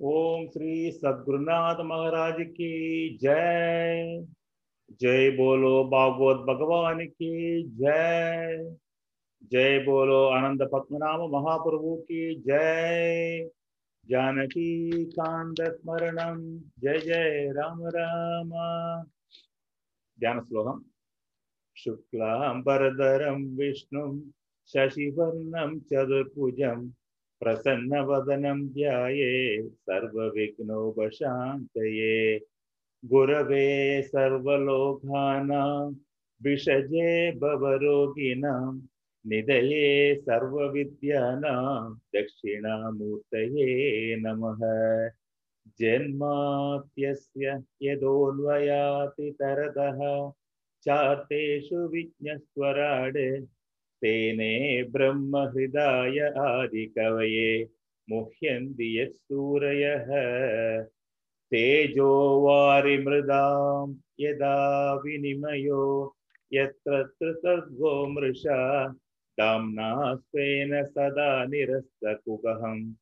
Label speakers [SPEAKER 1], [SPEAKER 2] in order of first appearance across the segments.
[SPEAKER 1] ओम श्री सदगुरुनाथ महाराज की जय। जय बोलो भागवत भगवान की जय। जय बोलो आनंद पद्मनाभ महाप्रभु की जय। जानकी कांत स्मरणम जय जय राम राम। ध्यान श्लोकम। शुक्लांबरधरं विष्णुं शशिवर्णं चतुर्भुजं प्रसन्नवदनं ध्याये, सर्वविघ्नोपशान्तये। गुरवे सर्वलोकानां विषजे भवरोगिणां, निधये सर्वविद्यानां, दक्षिणामूर्तये नमः। जन्मात्यस्य यदोन्वयाति तरतः चार्तेषु विज्ञस्वराड् तेने ब्रह्म ब्रह्महृदाय आदिकवये, मुह्यन्ति यत्सूरयः तेजो वारिमृदां यदा विनिमयो, यत्र त्रिसर्गो मृषा। दाम्ना स्वेन सदा निरस्तकुकहं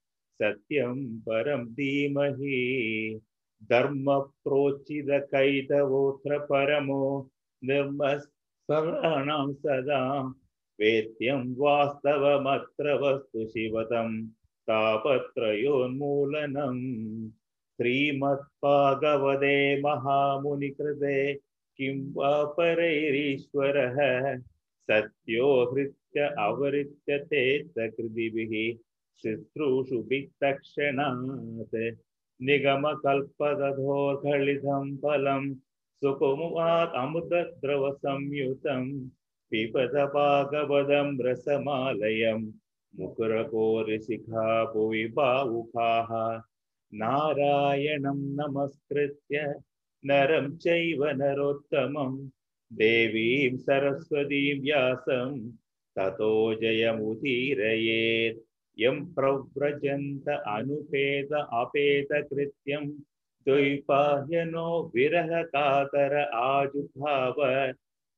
[SPEAKER 1] सत्यं परं धीमहि। धर्मप्रोचितकैतवोऽत्र परमो निर्मस्सवर्णां सदा वेत्यं वास्तवमत्र वस्तु शिवतं तापत्रयोन्मूलनम् श्रीमत्भागवते महामुनिकृते, किं वा परैरीश्वरः? सत्यो हृत्य अवृत्य ते सकृतिभिः शुश्रूषु वित्तक्षणात्। निगमकल्पदधोर्घलितं फलं सुकुमात् अमृतद्रवसंयुतम्। पिबत भागवतं रसमालयं मुकुरकोरिशिखा भुवि भावुकाः नारायणं नमस्कृत्य नरं चैव नरोत्तमं। देवीं सरस्वतीं व्यासं ततो जयमुदीरयेत्। यं प्रव्रजन्त अनुपेत अपेतकृत्यं। द्वैपाह्यनो विरहकातर आजुभाव।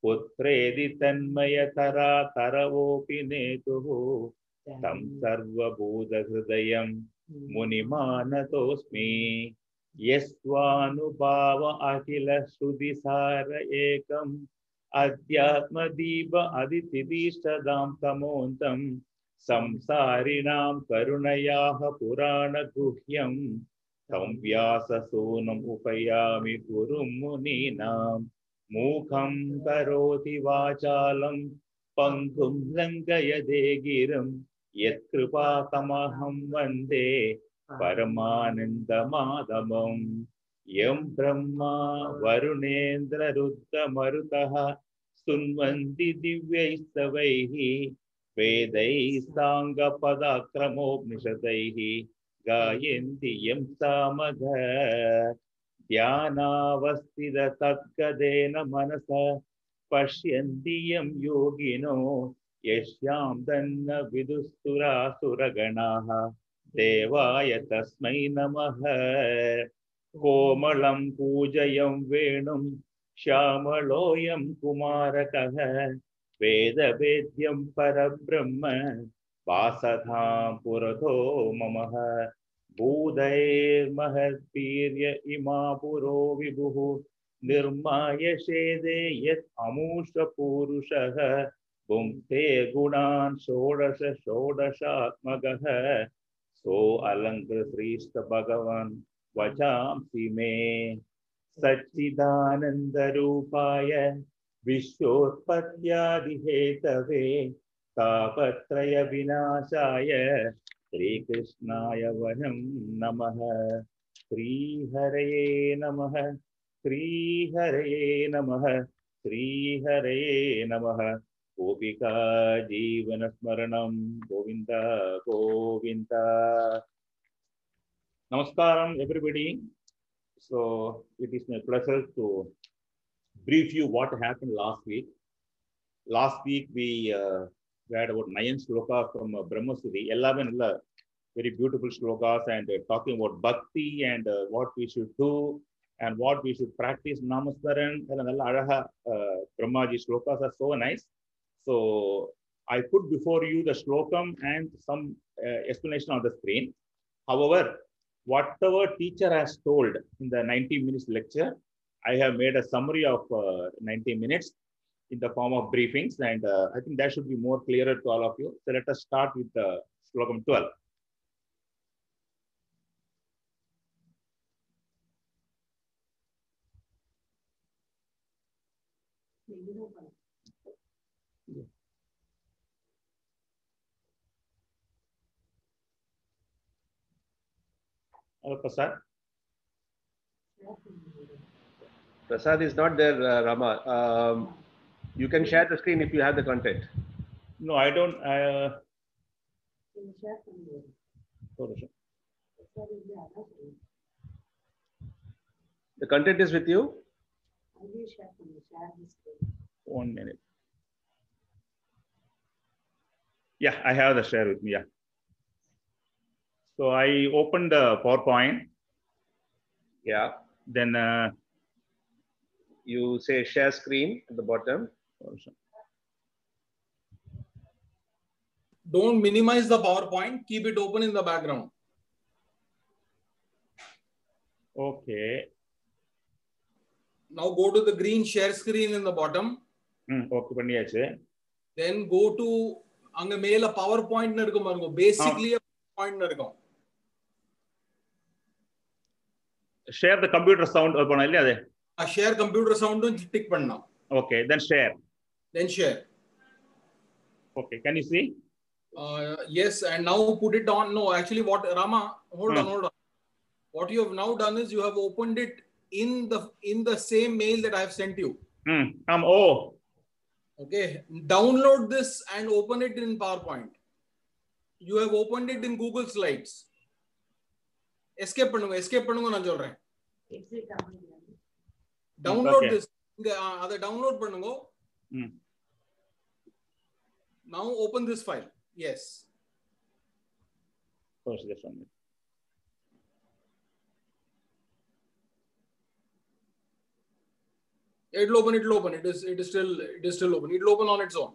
[SPEAKER 1] पुत्रेदि तन्मयतरा तरवोऽपि नेतुः तं सर्वभूतहृदयं मुनिमानतोऽस्मि। यस्वानुभाव अखिलश्रुतिसार एकम् अध्यात्मदीप अदितिदीष्टदां तमोऽन्तम् संसारिणां करुणयाः पुराणगुह्यं। तं व्याससूनम् उपयामि गुरुं मुनीनां मूखं करोति वाचालं, पङ्गुं लङ्घयदे गिरिं, यत्कृपातमहं वंदे परमानन्दमाधवम्। यं ब्रह्मा वरुणेन्द्ररुद्रमरुतः, सुन्वन्ति दिव्यैस्तवैः वेदैः साङ्गपदाक्रमोपनिषदैः गायन्ति यं सामघ ध्यानावस्थिततद्गदेन मनसा पश्यन्ति यं योगिनो यस्यां दन्न विदुस्तुरासुरगणाः देवाय तस्मै नमः। कोमलं पूजयं वेणुं श्यामलोऽयं कुमारकः। वेदवेद्यं परब्रह्म। वासधां पुरतो ममः। भूदैर्महद्वीर्य इमा पुरो विभुः निर्मायषेदे यत् अमूषपूरुषः पुंस्ते षोडश षोडशात्मकः। सो अलङ्कृश्रीष्ट भगवान् वचांसि मे। सच्चिदानन्दरूपाय विश्वोत्पत्त्यादिहेतवे तापत्रयविनाशाय श्रीकृष्णाय वयं नमः। श्रीहरये नमः। श्रीहरये नमः। श्रीहरये नमः। गोपिका जीवनस्मरणं गोविंद गोविंद नमस्कार everybody so it is my pleasure to brief you what happen last week last week we had about nine slokas from uh, Brahma Sudhi, 11 uh, very beautiful slokas and uh, talking about bhakti and uh, what we should do and what we should practice Namasmaran. And uh, Brahmaji slokas are so nice. So I put before you the slokam and some uh, explanation on the screen. However, whatever teacher has told in the 90 minutes lecture, I have made a summary of uh, 90 minutes in the form of briefings, and uh, I think that should be more clearer to all of you. So let us start with uh, slokam 12. Uh, Prasad?
[SPEAKER 2] Prasad is not there, uh, Rama. Um, you can share the screen if you have the content.
[SPEAKER 1] No, I don't. Uh, hold on.
[SPEAKER 2] The content is with you.
[SPEAKER 1] One minute. Yeah, I have the share with me. Yeah. So I opened the PowerPoint,
[SPEAKER 2] Yeah.
[SPEAKER 1] then uh,
[SPEAKER 2] You say share screen at the bottom.
[SPEAKER 3] Don't minimize the PowerPoint. Keep it open in the background.
[SPEAKER 1] okay.
[SPEAKER 3] Now go to the green share screen in the bottom.
[SPEAKER 1] ம் okay பண்ணியாச்சு
[SPEAKER 3] Then go to அங்க மேல power point இருக்கும் பாருங்க basically point இருக்கும்
[SPEAKER 1] share the computer sound பண்ண இல்லையா அது
[SPEAKER 3] ஷேர் கம்ப்யூட்டர் சவுண்டும் டிக் பண்ணலாம்
[SPEAKER 1] okay then share
[SPEAKER 3] then share
[SPEAKER 1] okay can you see
[SPEAKER 3] uh, yes and now put it on no actually what rama hold on
[SPEAKER 1] Hmm.
[SPEAKER 3] hold on what you have now done is you have opened it in the in the same mail that i have sent you
[SPEAKER 1] ம் ஆம் ஓ
[SPEAKER 3] okay download this and open it in powerpoint you have opened it in google slides escape பண்ணுங்க escape பண்ணுங்க நான் சொல்றேன் download
[SPEAKER 1] Okay.
[SPEAKER 3] this இங்க ஆ, அதை download பண்ணுங்க
[SPEAKER 1] ம்
[SPEAKER 3] now open this file. Yes.
[SPEAKER 1] Just one.
[SPEAKER 3] It'll open it'll open. It is it is still it is still open. It'll open on its own.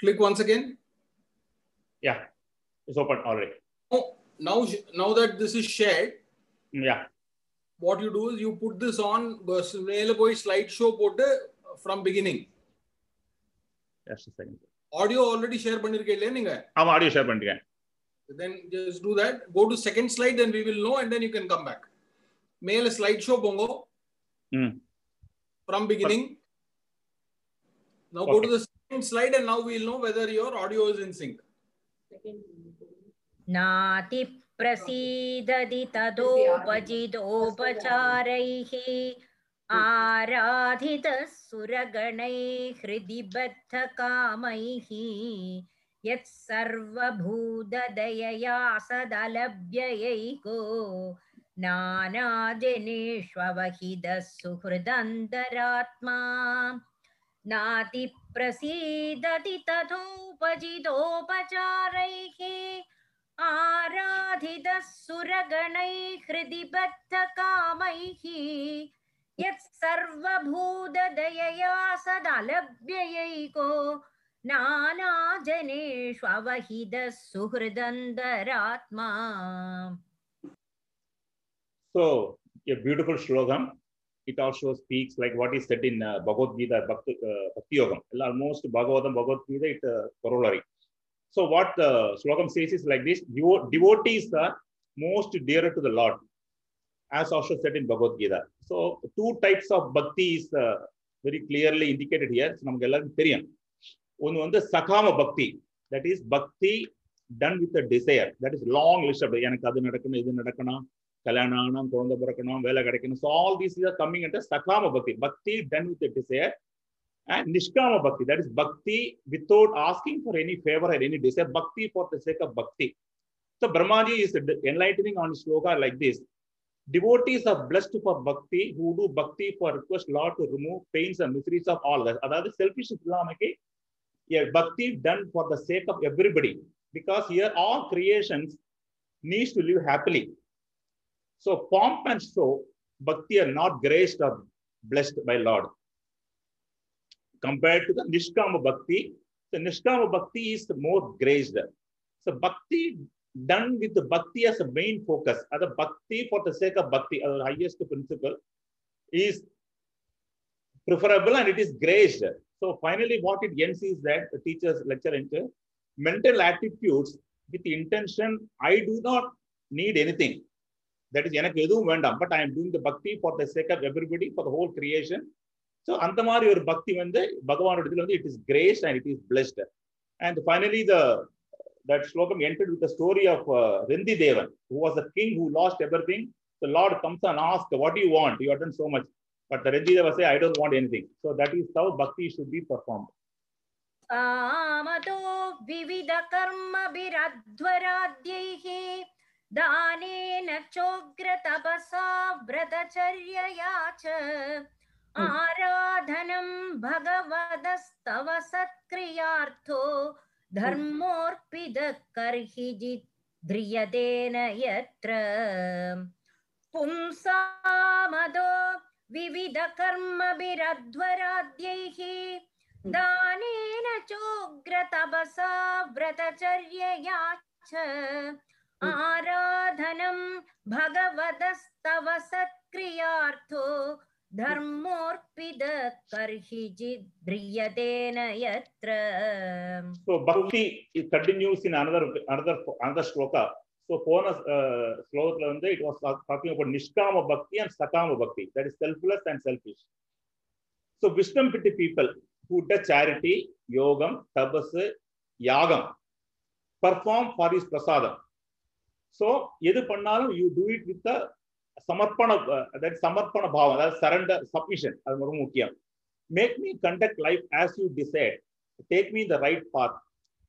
[SPEAKER 3] Click once again.
[SPEAKER 1] Yeah, it's open already.
[SPEAKER 3] now now now that this is shared
[SPEAKER 1] Mm, Yeah,
[SPEAKER 3] what you do is you put this on மேல போய் slide show போட்டு from beginning
[SPEAKER 1] just a second.
[SPEAKER 3] audio already share பண்ணிருக்கீங்க இல்லையா நீங்க
[SPEAKER 1] ஆமா audio share பண்ணிட்டேன்
[SPEAKER 3] then just do that go to second slide then we will know and then you can come back மேல slide show போங்க
[SPEAKER 1] ம்
[SPEAKER 3] from beginning now go to the second slide and now we'll know whether your audio is in sync
[SPEAKER 4] नातिप्रसीदति तदोपजिदोपचारैः आराधितः सुरगणैः हृदि बद्धकामैः यत्सर्वभूतदयया सदलभ्ययैको नानाजनेष्ववहितः सुहृदन्तरात्मा नातिप्रसीदति तथोपजितोपचारैः आराधितः सुरगणैः हृदि बद्धकामैः यत्सर्वभूतदयया सदलभ्ययैको नानाजनेष्ववहितः सुहृदन्तरात्मा
[SPEAKER 1] So a beautiful slogam. It also speaks like what is said in uh, Bhagavad Gita, Bhakti, uh, Bhakti Yogam. Almost Bhagavatam, Bhagavad Gita, it uh, corollary. So what the slogam says is like this: Devo- devotees are most dearer to the Lord, as also said in Bhagavad Gita. So two types of bhakti is uh, very clearly indicated here. So நமக்கு எல்லாருக்கும் தெரியும் ஒன்று வந்து sakama bhakti that is bhakti done with desire that is long list அப்படி எனக்கு அது நடக்கணும் இது நடக்கணும் கல்யாணம் ஆகணும் குழந்தை பிறக்கணும் வேலை கிடைக்கணும் so all these are coming at sakama bhakti bhakti done with desire And Nishkama Bhakti, that is Bhakti without asking for any favor or any desire, Bhakti for the sake of Bhakti. So Brahmaji is enlightening on sloka like this. Devotees are blessed for Bhakti, who do Bhakti for request Lord to remove pains and miseries of all that. That is selfish Islamic. Yeah, Bhakti done for the sake of everybody. Because here all creations needs to live happily. So pomp and show, Bhakti are not graced or blessed by Lord compared to the Nishkama Bhakti. The Nishkama Bhakti is more graced. So Bhakti done with the Bhakti as a main focus, as a Bhakti for the sake of Bhakti, as the highest principle, is preferable and it is graced. So finally, what it ends is that the teachers lecture into mental attitudes with the intention, I do not need anything. That is, எனக்கு எதுவும் வேண்டாம் but I am doing the bhakti for the sake of everybody for the whole creation so அந்த மாதிரி ஒரு பக்தி வந்து பகவானோட இடத்துல வந்து it is grace and it is blessed and finally the that slokam ended with the story of uh, Rendi Devan, who was a king who lost everything. The Lord comes and asks, What do you want? You have done so much. But the Rendi Deva say, I don't want anything. So that is how bhakti should be performed.
[SPEAKER 4] कामतो विविधकर्मभिरध्वराद्यैः दानेन चोग्रतपसा व्रतचर्यया च आराधनं भगवदस्तव सत्क्रियार्थो धर्मोऽर्पितः कर्हिजित् ध्रियतेन यत्र पुंसामदो विविधकर्मभिरध्वराद्यैः दानेन चोग्रतपसा व्रतचर्यया च आराधनं भगवदस्तव सत्क्रियार्थो தர்மோர்பித கர்ஹிஜி பிரியதேன யத்ர
[SPEAKER 1] so bhakti it continues in another another another shloka so போன ஸ்லோகத்துல வந்து it was talking about nishkama bhakti and sakama bhakti that is selfless and selfish so wisdom pity people who do charity yogam tapas yagam perform for his prasadam so எது பண்ணாலும் you do it with the சமர்ப்பண that சமர்ப்பண பாவம் அதாவது surrender submission அது ரொம்ப முக்கியம். Make me conduct life as you decide take me the right path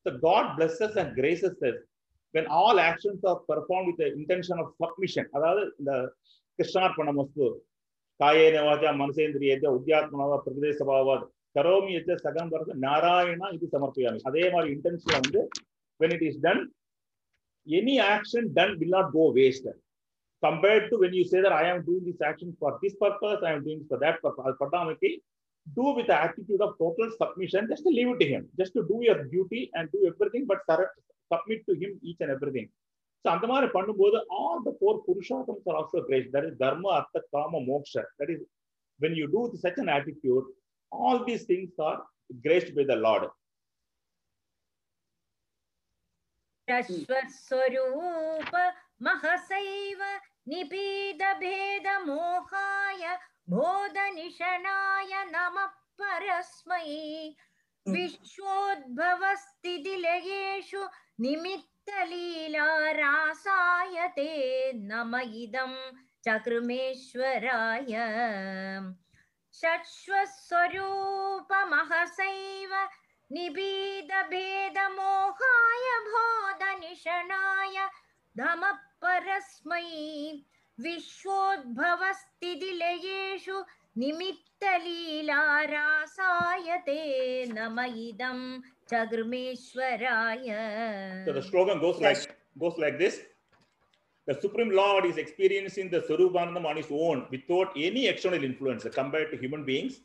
[SPEAKER 1] the God God and graces when all actions are perform with intention of submission அதாவது இந்த கிருஷ்ணார்ப்பண மஸ்து காயேன வாச்சா மனசேந்திரியேத்த உத்தியாத்மனாவா பிரதேசபாவாத் கரோமி எச்ச சகம் வரது நாராயணா இது சமர்ப்பியாமி. அதே மாதிரி இன்டென்ஷன் வந்து when it is done any action done will not go waste compared to when you say that I am doing this action for this purpose, I am doing for that purpose. அது பண்ணாமக்கி do with the attitude of total submission, just to leave it to him, just to do your duty and do everything, but sur- submit to him each and everything. So அந்த மாதிரி பண்ணும்போது all the four purusharthams are also great. That is dharma, artha, kama, moksha. That is when you do with such an attitude, all these things are graced by the Lord.
[SPEAKER 4] रश्वस्वरूप महसैव निपीदभेदमोहाय बोधनिषणाय नमः परस्मै विश्वोद्भवस्थितिलयेषु निमित्तलीलारासाय ते नम इदं चकृमेश्वराय शश्वस्वरूपमहसैव निबीदभेदमोहाय बोधनिषणाय धमः परस्मै विश्वोद्भवस्थितिलयेषु निमित्तलीलारासाय ते नम इदं चगृमेश्वराय
[SPEAKER 1] So the slogan goes like goes like this. The Supreme Lord is experiencing the Sarupanandam on his own without any external influence compared to human beings.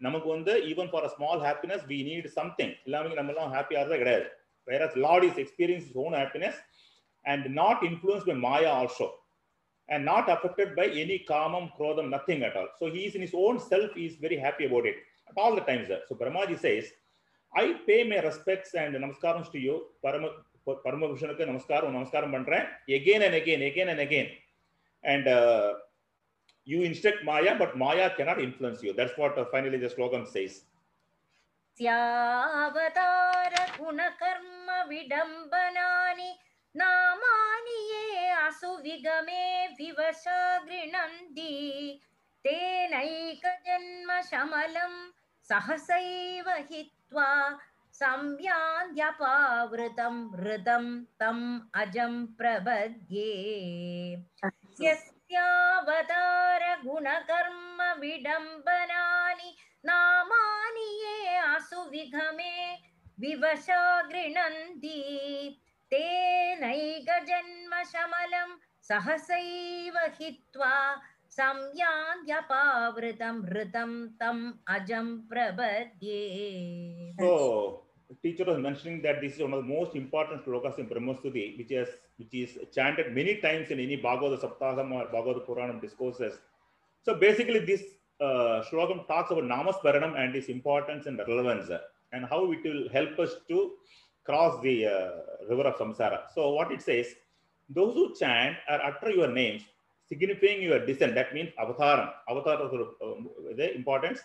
[SPEAKER 1] நமக்கு வந்து even for a small happiness we need something எல்லாமே நம்ம எல்லாம் ஹாப்பியாக இருந்தால் கிடையாது வேற lord is experience is own happiness And not influence by maya also and not affected by any kamam, krodham, nothing at all. So he is in his own self, he is very happy about it at all the times. There. So Brahmaji says, I pay my respects and namaskarams to you. Parama, Paramabhushanukku namaskaram, namaskaram பண்றேன் again and again, again and again. And uh, you instruct Maya, but Maya cannot influence you. That's what uh, finally the slogan says.
[SPEAKER 4] स्यावतार गुणकर्म विडम्बनानि नामानि ये असुविगमे विवशा गृह्णन्ति तेनैकजन्म शमलं सहसैव हित्वा संयान्त्यपावृतं हृदं तम् अजं प्रपद्ये यस्यावतार गुणकर्म विडम्बनानि नामानि ये असुविगमे विवशा गृह्णन्ति तेनैकजन्म शमलं सहसैव हित्वा संयान्त्यपावृतं हृतं तम् अजं प्रपद्ये
[SPEAKER 1] So, teacher was mentioning that this is one of the most important slokas in Brahmasuti, which is which is chanted many times in any Bhagavad Saptaham or Bhagavad Puranam discourses. So basically, this uh, slokam talks about Namasparanam and its importance and relevance, and how it will help us to cross the uh, river of samsara. So what it says, those who chant or utter your names, signifying your descent, that means avataram, avatar of uh, the importance,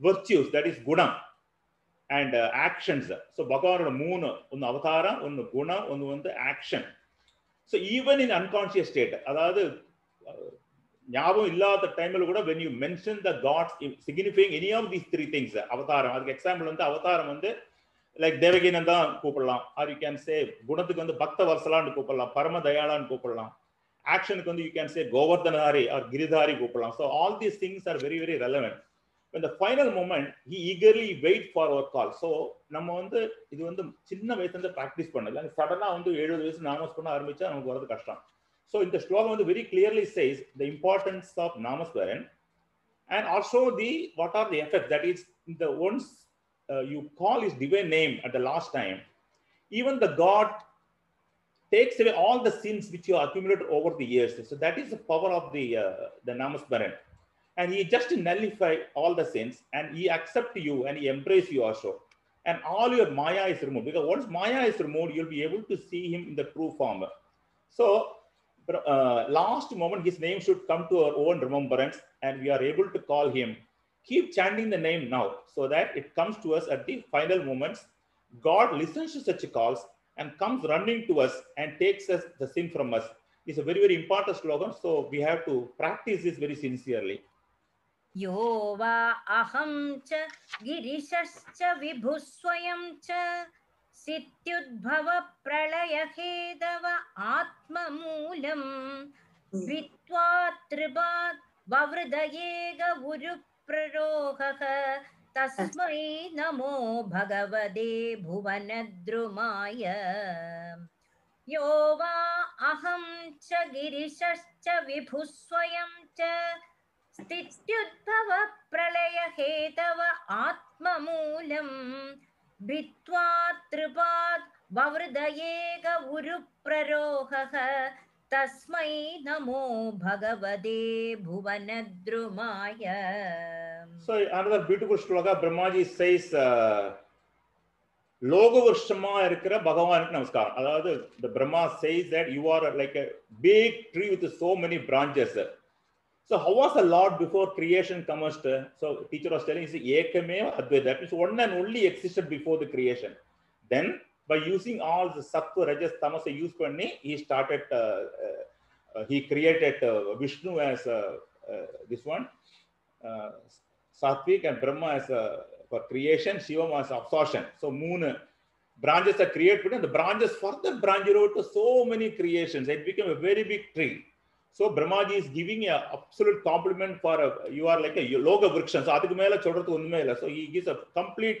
[SPEAKER 1] virtues, that is gunam, and uh, actions. So பகவானோட மூணு ஒன்று அவதாரம் ஒன்று குணம் ஒன்று வந்து action so even in unconscious state அதாவது அஹ், ஞாபகம் இல்லாத டைமில் கூட when you mention the God's signifying any of these three things அவதாரம் அதுக்கு எக்ஸாம்பிள் வந்து அவதாரம் வந்து லைக் தேவகீனம் தான் கூப்பிடலாம். ஆர் யூ கேன் சே குணத்துக்கு வந்து பக்த வர்சலான்னு கூப்பிடலாம். பரம தயாளான்னு கூப்பிடலாம். ஆக்ஷனுக்கு வந்து you can say Govardhandhari or Giridhari கூப்பிடலாம். So all these things are very very relevant இந்த final moment he eagerly wait for our call so நம்ம வந்து இது வந்து சின்ன வயசுலேருந்து ப்ராக்டிஸ் பண்ணல. சடனாக வந்து எழுபது வயசு நாமஸ் பண்ண ஆரம்பிச்சா நமக்கு வரது கஷ்டம். ஸோ இந்த ஸ்லோகம் வந்து very clearly says the importance of நாமஸ்வரன் and also the what are the effect that is இந்த ones uh, you call his divine name at the last time, even the God takes away all the sins which you accumulated over the years. So that is the power of the, uh, the Namasmaran. And he just nullify all the sins and he accept you and he embrace you also. And all your Maya is removed. Because once Maya is removed, you'll be able to see him in the true form. So uh, last moment, his name should come to our own remembrance and we are able to call him Keep chanting the name now so that it comes to us at the final moments. God listens to such calls and comes running to us and takes us the sin from us. It's a very, very important slogan. So we have to practice this very sincerely.
[SPEAKER 4] यो वा अहं च गिरिशश्च विभुः स्वयं च सित्युद्भवप्रलयहेदव आत्ममूलम् वित्त्वा त्रिपात् ववृदयेग उरुप्ररोहः तस्मै नमो भगवते भुवनद्रुमाय यो वा अहं च गिरिशश्च विभुः स्वयं च स्थित्युद्भव प्रलयहेतव आत्ममूलम् भित्त्वा त्रिपात् ववृदयेग उरुप्ररोहः तस्मै नमो भगवते भुवनद्रुमाय
[SPEAKER 1] So another beautiful sloka, Brahmaji says, uh, லோகவருஷமா இருக்கிற பகவானுக்கு நமஸ்காரம் அதாவது the Brahma says that you are like a big tree with so many branches. So how was the Lord before creation commenced? So teacher was telling, he Ekameva Advaita. That means one and only existed before the creation. Then by using all the sattva, rajas, tamasa use panni, he started, uh, uh, he created uh, Vishnu as uh, uh, this one, uh, and Brahma as uh, for creation, Shiva as absorption. So moon branches are created, and the branches further branch out to so many creations. It became a very big tree. So Brahmaji is giving a absolute compliment for a, you are like a yoga of So adhik mela. So he gives a complete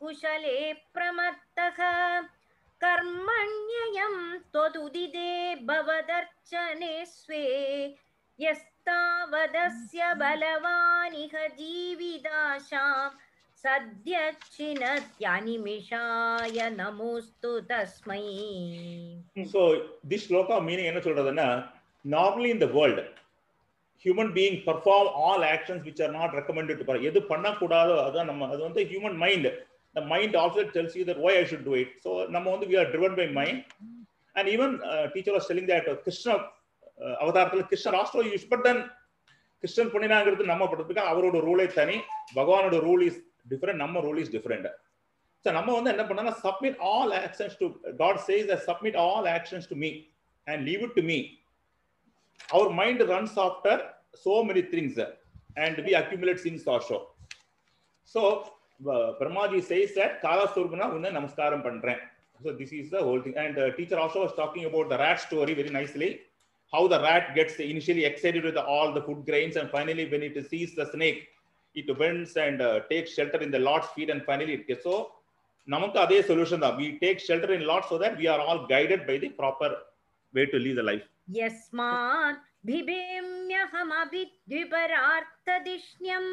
[SPEAKER 4] कुशले प्रमत्तः कर्मण्ययं त्वदुदिते भवदर्चने स्वे यस्तावदस्य बलवानिह जीविदाशां सद्यच्छिनत्यानिमिषाय नमोऽस्तु तस्मै
[SPEAKER 1] So this sloka meaning என்ன சொல்றதுன்னா normally in the world human being perform all actions which are not recommended to perform. எது பண்ணக்கூடாதோ அதான் நம்ம அது வந்து human mind the mind also tells you that why I should do it. So நம்ம வந்து we are driven by mind and even uh, teacher was telling that uh, Krishna uh, அவதாரத்தில் கிருஷ்ண ராஷ்டிர use but then Krishnan பண்ணினாங்கிறது நம்ம படுறதுக்கு அவரோட ரூலே தனி பகவானோட rule is different நம்ம ரூல் இஸ் டிஃப்ரெண்ட் ஸோ நம்ம வந்து என்ன பண்ணோம்னா submit all actions to God says that submit all actions to me and leave it to me our mind runs after so many things and we accumulate sins also. Brahmaji says that Kala Surguna Unna Namaskaram Pandran. So this is the whole thing. And uh, teacher also was talking about the rat story very nicely. How the rat gets initially excited with all the food grains and finally when it sees the snake, it bends and uh, takes shelter in the Lord's feet and finally it gets. So நமக்கு அதே solution தான் we take shelter in lord so that we are all guided by the proper way to live the life
[SPEAKER 4] யஸ்மாத் பிபேம்யஹம வித்விபரார்த்ததிஷ்ண்யம்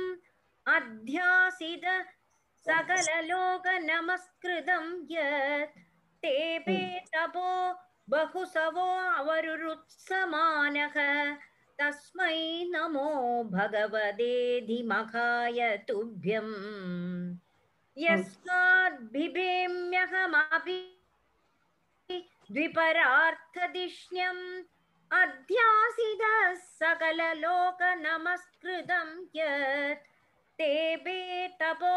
[SPEAKER 4] அத்யாசித सकललोकनमस्कृतं यत् तेऽपि तपो बहुसवो अवरुरुत्समानः। तस्मै नमो भगवते धिमखाय तुभ्यम् यस्मात् बिभेम्यहमपि द्विपरार्थदिष्ण्यम् अध्यासितः सकललोकनमस्कृतं यत् तेऽपि तपो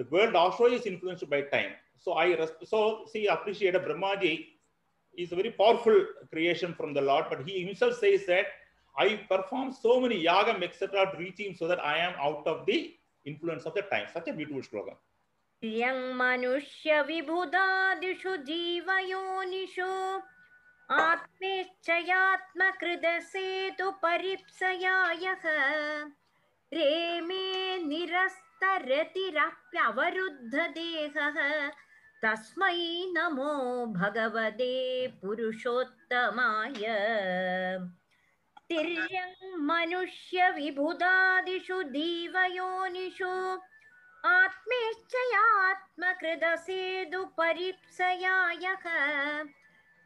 [SPEAKER 1] The world also is influenced by time. So I so see appreciate Brahmaji is a very powerful creation from the Lord, but he himself says that I perform so many yagam etc. to reach him so that I am out of the influence of the time. Such a beautiful slogan.
[SPEAKER 4] यं मनुष्यविबुधादिषु जीवयोनिषु आत्मेच्छयात्मकृदसेतु परिप्सया यः रेमे निरस्त निरस्तरतिरप्यवरुद्धदेहः तस्मै नमो भगवते पुरुषोत्तमाय। तिर्यं मनुष्यविबुधादिषु दीवयोनिषु आत्मेच्छयात्मकृदसेदुपरीप्सया यः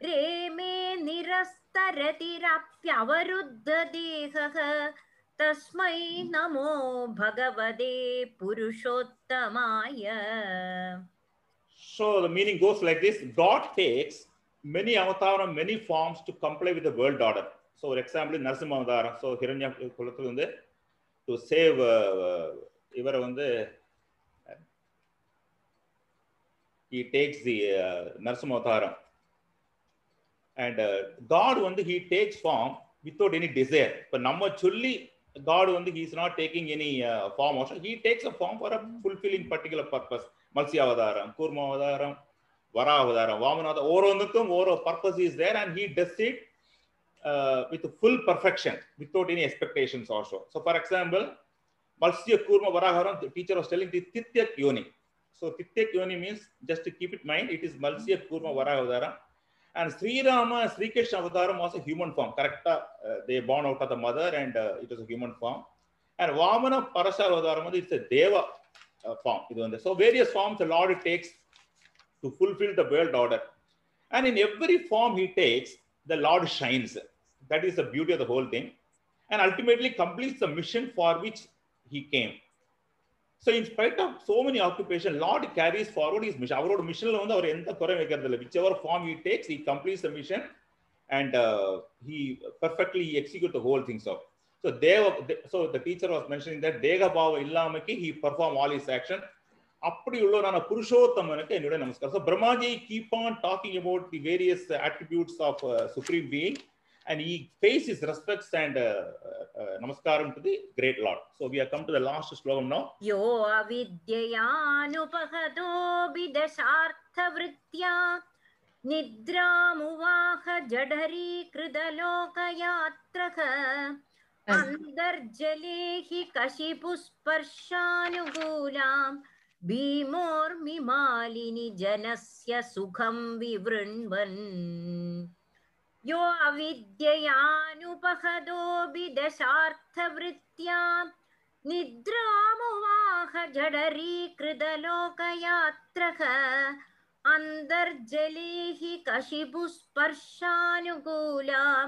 [SPEAKER 4] रेमे निरस्तरतिरप्यवरुद्धदेहः। तस्मै नमो भगवते पुरुषोत्तमाय
[SPEAKER 1] So the meaning goes like this God takes many avatars, many forms to comply with the world order. So, for example, Narasimha Avataram. So, Hiranya குலத்துல வந்து to save uh, இவரை வந்து he takes the uh, Narasimha Avataram. And uh, God வந்து he takes form without any desire. இப்போ நம்ம சொல்லி God வந்து he's not taking any form uh, he takes a form for a fulfilling particular purpose மல்சி அவதாரம் கூர்ம அவதாரம் வரா அவதாரம் வாமனாவதாரம் ஒவ்வொன்றுக்கும் ஒரு purpose is there and he does it with full perfection without any expectations also so for example Matsya Kurma வராகரம் teacher was telling the தித்யக் யோனி ஸோ தித்யக் யோனி means just keep it mind it is Matsya Kurma வராக அவதாரம் And Sri Rama, Sri Krishna Avataram was a human form. Correct? Uh, they born out of the mother and uh, it was a human form. And Vamana Parashar Avataram, it's a Deva uh, form. So various forms the Lord takes to fulfill the world order. And in every form he takes, the Lord shines. That is the beauty of the whole thing. And ultimately completes the mission for which he came. So in spite of so many occupation lord carries forward is mission அவரோட மிஷனில் வந்து அவர் எந்த குறை வைக்கிறது இல்லை. Whichever form he takes he completes the mission and he perfectly execute the whole things of so தேவ so the teacher was mentioning that Dega Bhava illamaki he perform all his action. அப்படி உள்ளவரான புருஷோத்தமனுக்கு என்னுடைய நமஸ்காரம். So Brahmaji keep on talking about the various attributes of supreme being and he pays his respects and uh, uh, namaskaram to the great Lord. So we have come to the last
[SPEAKER 4] slogam now. Yo avidyyanupahado bidasharthavritya निद्रामुवाह जडरीकृतलोकयात्रः अन्तर्जले हि कशिपुस्पर्शानुकूलाम् भीमोर्मिमालिनि जनस्य सुखं विवृण्वन् यो अविद्ययानुपहदोऽपि दशार्थवृत्त्या निद्रामुवाह जडरीकृतलोकयात्रः अन्तर्जले कशिपुस्पर्शानुकूलां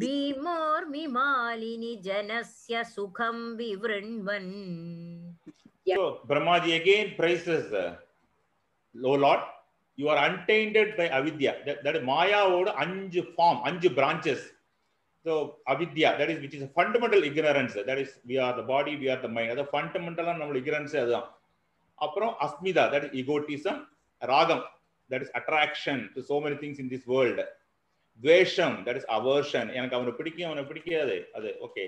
[SPEAKER 5] भीमोर्मिमालिनि जनस्य सुखं विवृण्वन्।
[SPEAKER 1] So Brahmaji again praises uh, O Lord, you are untainted by avidya. That, that is மாயாவோட அஞ்சு ஃபார்ம் அஞ்சு branches. So avidya, that is which is a fundamental ignorance. That is we are the body, we are the mind. அது ஃபண்டமெண்டலாக நம்ம ignorance அதுதான். அப்புறம் Asmita, that is egotism. ராகம், that is attraction to so many things in this world. துவேஷம், that is aversion. எனக்கு அவனை பிடிக்கும் அவனை பிடிக்காது அது ஓகே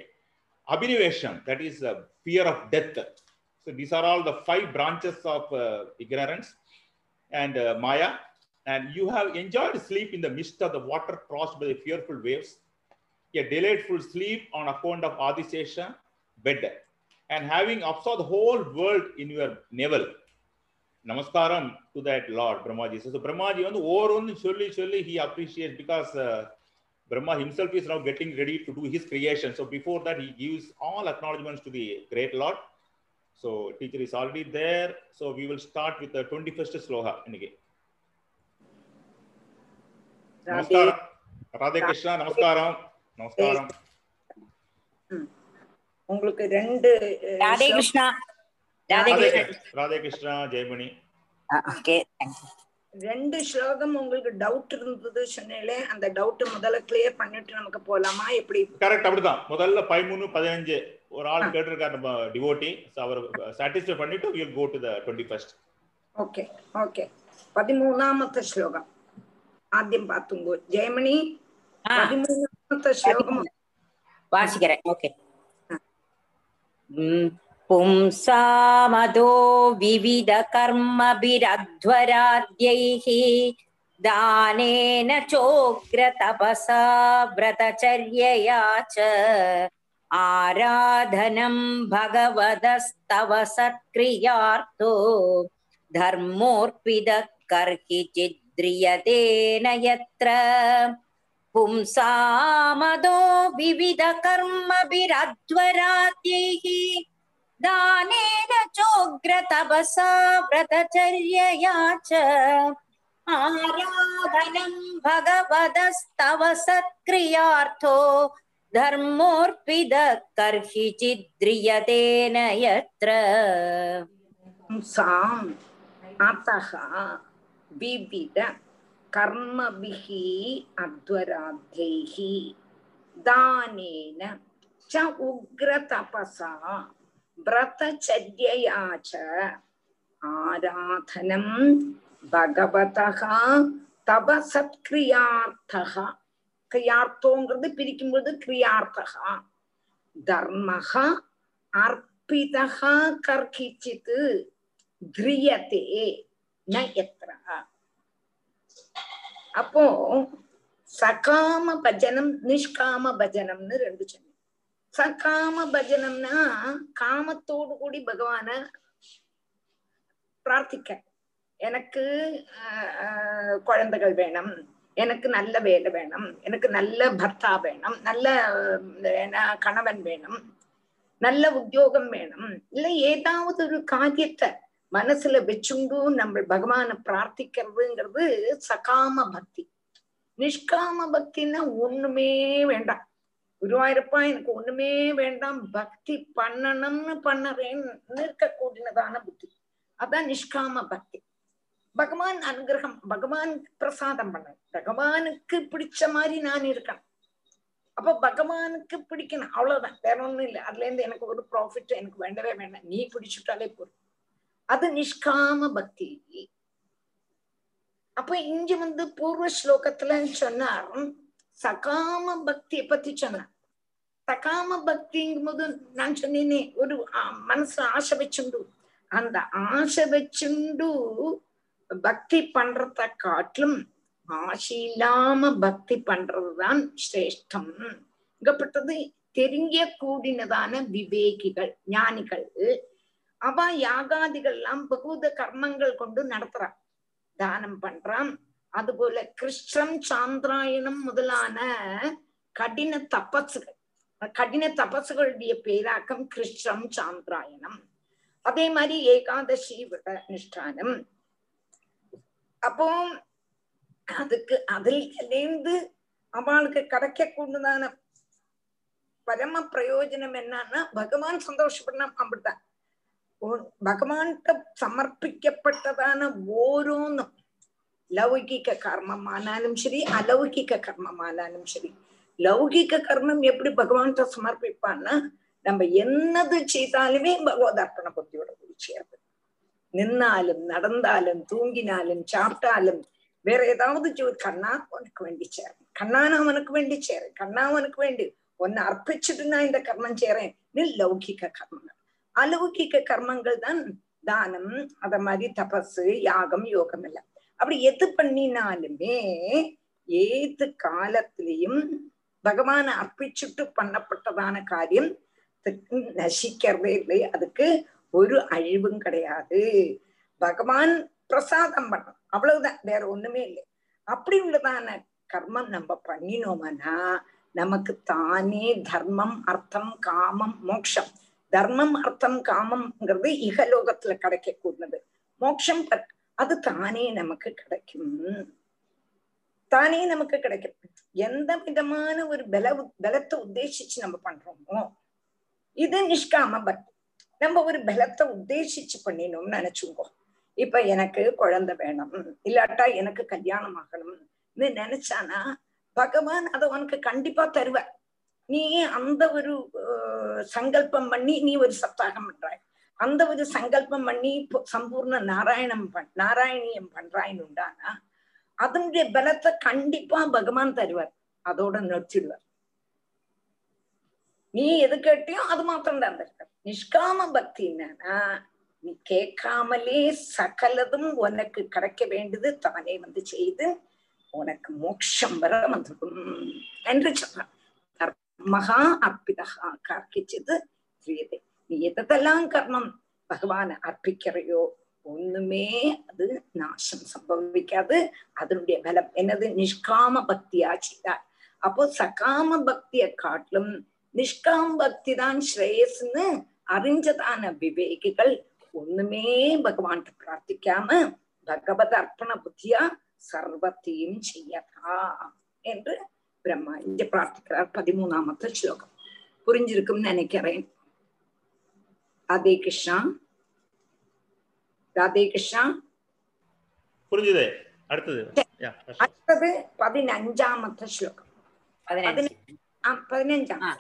[SPEAKER 1] அபினிவேஷம், that is uh, fear of death. So these are all the five branches of uh, ignorance and uh, Maya, and you have enjoyed sleep in the midst of the water tossed by the fearful waves, a delightful sleep on account of Adisesha bed, and having absorbed the whole world in your navel. Namaskaram to that Lord Brahmaji. So, so Brahmaji, on the Orun, surely, surely he appreciates because uh, Brahma himself is now getting ready to do his creation. So before that, he gives all acknowledgements to the great Lord. So teacher is already there. So we will start with the 21st sloka. இன்னைக்கு. நமஸ்காரம் ராதே கிருஷ்ணா நமஸ்காரம் நமஸ்காரம்
[SPEAKER 6] உங்களுக்கு ரெண்டு
[SPEAKER 4] Radhe Krishna Radhe
[SPEAKER 1] Radhe
[SPEAKER 4] Krishna
[SPEAKER 1] Jayamani
[SPEAKER 4] okay
[SPEAKER 6] ரெண்டு ஸ்லோகம் உங்களுக்கு doubt இருந்தது சொன்னீங்களே அந்த டவுட் முதல்ல கிளியர் பண்ணிட்டு நமக்கு போலாமா? எப்படி?
[SPEAKER 1] கரெக்ட் அப்படிதான். முதல்ல பதிமூணு பதினஞ்சு. ஒரு ஆள் கேட்டிருக்காரு நம்ம டிவோட்டி அவர் சாட்டிஸ்ஃபை பண்ணிட்டு will go to the twenty first
[SPEAKER 6] okay okay പതിമൂന്നാമത്തെ ശ്ലോകം ആദ്യം പാത്തുങ്കു ജയമണി
[SPEAKER 4] ஆ
[SPEAKER 6] പതിമൂന്നാമത്തെ ശ്ലോകം
[SPEAKER 4] வாசிக்கிறேன் ஓகே पुंसामदो विविधकर्मभिरध्वराद्यैः दानेन चोग्रतपसा व्रतचर्यया च आराधनं भगवदस्तव सत्क्रियार्थो धर्मोऽर्पितः कर्हि चिद्रियतेन यत्र पुंसामदो विविधकर्मभिरध्वराद्यैः दानेन चोग्रतपसा व्रतचर्यया च आराधनं भगवदस्तव सत्क्रियार्थो धर्मोऽर्पितः कर्हिचिद्रियतेन यत्र
[SPEAKER 6] சாம் அத்தகா விவித கர்மபிஹி அத்வராத்ரைஹி தானேன ச உக்ர தபசா விரதச்சரியையா ச ஆராதனம் பகவதா தபசத்கிரியார்த்தகா கிரியார்த்தோங்கிறது பிரிக்கும்போது கிரியார்த்தகா தர்மகா அர்ப்பிதகா கர்கிச்சித்து திரியதே ந எத்ரா அப்போ சகாம பஜனம் நிஷ்காம பஜனம்னு ரெண்டு சொன்னேன் சகாம பஜனம்னா காமத்தோடு கூடி பகவான பிரார்த்திக்க எனக்கு குழந்தைகள் வேணும் எனக்கு நல்ல வேலை வேணும். எனக்கு நல்ல பர்த்தா வேணும். நல்ல கணவன் வேணும். நல்ல உத்தியோகம் வேணும். இல்ல ஏதாவது ஒரு காரியத்தை மனசுல வச்சுண்டு நம்ம பகவானை பிரார்த்திக்கிறதுங்கிறது சகாம பக்தி. நிஷ்காம பக்தின்னா ஒண்ணுமே வேண்டாம். குருவாயிருப்பா எனக்கு ஒண்ணுமே வேண்டாம். பக்தி பண்ணணும்னு பண்ணறேன்னு இருக்கக்கூடியதான புத்தி. அதான் நிஷ்காம பக்தி. பகவான் அனுகிரகம் பகவான் பிரசாதம் பண்ண. பகவானுக்கு பிடிச்ச மாதிரி நான் இருக்கேன் அப்ப பகவானுக்கு பிடிக்கணும். அவ்வளவுதான். வேற ஒண்ணும் இல்லை. அதுல இருந்து எனக்கு ஒரு ப்ராஃபிட் எனக்கு வேண்டவே வேண்டாம். நீ பிடிச்சுட்டாலே போதும். அது நிஷ்காம பக்தி. அப்ப இங்க வந்து பூர்வ ஸ்லோகத்துல சொன்னார். சகாம பக்தியை பத்தி சொன்னார். சகாம பக்திங்கும் போது நான் சொன்னேனே ஒரு மனசு ஆசை வச்சுண்டு. அந்த ஆசை வச்சுண்டு பக்தி பண்றத காட்டிலும் ஆசை இல்லாம பக்தி பண்றதுதான் சிரேஷ்டம். இங்கப்பட்டது தெரிஞ்ச கூடினதான விவேகிகள் ஞானிகள். அவ யாகாதிகள் எல்லாம் பகுத கர்மங்கள் கொண்டு நடத்துறான் தானம் பண்றான். அதுபோல கிருஷ்ணம் சாந்திராயணம் முதலான கடின தபசுகள் கடின தபசுகளுடைய பேராக்கம் கிருஷ்ணம் சாந்திராயணம். அதே மாதிரி ஏகாதசி விட அனுஷ்டானம் அப்போ அதுக்கு அதுலேருந்து அவளுக்கு கிடைக்கக்கூடியதான பரம பிரயோஜனம் என்னன்னா பகவான் சந்தோஷப்படணும் அப்படித்தான். பகவான்கிட்ட சமர்ப்பிக்கப்பட்டதான ஓரோன்னும் லௌகிக கர்மம் ஆனாலும் சரி அலௌகிக கர்மம் ஆனாலும் சரி லௌகிக கர்மம் எப்படி பகவான்கிட்ட சமர்ப்பிப்பான்னா நம்ம என்னது செய்தாலுமே பகவத் அர்ப்பண புத்தியோட கூடி சேர்ந்து நின்னாலும் நடந்தாலும் தூங்கினாலும் சாப்பிட்டாலும் வேற ஏதாவது ஜோ- கண்ணா உனக்கு வேண்டி சேரேன் கண்ணா நான் உனக்கு வேண்டி சேரேன் கண்ணா உனக்கு வேண்டி. உன்னை அர்ப்பிச்சுட்டு நான் இந்த கர்மம் சேரேன் நீ லௌகிக கர்மங்கள். அலௌகிக கர்மங்கள் தான் தானம் அத மாதிரி தபசு யாகம் யோகம் எல்லாம். அப்படி எது பண்ணினாலுமே ஏது காலத்திலையும் பகவான அர்ப்பிச்சுட்டு பண்ணப்பட்டதான காரியம் நசிக்கிறதே இல்லை. அதுக்கு ஒரு அழிவும் கிடையாது. பகவான் பிரசாதம் பண்ணும் அவ்வளவுதான். வேற ஒண்ணுமே இல்லை. அப்படி உள்ளதான கர்மம் நம்ம பண்ணினோம்னா நமக்கு தானே தர்மம் அர்த்தம் காமம் மோட்சம் தர்மம் அர்த்தம் காமம்ங்கிறது இகலோகத்துல கிடைக்கக்கூடியது. மோட்சம் அது தானே நமக்கு கிடைக்கும். தானே நமக்கு கிடைக்கும். எந்த விதமான ஒரு பல பலத்தை உத்தேசிச்சு நம்ம பண்றோமோ இது நிஷ்காம பக்தி. நம்ம ஒரு பலத்தை உத்தேசிச்சு பண்ணினோம்னு நினைச்சுங்கோ இப்ப எனக்கு குழந்தை வேணும். இல்லாட்டா எனக்கு கல்யாணம் ஆகணும்னு நினைச்சானா பகவான் அதை உனக்கு கண்டிப்பா தருவ. நீ அந்த ஒரு சங்கல்பம் பண்ணி நீ ஒரு சப்தாகம் பண்றாய். அந்த ஒரு சங்கல்பம் பண்ணி சம்பூர்ண நாராயணம் பண் நாராயணியம் பண்றாயின்னு உண்டானா அதனுடைய பலத்தை கண்டிப்பா பகவான் தருவார். அதோட நிறுத்திடுவார். நீ எது கேட்டியோ அது மாத்திரம் தான் தருவார் நிஷ்காம பக்தி என்னன்னா நீ கேட்காமலே சகலதும் உனக்கு கிடைக்க வேண்டியது தானே வந்து செய்து உனக்கு மோட்சம் வர வந்திருக்கும் என்று சொல்றான். மகா அர்ப்பிதகா கார்க்கிச்சது கிரியதை நீ எதெல்லாம் கர்மம் பகவானை அர்ப்பிக்கிறையோ ஒண்ணுமே அது நாசம் சம்பவிக்காது. அதனுடைய பலம் என்னது? நிஷ்காம பக்தியா செய்தார். அப்போ சகாம பக்தியை காட்டிலும் நிஷ்காம பக்தி தான் ஸ்ரேயஸ்ன்னு அறிஞ்சதான விவேகிகள் ஒண்ணுமே பகவான்கிட்ட பிரார்த்திக்காம பகவத் அர்ப்பண புத்தியா சர்வத்தையும் செய்யதா என்று பிரம்மா இங்க பிரார்த்திக்கிறார் பதிமூணாமத்த ஸ்லோகம். புரிஞ்சிருக்கும்னு நினைக்கிறேன். ராதே கிருஷ்ணா. ராதே கிருஷ்ணா.
[SPEAKER 1] புரிஞ்சுது? அடுத்தது.
[SPEAKER 6] அடுத்தது பதினஞ்சாமத்த ஸ்லோகம்.
[SPEAKER 4] பதினஞ்சு.
[SPEAKER 6] ஆ, பதினஞ்சாம்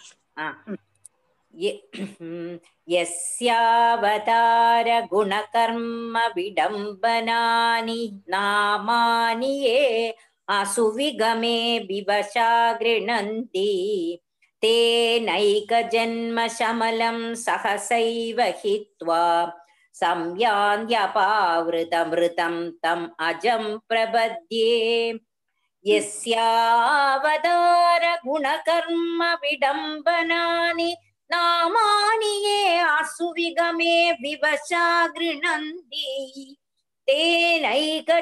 [SPEAKER 4] यस्यावतारगुणकर्मविडम्बनानि नामानि ये असुविगमे विवशा गृह्णन्ति तेनैकजन्मशमलं सहसैव हित्वा संयान्त्यपावृतमृतं तम् अजं प्रपद्ये यस्यावतार गुणकर्म विडम्बनानि नामानि ये असुविगमे विवशा गृह्णन्ति तेनैकजन्मशमलं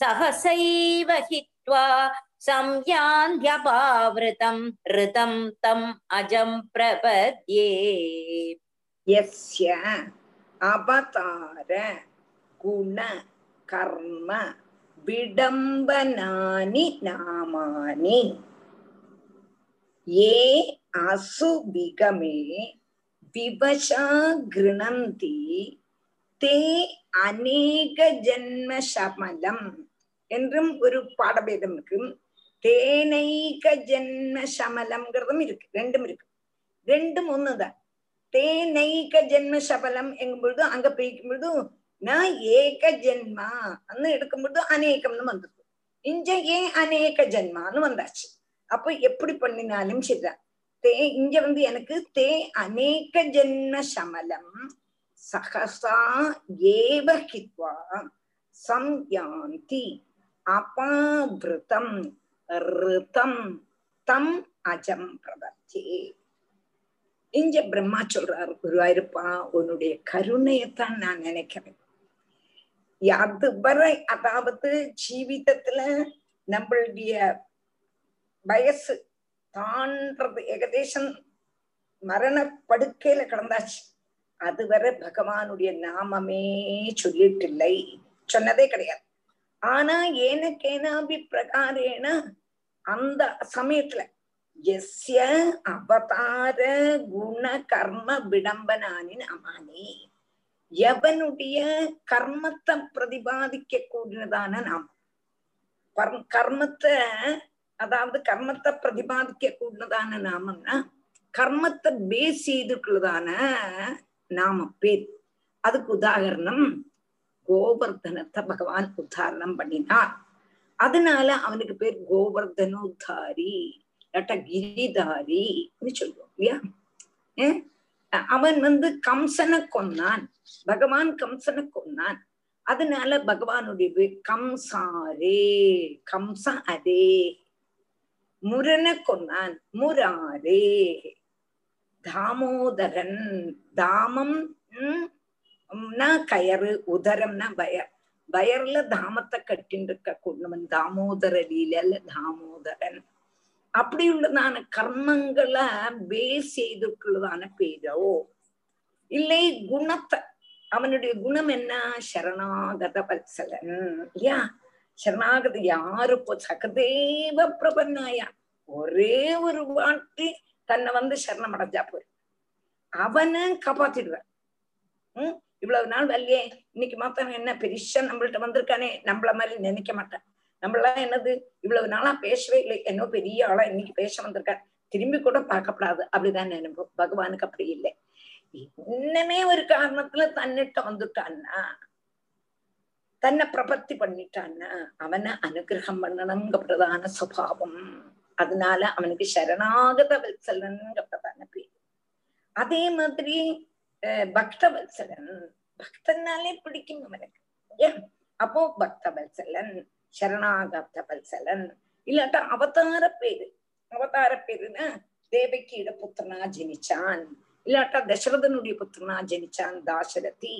[SPEAKER 4] सहसैव हित्वा संयान्त्यपावृतं ऋतं तम् अजं प्रपद्ये
[SPEAKER 6] यस्य अवतार गुण कर्म विडम्बनानि नामानि ये असुविगमे विवशा गृह्णन्ति ते அநேக ஜென்ம சமலம் என்றும் ஒரு பாடபேதம் இருக்கு தேனைக ஜென்ம சமலம்ங்கிறதும் இருக்கு ரெண்டும் இருக்கு ரெண்டும் ஒண்ணுதான் தேனைக ஜென்ம சபலம் எங்கும் பொழுது அங்க பிரிக்கும் பொழுது நான் ஏக ஜென்மா அன்னு எடுக்கும்போது அநேகம்னு வந்தது இஞ்ச ஏன் அநேக ஜென்மான்னு வந்தாச்சு அப்ப எப்படி பண்ணினாலும் சரிதான் தே இங்க வந்து எனக்கு தே அநேக ஜென்ம சமலம் சகசா ஏவ ஹித்வா சம்யாந்தி அபாவிருத்தம் ரிதம் தம் அஜம் பிரபத்தி இங்க பிரம்மா சொல்றாரு குருவாயிருப்பா உன்னுடைய கருணையத்தான் நான் நினைக்கிறேன் அது வரை அதாவது ஜீவிதத்துல நம்மளுடைய வயசு தாண்டது ஏகதேசம் மரண படுக்கையில கிடந்தாச்சு அதுவரை பகவானுடைய நாமமே சொல்லிட்டு இல்லை சொன்னதே கிடையாது. ஆனா ஏனக்கேனாபி பிரகாரேன அந்த சமயத்துல எஸ்ய அவதார குண கர்ம விடம்பனானி நாமானி எவனுடைய கர்மத்தை பிரதிபாதிக்க கூடினதான நாம்? கர்மத்தை அதாவது கர்மத்தை பிரதிபாதிக்க கூடினதான நாமம்னா கர்மத்தை பேஸ் செய்துள்ளதான நாம பேர் அதுக்கு உதாகரணம் கோவர்தனத்தை பகவான் உத்தாரணம் பண்ணினார். அதனால அவனுக்கு பேர் கோவர்தனோத்தாரி இல்லாட்டா கிரிதாரின்னு சொல்லுவோம் இல்லையா? ஏன்? அவன் வந்து கம்சனை கொன்னான். பகவான் கம்சனை கொன்னான். அதனால பகவானுடைய கம்சாரே கம்ச அரே முரனை கொன்னான். முராரே. தாமோதரன் தாமம் கயறு உதரம்னா பயர் பயர்ல தாமத்தை கட்டின்னு இருக்க கொண்டவன் தாமோதர லீலல்ல தாமோதரன். அப்படி உள்ளதான கர்மங்களை பேஸ் செய்திருக்குள்ளதான பேரோ? இல்லை குணத்தை அவனுடைய குணம் என்ன? சரணாகத வத்சலன் இல்லையா? சரணாகத யாரு இப்போ சகதேவ பிரபன்னாயா? ஒரே ஒரு வாட்டி தன்னை வந்து சரணம் அடைஞ்சா போய் அவனை காப்பாத்திடுவான் உம் இவ்வளவு நாள் வரலையே இன்னைக்கு மாத்திரம் என்ன பெருசா நம்மள்ட்ட வந்திருக்கானே? நம்மள மாதிரி நினைக்க மாட்டான். நம்மளாம் என்னது? இவ்வளவு நாளா பேசவே இல்லை. என்னோ பெரிய ஆளா இன்னைக்கு பேச வந்திருக்கான் திரும்பி கூட பார்க்கப்படாது. அப்படிதான் நினைப்போம் பகவானுக்கு அப்படி இல்லை. இன்னமே ஒரு காரணத்துல தன்னிட்ட வந்துட்டான்னா தன்னை பிரபத்தி பண்ணிட்டான்னா அவனை அனுகிரகம் பண்ணணுங்க பிரதான சுபாவம். அதனால அவனுக்கு சரணாகத வத்சலன்ங்க பிரதான பேர். அதே மாதிரி பக்த வத்சலன். பக்தனாலே பிடிக்கும் அவனுக்கு. அப்போ பக்த வத்சலன் சரணாகத வத்சலன் இல்லாட்டா அவதார பேரு அவதார பேருன்னா தேவகியோட புத்திரனா ஜனிச்சான் இல்லாட்டா தசரதனுடைய புத்திரனா ஜனிச்சான் தாசரதி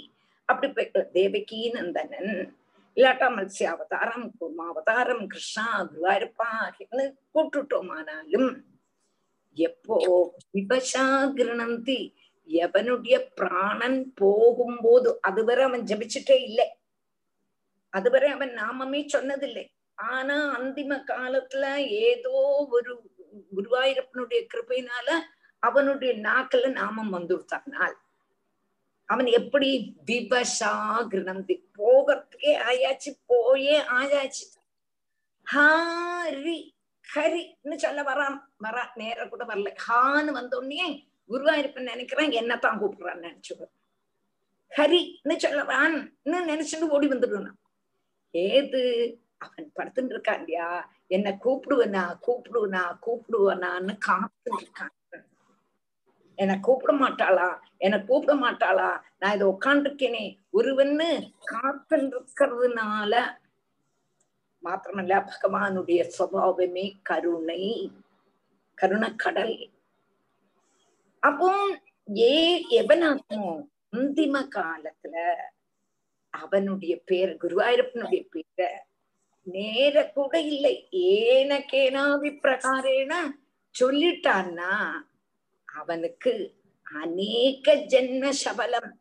[SPEAKER 6] அப்படி போய் தேவகி நந்தனன் இல்லாட்டா மத்ய அவதாரம் கூர்மாவதாரம் கிருஷ்ணா குருவாயிருப்பா கூட்டுட்டோமானாலும் எப்போ விபஷா கிருணந்தி எவனுடைய பிராணன் போகும்போது அதுவரை அவன் ஜபிச்சுட்டே இல்லை அதுவரை அவன் நாமமே சொன்னதில்லை. ஆனா அந்திம காலத்துல ஏதோ ஒரு குருவாயூரப்பனுடைய கிருபையினால அவனுடைய நாக்குல நாமம் வந்துடுத்தானால் அவன் எப்படி விபஷா கிருணந்தி போகிறதுக்கே ஆயாச்சு போயே ஆயாச்சு. ஹாரி ஹரின்னு சொல்ல வரான். வரா நேர கூட வரல. ஹான்னு வந்தோடனே குருவாயிருப்பன் நினைக்கிறான் என்னத்தான் கூப்பிடுறான்னு நினைச்சுடு ஹரின்னு சொல்லவான்னு நினைச்சுட்டு ஓடி வந்துடுவான் ஏது? அவன் படுத்துட்டு இருக்கான் இல்லையா? என்ன கூப்பிடுவனா கூப்பிடுவனா கூப்பிடுவனான்னு காத்துட்டு இருக்கான் என்ன கூப்பிட மாட்டாளா? என்ன கூப்பிட மாட்டாளா? நான் இதை உட்காந்துருக்கேனே ஒருவன்னு காத்துட்டு இருக்கிறதுனால மாத்திரமல்ல பகவானுடைய சுவாவமே கருணை கருணக்கடல். அப்போ ஏ எவனாகும் அந்திம காலத்துல அவனுடைய பேர் குருவாயூரப்பனுடைய பேர நேர கூட இல்லை. ஏனக்கேனாவி பிரகாரேன சொல்லிட்டான்னா அவனுக்கு அநேக ஜென்ம சபலம்.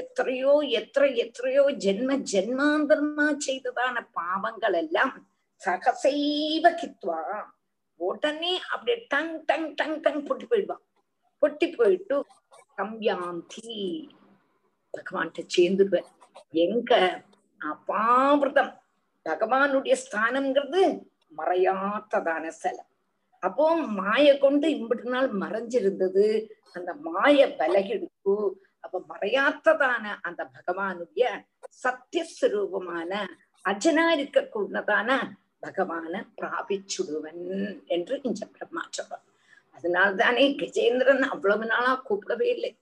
[SPEAKER 6] எத்தனையோ எத்த எத்தனையோ ஜென்ம ஜென்மாந்தர்மா செய்ததான பாவங்கள் எல்லாம் சகசைவ கித்வா. உடனே அப்படியே டங் டங் டங் டங் பொட்டி போயிடுவான். பொட்டி போயிட்டு கம்யாந்தி பகவான்கிட்ட சேர்ந்துடுவேன் எங்க? அபாவிரதம். பகவானுடைய ஸ்தானம்ங்கிறது மறையாத்ததான சிலம் அப்போ மாய கொண்டு இம்பிட்டு நாள் மறைஞ்சிருந்தது. அந்த மாய பலகெடுப்பு அப்ப மறையாத்ததான அந்த பகவானுடைய சத்தியஸ்வரூபமான அஜனா கொண்டதான பகவான பிராபிச்சுடுவன் என்று இந்த பிரம்மா சொல்றார் அதனால்தானே கஜேந்திரன் அவ்வளவு நாளா கூப்பிடவே இல்லை.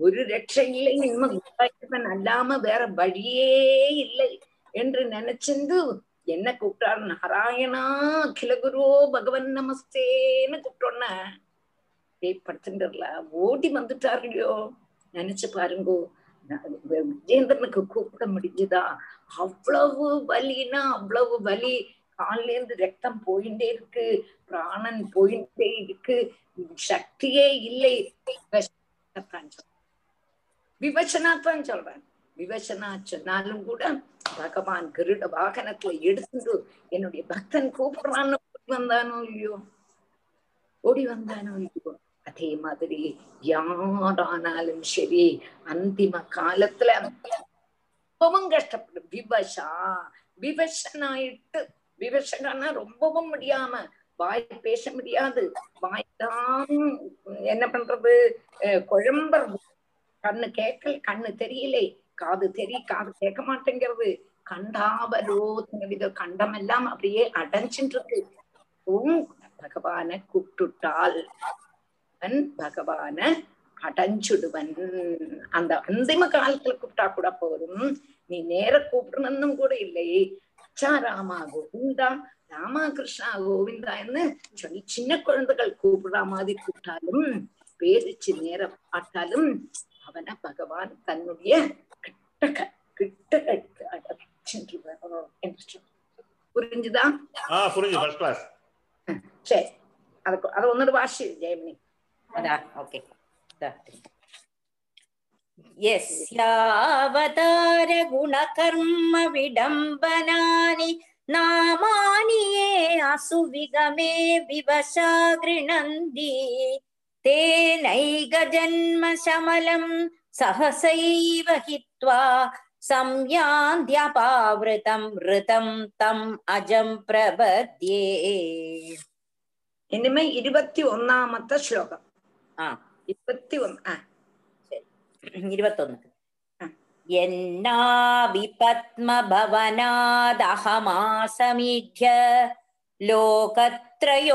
[SPEAKER 6] ஒரு ரட்சை இல்லை இனிமே குருவாயூரப்பன் அல்லாம வேற வழியே இல்லை என்று நினைச்சிருந்து என்ன கூப்பிட்டாரு நாராயணா அகில குரு பகவன் நமஸ்தேன்னு கூப்பிட்டோன்ன. ஏய் படுத்துட்டுல ஓடி வந்துட்டாரு இல்லையோ நினைச்சு பாருங்கோ. விஜேந்திரனுக்கு கூப்பிட முடிஞ்சுதா? அவ்வளவு வலினா அவ்வளவு வலி. கால்ல இருந்து ரத்தம் போயிட்டே இருக்கு. பிராணன் போயிட்டே இருக்கு. சக்தியே இல்லை. விவசனாத்தான் சொல்றேன். விவசனா சொன்னாலும் கூட பகவான் கருட வாகனத்துல எடுத்துட்டு என்னுடைய பக்தன் கூப்பிடுறான்னு வந்தானோ இல்லையோ? ஓடி வந்தானோ இல்லையோ? அதே மாதிரி யாரானாலும் சரி அந்திம காலத்துல ரொம்பவும் கஷ்டப்படும். விவசா விவசனாயிட்டு விவசனா ரொம்பவும் முடியாம வாய் பேச முடியாது. வாய்தான் என்ன பண்றது? குழம்பு குழம்புறது. கண்ணு கேட்கல கண்ணு தெரியலே. காது தெரிய காது கேட்க மாட்டேங்கிறது. கண்டாவலோ வித கண்டம் எல்லாம் அப்படியே அடைஞ்சிட்டு இருக்கு உம் பகவான கூப்பிட்டுட்டால் அவன் பகவான அடைஞ்சுடுவன். அந்த அந்திம காலத்துல கூப்பிட்டா கூட போதும். நீ நேர கூப்பிடணும் கூட இல்லை. அச்சா ராமா கோவிந்தா ராமா கிருஷ்ணா கோவிந்தான்னு சொல்லி சின்ன குழந்தைகள் கூப்பிடுற மாதிரி கூப்பிட்டாலும் பேரிச்சு நேரம் பார்த்தாலும் அவனை பகவான் தன்னுடைய கிட்ட க- கிட்ட எடுத்து அடைச்சின்றுவார் என்று சொன்னார். புரிஞ்சுதா
[SPEAKER 1] ஆ புரிஞ்சு ஃபர்ஸ்ட் கிளாஸ்
[SPEAKER 6] சரி அத அத ஒன்னொரு வாசி ஜெயமணி
[SPEAKER 4] अदा ओके यस्यावतार गुणकर्म विडम्बनानि नामानि ये असुविगमे विवशा गृह्णन्ति तेनैकजन्मशमलं सहसैव हित्वा संयान्त्यपावृतं ऋतं तम् अजं प्रपद्ये
[SPEAKER 6] ഇനിമേ ഇരുപത്തി ഒന്നാമത്തെ ശ്ലോകം
[SPEAKER 4] ആ
[SPEAKER 6] ഇരുപത്തി ഒന്ന് ആ
[SPEAKER 4] ഇരുപത്തൊന്ന്
[SPEAKER 6] എന്നാ
[SPEAKER 4] വിപത്മഭവനാദഹമാസമീഢ്യ लोकत्रयोपकरणो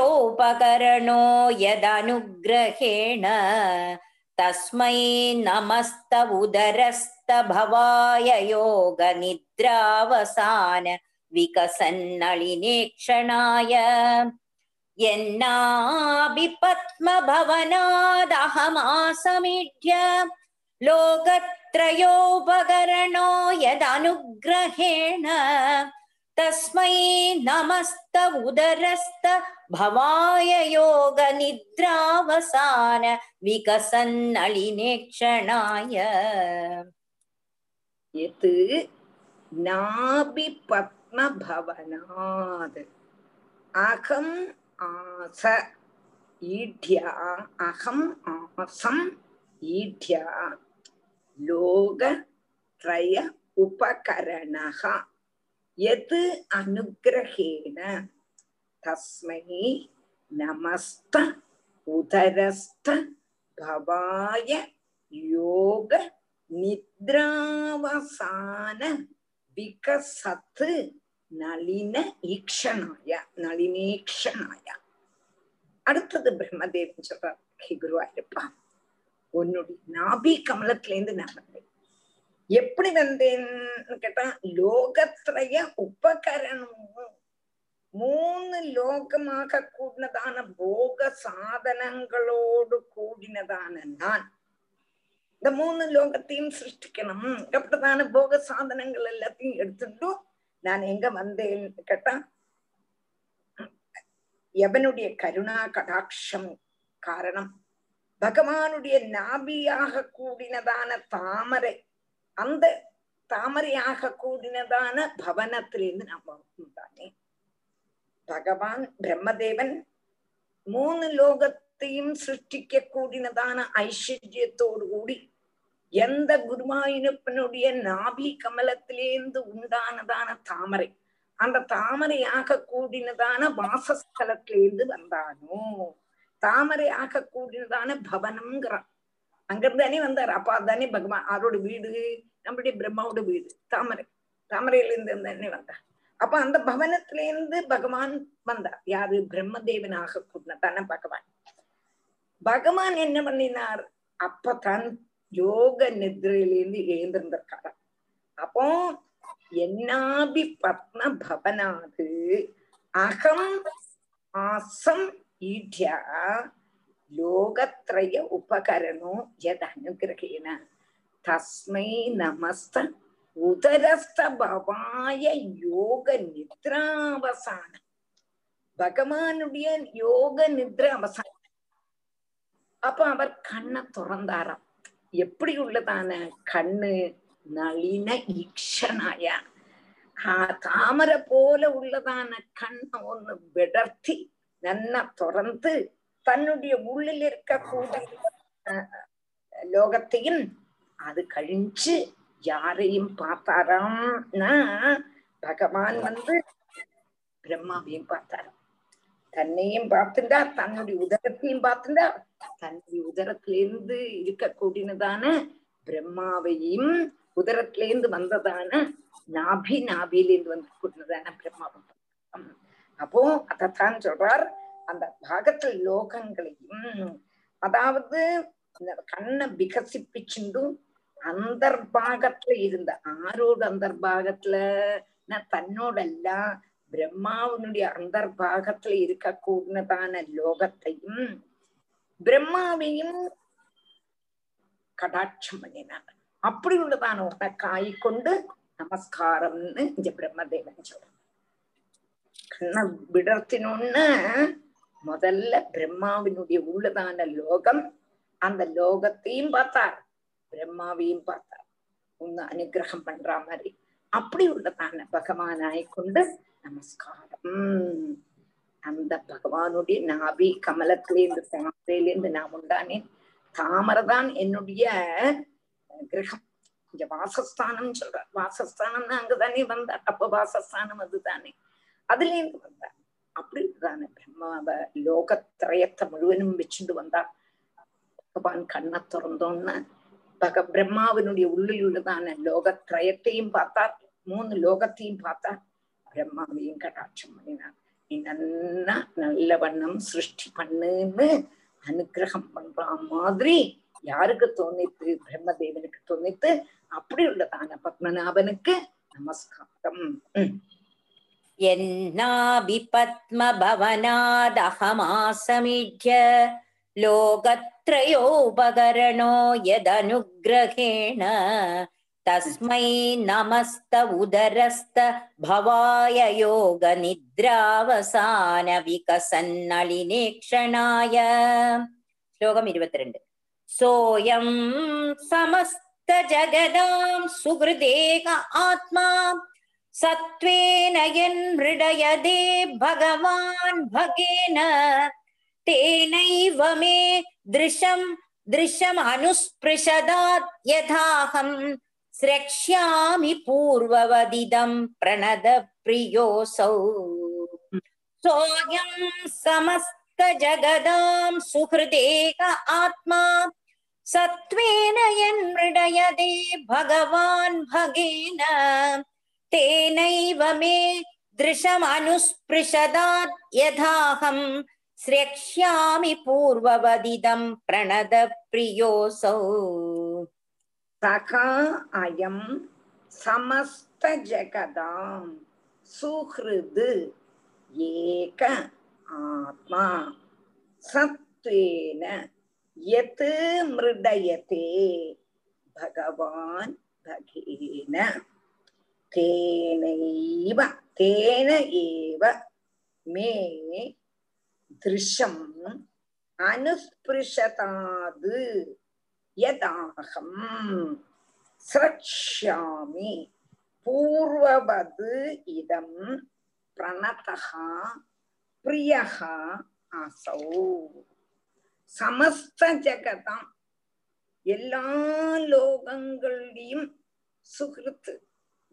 [SPEAKER 4] यदनुग्रहेण तस्मै नमस्त उदरस्तभवाय योगनिद्रावसान विकसन्नलिनेक्षणाय यन्नाभिपद्मभवनादहमासमीढ्य लोकत्रयोपकरणो यदनुग्रहेण तस्मै नमस्त उदरस्त भवाय योगनिद्रावसान विकसन्नलिनेक्षणाय
[SPEAKER 6] यत् नाभिपद्मभवनात् अहम् आस ईढ्या अहम् आसम् ईढ्या लोकत्रय उपकरणः எது அனுகிரகேண தஸ்மை நமஸ்த உதரஸ்த பவாய யோக நித்ராவசான விகசத்து நளின ஈக்ஷனாய நளினேக்ஷனாய அடுத்தது பிரம்மதேவன் சொல்றார் ஹே குருவாயிருப்பா உன்னுடைய நாபி கமலத்திலேருந்து நான் வந்தேன் எப்படி வந்தேன்னு கேட்டா லோகத்திரைய உபகரணமும் மூணு லோகமாக கூடினதான போக சாதனங்களோடு கூடினதான நான். இந்த மூணு லோகத்தையும் சிருஷ்டிக்கணும். அப்படிதான போக சாதனங்கள் எல்லாத்தையும் எடுத்துட்டு நான் எங்க வந்தேன்னு கேட்டா எவனுடைய கருணா கடாட்சம் காரணம்? பகவானுடைய நாபியாக கூடினதான தாமரை. அந்த தாமரையாக கூடினதான பவனத்திலிருந்து நாம் தானே பகவான் பிரம்மதேவன் மூணு லோகத்தையும் சிருஷ்டிக்க கூடினதான ஐஸ்வர்யத்தோடு கூடி எந்த குருவாயூரப்பனுடைய நாபி கமலத்திலேந்து உண்டானதான தாமரை அந்த தாமரையாக கூடினதான வாசஸ்தலத்திலேருந்து வந்தானோ? தாமரையாக கூடினதான பவனம்ங்கிறான். அங்கிருந்தானே வந்தார். அப்பா தானே பகவான் அவரோட வீடு நம்முடைய பிரம்மாவோட வீடு தாமரை. தாமரையிலிருந்து தானே வந்தார். அப்ப அந்த பவனத்திலேருந்து பகவான் வந்தார். யாரு? பிரம்மதேவனாக கூடினதான பகவான். பகவான் என்ன பண்ணினார்? அப்பதான் யோக நித்ரையிலேருந்து எழுந்திருந்திருக்காராம். அப்போ என்னாபி பத்ம பவனாது அகம் ஆசம் ஈட்டியா லோகத்ரய உபகரணோ யத் அனுகிரகேன தஸ்மை நமஸ்த உதரஸ்த யோக நித்ராவசான பகவானுடைய யோக நித்ர அவசானம் அப்ப அவர் கண்ணை திறந்தாராம் எப்படி உள்ளதான கண்ணு நளின ஈக்ஷனாய தாமரை போல உள்ளதான கண்ணை ஒண்ணு விடர்த்தி நன்னா திறந்து தன்னுடைய உள்ளில் இருக்கக்கூடிய லோகத்தையும் அது கழிஞ்சு யாரையும் பார்த்தாராம்னா பகவான் வந்து பிரம்மாவையும் பார்த்தாராம். தன்னையும் பார்த்துட்டார் தன்னுடைய உதரத்தையும் பார்த்துட்டார் தன்னுடைய உதரத்திலிருந்து இருக்கக்கூடியதான பிரம்மாவையும் உதரத்திலேருந்து வந்ததான நாபி நாபியிலிருந்து வந்து கூடினதான பிரம்மாவும். அப்போ அதைத்தான் சொல்றார் அந்த பாகத்தில் லோகங்களையும் அதாவது இந்த கண்ணை விகசிப்பிச்சுண்டு அந்தர்பாகத்துல இருந்த ஆரோட அந்தர்பாகத்துல நான் தன்னோடல்ல பிரம்மாவினுடைய அந்தர்பாகத்துல கூடதான லோகத்தையும் பிரம்மாவையும் கடாட்சம் பண்ணினார். அப்படி உள்ளதான உனக்காய் கொண்டு நமஸ்காரம்னு இந்த பிரம்மதேவன் சொல்ற கண்ண விடர்த்தினோன்னு முதல்ல பிரம்மாவினுடைய உள்ளதான லோகம் அந்த லோகத்தையும் பார்த்தார். பிரம்மாவையும் பார்த்தார். ஒன்னு அனுகிரகம் பண்ற மாதிரி. அப்படி உள்ளதான பகவானாய் கொண்டு நமஸ்காரம். அந்த பகவானுடைய நாபி கமலத்திலேருந்து தாமரையிலேருந்து நான் உண்டானேன். தாமரைதான் என்னுடைய கிரகம். இங்க வாசஸ்தானம் சொல்றார். வாசஸ்தானம்னா அங்கதானே வந்தார். அப்ப வாசஸ்தானம் அதுதானே. அதுலேருந்து வந்தார். அப்படின்றதான பிரம்மாவ லோகத்திரயத்தை முழுவதும் வச்சுட்டு வந்தார் பகவான் கண்ணை திறந்தோன்னு பக பிரம்மாவினுடைய உள்ளில் உள்ளதான லோகத்திரயத்தையும் பார்த்தார் மூணு லோகத்தையும் பார்த்தார் பிரம்மாவையும் கடாட்சம் பண்ணினார் நீ நன்னா நல்ல வண்ணம் சிருஷ்டி பண்ணுன்னு அனுகிரகம் பண்ற மாதிரி யாருக்கு தோணித்து பிரம்மதேவனுக்கு தோணித்து அப்படி உள்ளதான பத்மநாபனுக்கு நமஸ்காரம். உம்
[SPEAKER 4] यन्नाभिपद्मभवनादहमासमीढ्य लोकत्रयोपकरणो यदनुग्रहेण तस्मै नमस्त उदरस्त भवाय योगनिद्रावसानविकसन्नलिनेक्षणाय श्लोकम् इरुपतिरण्ड् सोऽयं समस्तजगदां सुहृदेक आत्मा सत्त्वेन यन्मृडयदे भगवान् भगेन तेनैव मे दृशं दृशमनुस्पृशदात् यथाहं स्रक्ष्यामि पूर्ववदिदं प्रणदप्रियोऽसौ सोऽयं समस्तजगदां सुहृदेक आत्मा सत्त्वेन यन्मृडयदे भगवान् भगेन तेनैव मे दृशमनुस्पृशदात् यथाहं स्रक्ष्यामि पूर्ववदिदं प्रणद
[SPEAKER 6] प्रियोऽसौ सखा अयं समस्तजगदां सुहृद् एक आत्मा सत्त्वेन यत् मृडयते भगवान् भगेन தேனைவ தேன ஏவ மே திருஷம் அனுஸ்பிருஷதாது யதாகம். சிரக்ஷாமி பூர்வவது இதம் பிரணதகா பிரியகா அசௌ சமஸ்த ஜகதாம் எல்லா லோகங்களையும் சுகிருத்து.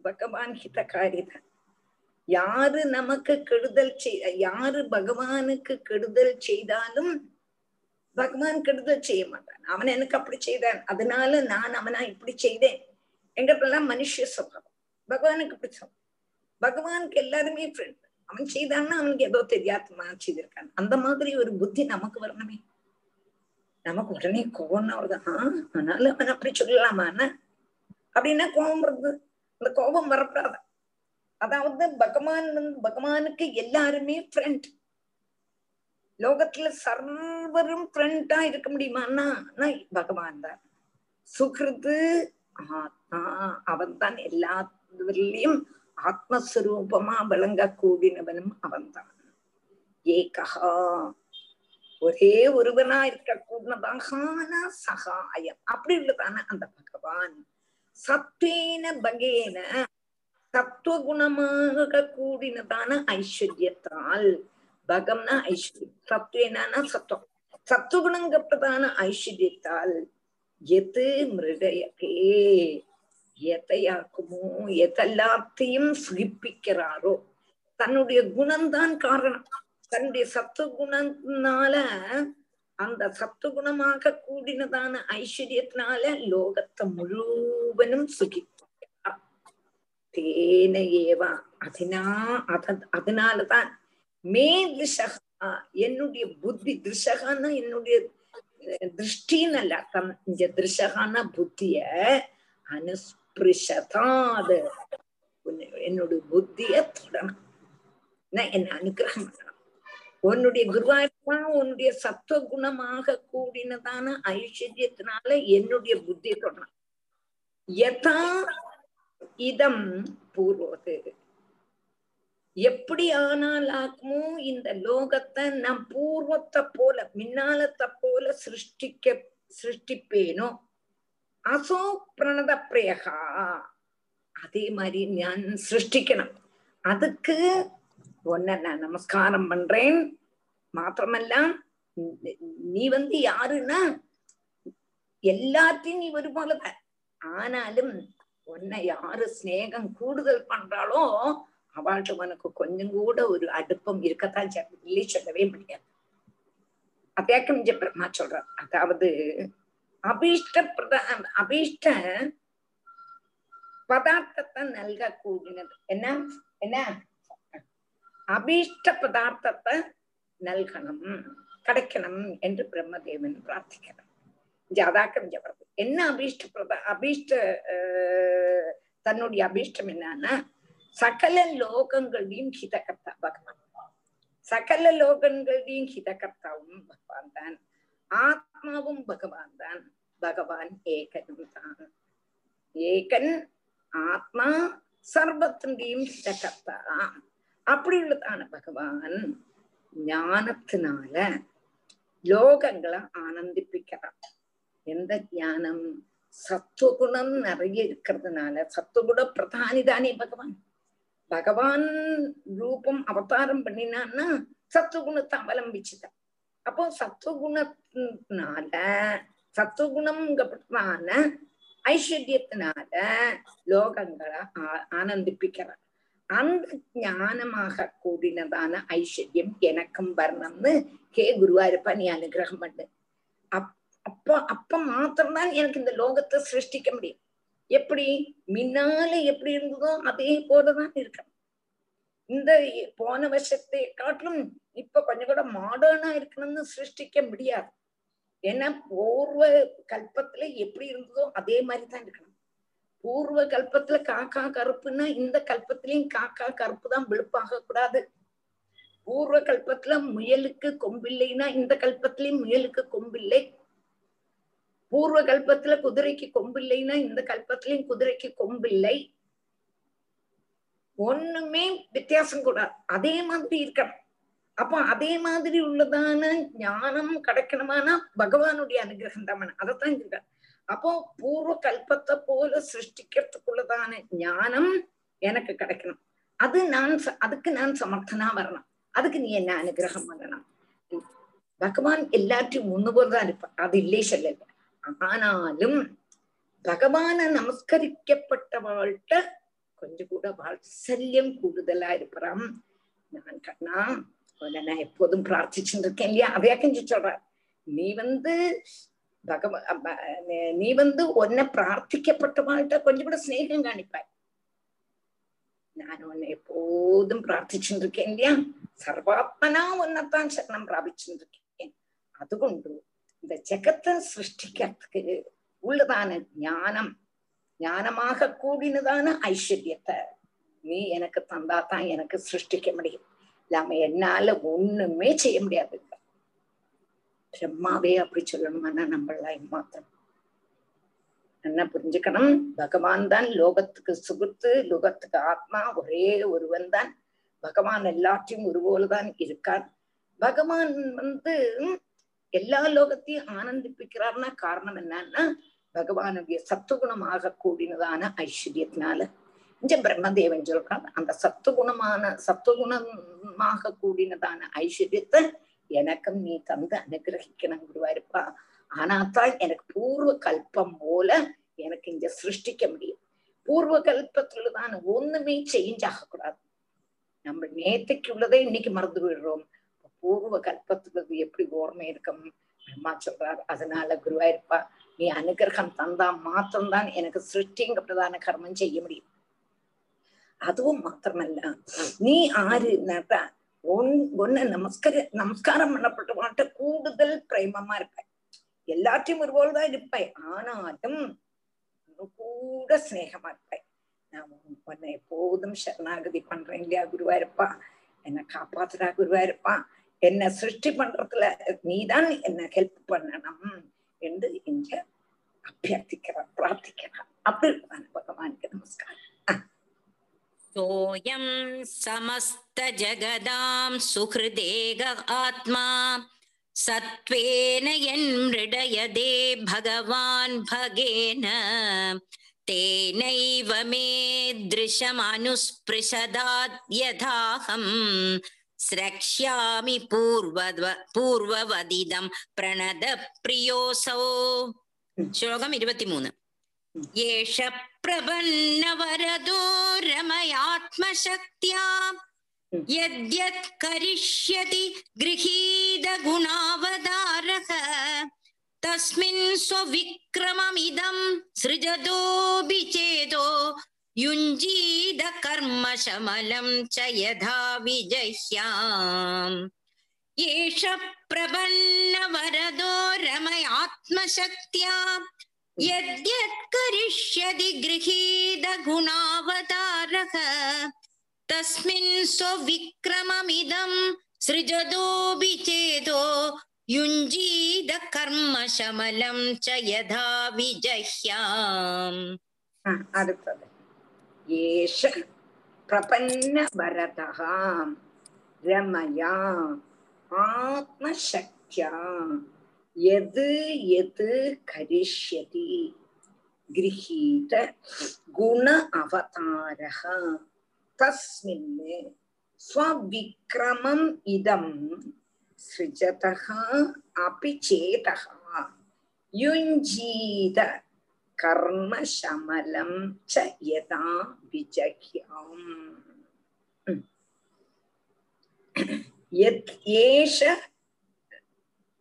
[SPEAKER 6] பகவான் ஹிதகாரிதான் யாரு நமக்கு கெடுதல் செய் யாரு பகவானுக்கு கெடுதல் செய்தாலும் பகவான் கெடுதல் செய்ய மாட்டான். அவன் எனக்கு அப்படி செய்தான். அதனால நான் அவனா இப்படி செய்தேன் எங்கெல்லாம் மனுஷ சுகம் பகவானுக்கு இப்படி சொல்லும் பகவானுக்கு எல்லாருமே ஃப்ரெண்ட் அவன் செய்தான்னா அவனுக்கு ஏதோ தெரியாதமா செய்திருக்கான். அந்த மாதிரி ஒரு புத்தி நமக்கு வரணுமே. நமக்கு உடனே கோபம் ஆஹ் அதனால அவன் அப்படி சொல்லலாமான்னு அப்படின்னா கோபம் வருது. அந்த கோபம் வரப்படாத அதாவது பகவான் வந்து பகவானுக்கு எல்லாருமே ஃப்ரெண்ட் லோகத்துல சர்வரும் ஃப்ரெண்டா இருக்க முடியுமான்னா பகவான் தான். சுகிருத்து ஆத்மா அவன் தான் எல்லாத்துலயும் ஆத்மஸ்வரூபமா விளங்க கூடினவனும் அவன் தான் ஏகா ஒரே ஒருவனா இருக்க கூடினதாக சகாயம். அப்படி உள்ளதான அந்த பகவான். சத்வேன பகேன சத்துவகுணமாக கூடினதான ஐஸ்வர்யத்தால். பகம்னா ஐஸ்வர்யம். சத்வேனா சத்துவம் சத்துவகுணங்கப்பட்டதான ஐஸ்வர்யத்தால் எது மிருடயத்தே எதையாக்குமோ? எதெல்லாத்தையும் சுகிப்பிக்கிறாரோ? தன்னுடைய குணம்தான் காரணம். தன்னுடைய சத்துவகுணத்தினால அந்த சத்துகுணமாக கூடினதான ஐஸ்வர்யத்தினால லோகத்தை முழுவனும் சுகித்தார் தேனையேவா அதினா அத அதனாலதான் மே திருஷகா என்னுடைய புத்தி திருஷகான்னா என்னுடைய திருஷ்டின்னு அல்ல அர்த்தம். இந்த திருஷகான புத்திய அனுஸ்பிருஷதாது. என்னுடைய புத்திய தொடணும். என்ன அனுகிரகம் பண்ணணும். உன்னுடைய குருவாயிருப்பா உன்னுடைய சத்துவ குணமாக கூடினதான ஐஸ்வர்யத்தினால என்னுடைய புத்தி சொன்னான். யதா இதம் பூர்வது எப்படி ஆனால் ஆக்குமோ இந்த லோகத்தை நான் பூர்வத்தை போல மின்னாலத்தை போல சிருஷ்டிக்க சிருஷ்டிப்பேனோ? அசோ பிரணத பிரேகா அதே மாதிரி நான் சிருஷ்டிக்கணும். அதுக்கு ஒன்ன நான் நமஸ்காரம் பண்றேன். மாத்திரமல்ல நீ வந்து யாருன்னா எல்லாத்தையும் நீ ஒரு போலதான் ஆனாலும் உன்னை யாரு சிநேகம் கூடுதல் பண்றாளோ அவள்கிட்ட உனக்கு கொஞ்சம் கூட ஒரு அடுப்பம் இருக்கத்தான் இல்லை சொல்லவே முடியாது. அதேக்கம் பிரம்மா சொல்றார். அதாவது அபீஷ்ட பிரதா அபீஷ்ட பதார்த்தத்தை நல்க கூடினது. என்ன? என்ன? அபீஷ்ட பதார்த்தத்தை நல்கணும் கிடைக்கணும் என்று பிரம்மதேவன் பிரார்த்திக்கிறார் ஜாதாக்கம் ஜபரது என்ன அபீஷ்ட பிரத அபீஷ்ட தன்னுடைய அபீஷ்டம் என்னன்னா சகல லோகங்களையும் ஹிதகர்த்தா பகவான். சகல லோகங்களையும் ஹிதகர்த்தாவும் பகவான் தான். ஆத்மாவும் பகவான் தான். பகவான் ஏகனும் தான். ஏகன் ஆத்மா சர்வத்தின் ஹிதகர்த்தா. அப்படி உள்ளதான பகவான். ஞானத்தினால லோகங்களை ஆனந்திப்பிக்கிறான் எந்த ஞானம்? சத்துவகுணம் நிறைய இருக்கிறதுனால சத்துவகுண பிரதானிதானே பகவான். பகவான் ரூபம் அவதாரம் பண்ணினான்னா சத்துவகுணத்தை அவலம்பிச்சுதான் அப்போ சத்துவகுணத்தினால சத்துவகுணம்ங்கிறதான ஐஸ்வர்யத்தினால லோகங்களை ஆனந்திப்பிக்கிறார் அந்த ஞானமாக கூடினதான ஐஸ்வர்யம் எனக்கும் வரணும்னு கே குருவாயிருப்பா நீ அனுகிரகம் பண்ணு. அப் அப்ப அப்ப மாத்திரம்தான் எனக்கு இந்த லோகத்தை சிருஷ்டிக்க முடியும் எப்படி முன்னால எப்படி இருந்ததோ அதே போலதான் இருக்கணும் இந்த போன வருஷத்தை காட்டிலும் இப்ப கொஞ்சம் கூட மாடர்னா இருக்கணும்னு சிருஷ்டிக்க முடியாது ஏன்னா பூர்வ கல்பத்துல எப்படி இருந்ததோ அதே மாதிரிதான் இருக்கணும் பூர்வ கல்பத்துல காக்கா கருப்புன்னா இந்த கல்பத்திலையும் காக்கா கருப்பு தான் வெளுப்பாக கூடாது பூர்வ கல்பத்துல முயலுக்கு கொம்பில்லைன்னா இந்த கல்பத்திலயும் முயலுக்கு கொம்பில்லை. பூர்வ கல்பத்துல குதிரைக்கு கொம்பில்லைன்னா இந்த கல்பத்திலயும் குதிரைக்கு கொம்பில்லை. ஒண்ணுமே வித்தியாசம் கூடாது. அதே மாதிரி இருக்கணும். அப்போ அதே மாதிரி உள்ளதான ஞானம் கிடைக்கணுமானா பகவானுடைய அனுகிரகம் தான் அதைத்தான் இருக்க அப்போ பூர்வ கல்பத்தை போல சிருஷ்டிக்கிறதுக்குள்ளதான ஞானம் எனக்கு கிடைக்கணும். அது நான் அதுக்கு நான் சமர்த்தனா வரணும். அதுக்கு நீ என்ன அனுகிரகம் பண்ணணும்? பகவான் எல்லாத்தையும் முன்னுபோல்தான் இருப்பான் அது இல்லை சொல்லல. ஆனாலும் பகவான நமஸ்கரிக்கப்பட்டவாழ்கிட்ட கொஞ்சம் கூட வாத்சல்யம் கூடுதலா இருப்பாராம். நான் கண்ணா நான் எப்போதும் பிரார்த்திச்சுட்டு இருக்கேன் இல்லையா? அதையா கஞ்சி சொல்றார். நீ வந்து பகவ நீ வந்து உன்னை பிரார்த்திக்கப்பட்டவாழ்கிட்ட கொஞ்சம் கூட ஸ்நேகம் காணிப்பாய் நான் உன்னை எப்போதும் பிரார்த்திச்சுட்டு இருக்கேன் இல்லையா சர்வாத்மனா உன்னைத்தான் சரணம் பிராபிச்சுட்டு இருக்கேன் അതുകൊണ്ട് இந்த ஜெகத்தை சிருஷ்டிக்கிறதுக்கு உள்ளதான ஞானம் ஞானமாக கூடினதான ஐஸ்வர்யத்தை நீ எனக்கு தந்தாதான் எனக்கு சிருஷ்டிக்க முடியும் இல்லாம என்னால ஒண்ணுமே செய்ய முடியாது பிரம்மாவே அப்படி சொல்லணும்னா நம்மளாம் மாத்திரம் என்ன புரிஞ்சுக்கணும். பகவான் தான் லோகத்துக்கு சுகுத்து லோகத்துக்கு ஆத்மா ஒரே ஒருவன் தான் பகவான் எல்லாத்தையும் ஒருபோலதான் இருக்கான். பகவான் வந்து எல்லா லோகத்தையும் ஆனந்திப்பிக்கிறார்னா காரணம் என்னன்னா பகவானுடைய சத்துகுணமாக கூடினதான ஐஸ்வர்யத்தினால. இந்த பிரம்மதேவன் சொல்றான் அந்த சத்துகுணமான சத்துகுணமாக கூடினதான ஐஸ்வர்யத்தை எனக்கும் நீ தந்து அனுகிரகிக்கணும் குருவாயிருப்பா ஆனாத்தான் எனக்கு பூர்வ கல்பம் போல எனக்கு இங்க சிருஷ்டிக்க முடியும். பூர்வ கல்பத்துலதான் ஒண்ணுமே சேஞ்ச் ஆகக்கூடாது. நம்ம நேத்துக்கு உள்ளதே இன்னைக்கு மறந்து விடுறோம் பூர்வ கல்பத்துக்கு எப்படி ஓர்மை இருக்கும்? பிரம்மா சொல்றார் அதனால குருவாயிருப்பா நீ அனுகிரகம் தந்தா மாத்திரம்தான் எனக்கு சிருஷ்டிங்கப்பட்டதான கர்மம் செய்ய முடியும். அதுவும் மாத்திரமல்ல. நீ ஆறு ஒன்னு நமஸ்கர நமஸ்காரம் பண்ணப்பட்டவாட்ட கூடுதல் பிரேமமா இருப்பேன். எல்லாத்தையும் ஒருபோல்தான் இருப்பேன். ஆனாலும் கூட சிநேகமா இருப்பேன். நான் உன்னை எப்போதும் சரணாகதி பண்றேன் இல்லையா குருவா இருப்பா. என்னை காப்பாத்துறா குருவா இருப்பா. என்ன சிருஷ்டி பண்றதுல நீதான் என்ன ஹெல்ப் பண்ணணும் என்று இங்க அபியர்த்திக்கிறார் பிரார்த்திக்கிறார் அப்படி இருப்பான் பகவானுக்கு நமஸ்காரம்.
[SPEAKER 4] सोऽयं समस्तजगदां सुहृदेग आत्मा सत्त्वेन यन्मृडयदे भगवान् भगेन तेनैव मे दृशमनुस्पृशदात् यथाहम् स्रक्ष्यामि पूर्वद्व पूर्ववदिदं प्रणदप्रियोऽसौ श्लोकम् इरुपतिमून् एष प्रपन्नवरदो रमयात्मशक्त्या यद्यत् करिष्यति गृहीतगुणावतारः तस्मिन् स्वविक्रममिदं सृजतोऽपि चेदो युञ्जीद कर्मशमलं च यथा विजह्याम्। एष प्रपन्नवरदो रमयात्मशक्त्या यद्यत् करिष्यति गृहीतगुणावतारः तस्मिन् स्वविक्रममिदं सृजतोऽपि चेदो युञ्जीद कर्मशमलं च यथा विजह्याम्
[SPEAKER 6] அடுத்தது ஏஷ பிரபன்ன வரதः ரமயா ஆத்மசக்தியா எது எது கரிஷ்யதி? கிரகீத குண அவதாரக தஸ்மின் ஸ்வவிக்ரமம் இதம் சிருஜதா அபி சேதகா யுஞ்சீத கர்மசமலம் ச யதா விஜகியாம் எத் ஏஷ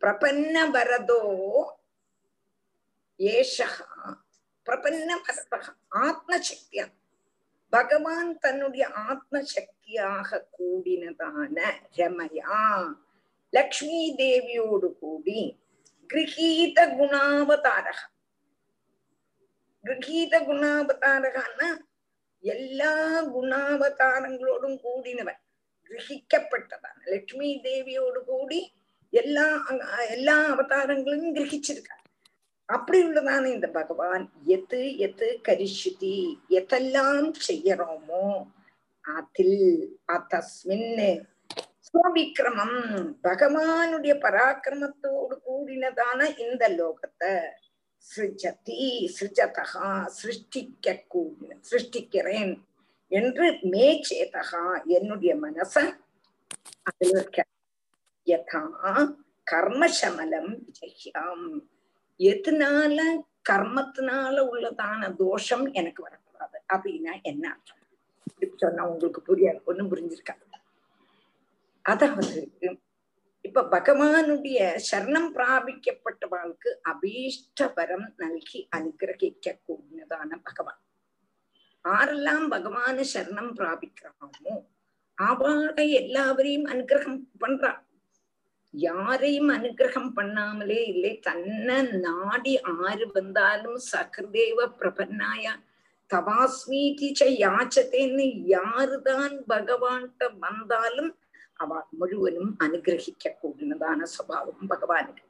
[SPEAKER 6] பிரபன்ன வரதோ ஏஷக பிரபன்னமஸ்தக ஆத்மசக்தியா பகவான் தன்னுடைய ஆத்மசக்தியாக கூடினதான ரமயா. லக்ஷ்மி தேவியோடு கூடி கிரகீத குணாவதாரக. கிரகீத குணாவதாரகன்னா எல்லா குணாவதாரங்களோடும் கூடினவன் கிரகிக்கப்பட்டதான லக்ஷ்மி தேவியோடு கூடி எல்லா எல்லா அவதாரங்களும் கிரகிச்சிருக்கார். அப்படி உள்ளதான இந்த பகவான். எது எது கரிஷுதி எதெல்லாம் செய்யறோமோ அதில் அத்தஸ்மின் சுவவிக்கிரமம் பகவானுடைய பராக்கிரமத்தோடு கூடினதான இந்த லோகத்தை சிருஜதி சிருஜதகா சிருஷ்டிக்க கூடின சிருஷ்டிக்கிறேன் என்று மேச்சேதகா என்னுடைய மனச அதில் இருக்க யதா கர்மசமலம் விஜயாம் எதனால கர்மத்தினால உள்ளதான தோஷம் எனக்கு வரக்கூடாது? அப்படின்னா என்ன அர்த்தம்? இப்படி சொன்னா உங்களுக்கு புரியாது ஒண்ணும் புரிஞ்சிருக்காது. அதாவது இப்ப பகவானுடைய சரணம் பிராபிக்கப்பட்டவாளுக்கு அபீஷ்ட வரம் நல்கி அனுகிரகிக்க கூடினதான பகவான். ஆரெல்லாம் பகவான சரணம் பிராபிக்கிறாமோ அவளை எல்லாவரையும் அனுகிரகம் பண்றான் யாரையும் அனுகிரகம் பண்ணாமலே இல்லை. தன்னை நாடி ஆறு வந்தாலும் சகதேவ பிரபன்னாயா. தவாஸ்மீதிச்ச யாச்சத்தைன்னு யாருதான் பகவான்கிட்ட வந்தாலும் அவ முழுவதும் அனுகிரகிக்க கூடினதான சுவாவம் பகவானுக்கு.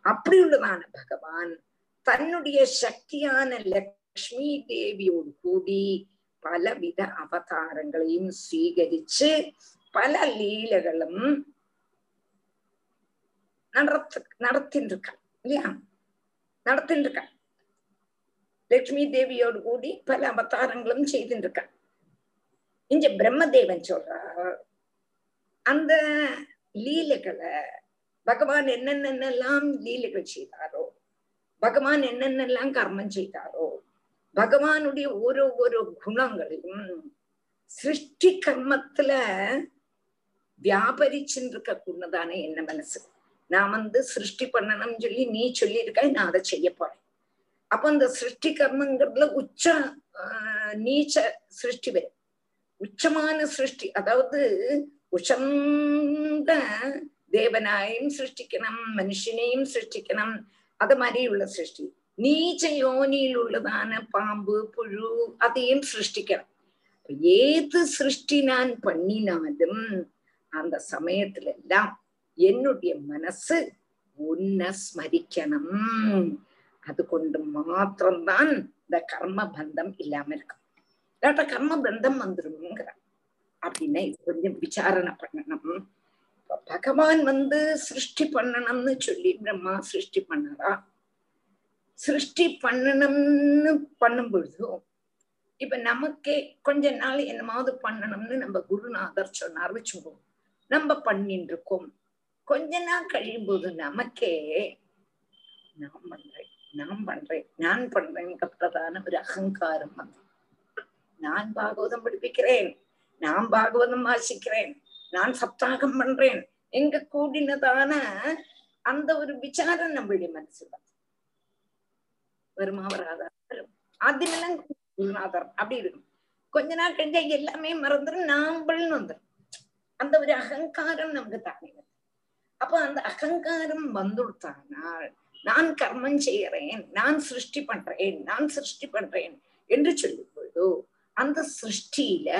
[SPEAKER 6] அப்படி உள்ளதான பகவான் தன்னுடைய சக்தியான லக்ஷ்மி தேவியோடு கூடி பலவித அவதாரங்களையும் ஸ்வீகரிச்சு பல லீலகளும் நடத்து நடத்தின்னு இருக்கான் இல்லையா? நடத்தின்னு லட்சுமி தேவியோடு கூடி பல அவதாரங்களும் செய்துட்டு இருக்கான் இங்க பிரம்மதேவன் சொல்றார் அந்த லீலைகளை பகவான் என்னென்னலாம் லீலைகள் செய்தாரோ பகவான் என்னென்னலாம் கர்மம் செய்தாரோ பகவானுடைய ஒரு ஒரு குணங்களையும் சிருஷ்டி கர்மத்துல வியாபரிச்சுட்டு இருக்கக்கூடதான என்ன மனசு? நான் வந்து சிருஷ்டி பண்ணணும்னு சொல்லி நீ சொல்லியிருக்காய் நான் அதை செய்ய போறேன். அப்ப அந்த சிருஷ்டி கர்மங்கிறதுல உச்ச நீச்ச சிருஷ்டி வரும் உச்சமான சிருஷ்டி அதாவது உஷந்த தேவனாயும் சிருஷ்டிக்கணும் மனுஷனையும் சிருஷ்டிக்கணும் அது மாதிரியுள்ள சிருஷ்டி. நீச்ச யோனியில் உள்ளதான பாம்பு புழு அதையும் சிருஷ்டிக்கணும். ஏது சிருஷ்டி நான் பண்ணினாலும் அந்த சமயத்துல எல்லாம் என்னுடைய மனசு உன்னை ஸ்மரிக்கணும். அது கொண்டு மாத்திரம்தான் இந்த கர்ம பந்தம் இல்லாம இருக்கும். இல்லாட்ட கர்ம பந்தம் வந்துருங்கிற அப்படின்னா இது கொஞ்சம் விசாரணை பண்ணணும். பகவான் வந்து சிருஷ்டி பண்ணணும்னு சொல்லி பிரம்மா சிருஷ்டி பண்ணாரா சிருஷ்டி பண்ணணும்னு பண்ணும் பொழுதும் இப்ப நமக்கே கொஞ்ச நாள் என்னமாவது பண்ணணும்னு நம்ம குருநாதர் சொன்னார் வச்சுக்கோம் நம்ம பண்ணிட்டு இருக்கோம் கொஞ்ச நாள் கழியும் போது நமக்கே நான் பண்றேன் நான் பண்றேன் நான் பண்றேன் ஒரு அகங்காரம் வந்து நான் பாகவதம் படிப்பிக்கிறேன் நான் பாகவதம் வாசிக்கிறேன் நான் சப்தாகம் பண்றேன் எங்க கூடினதான அந்த ஒரு விசாரம் நம்மளுடைய மனசு வருமா வராதா அதுலாம் குருநாதர் அப்படி இருக்கும். கொஞ்ச நாள் கழிஞ்சா எல்லாமே மறந்துடும் நாம்பள்னு வந்துடும் அந்த ஒரு அகங்காரம் நமக்கு தானே அப்ப அந்த அகங்காரம் வந்துடுத்தானால் நான் கர்மம் செய்யறேன் நான் சிருஷ்டி பண்றேன் நான் சிருஷ்டி பண்றேன் என்று சொல்லும் பொழுது அந்த சிருஷ்டியில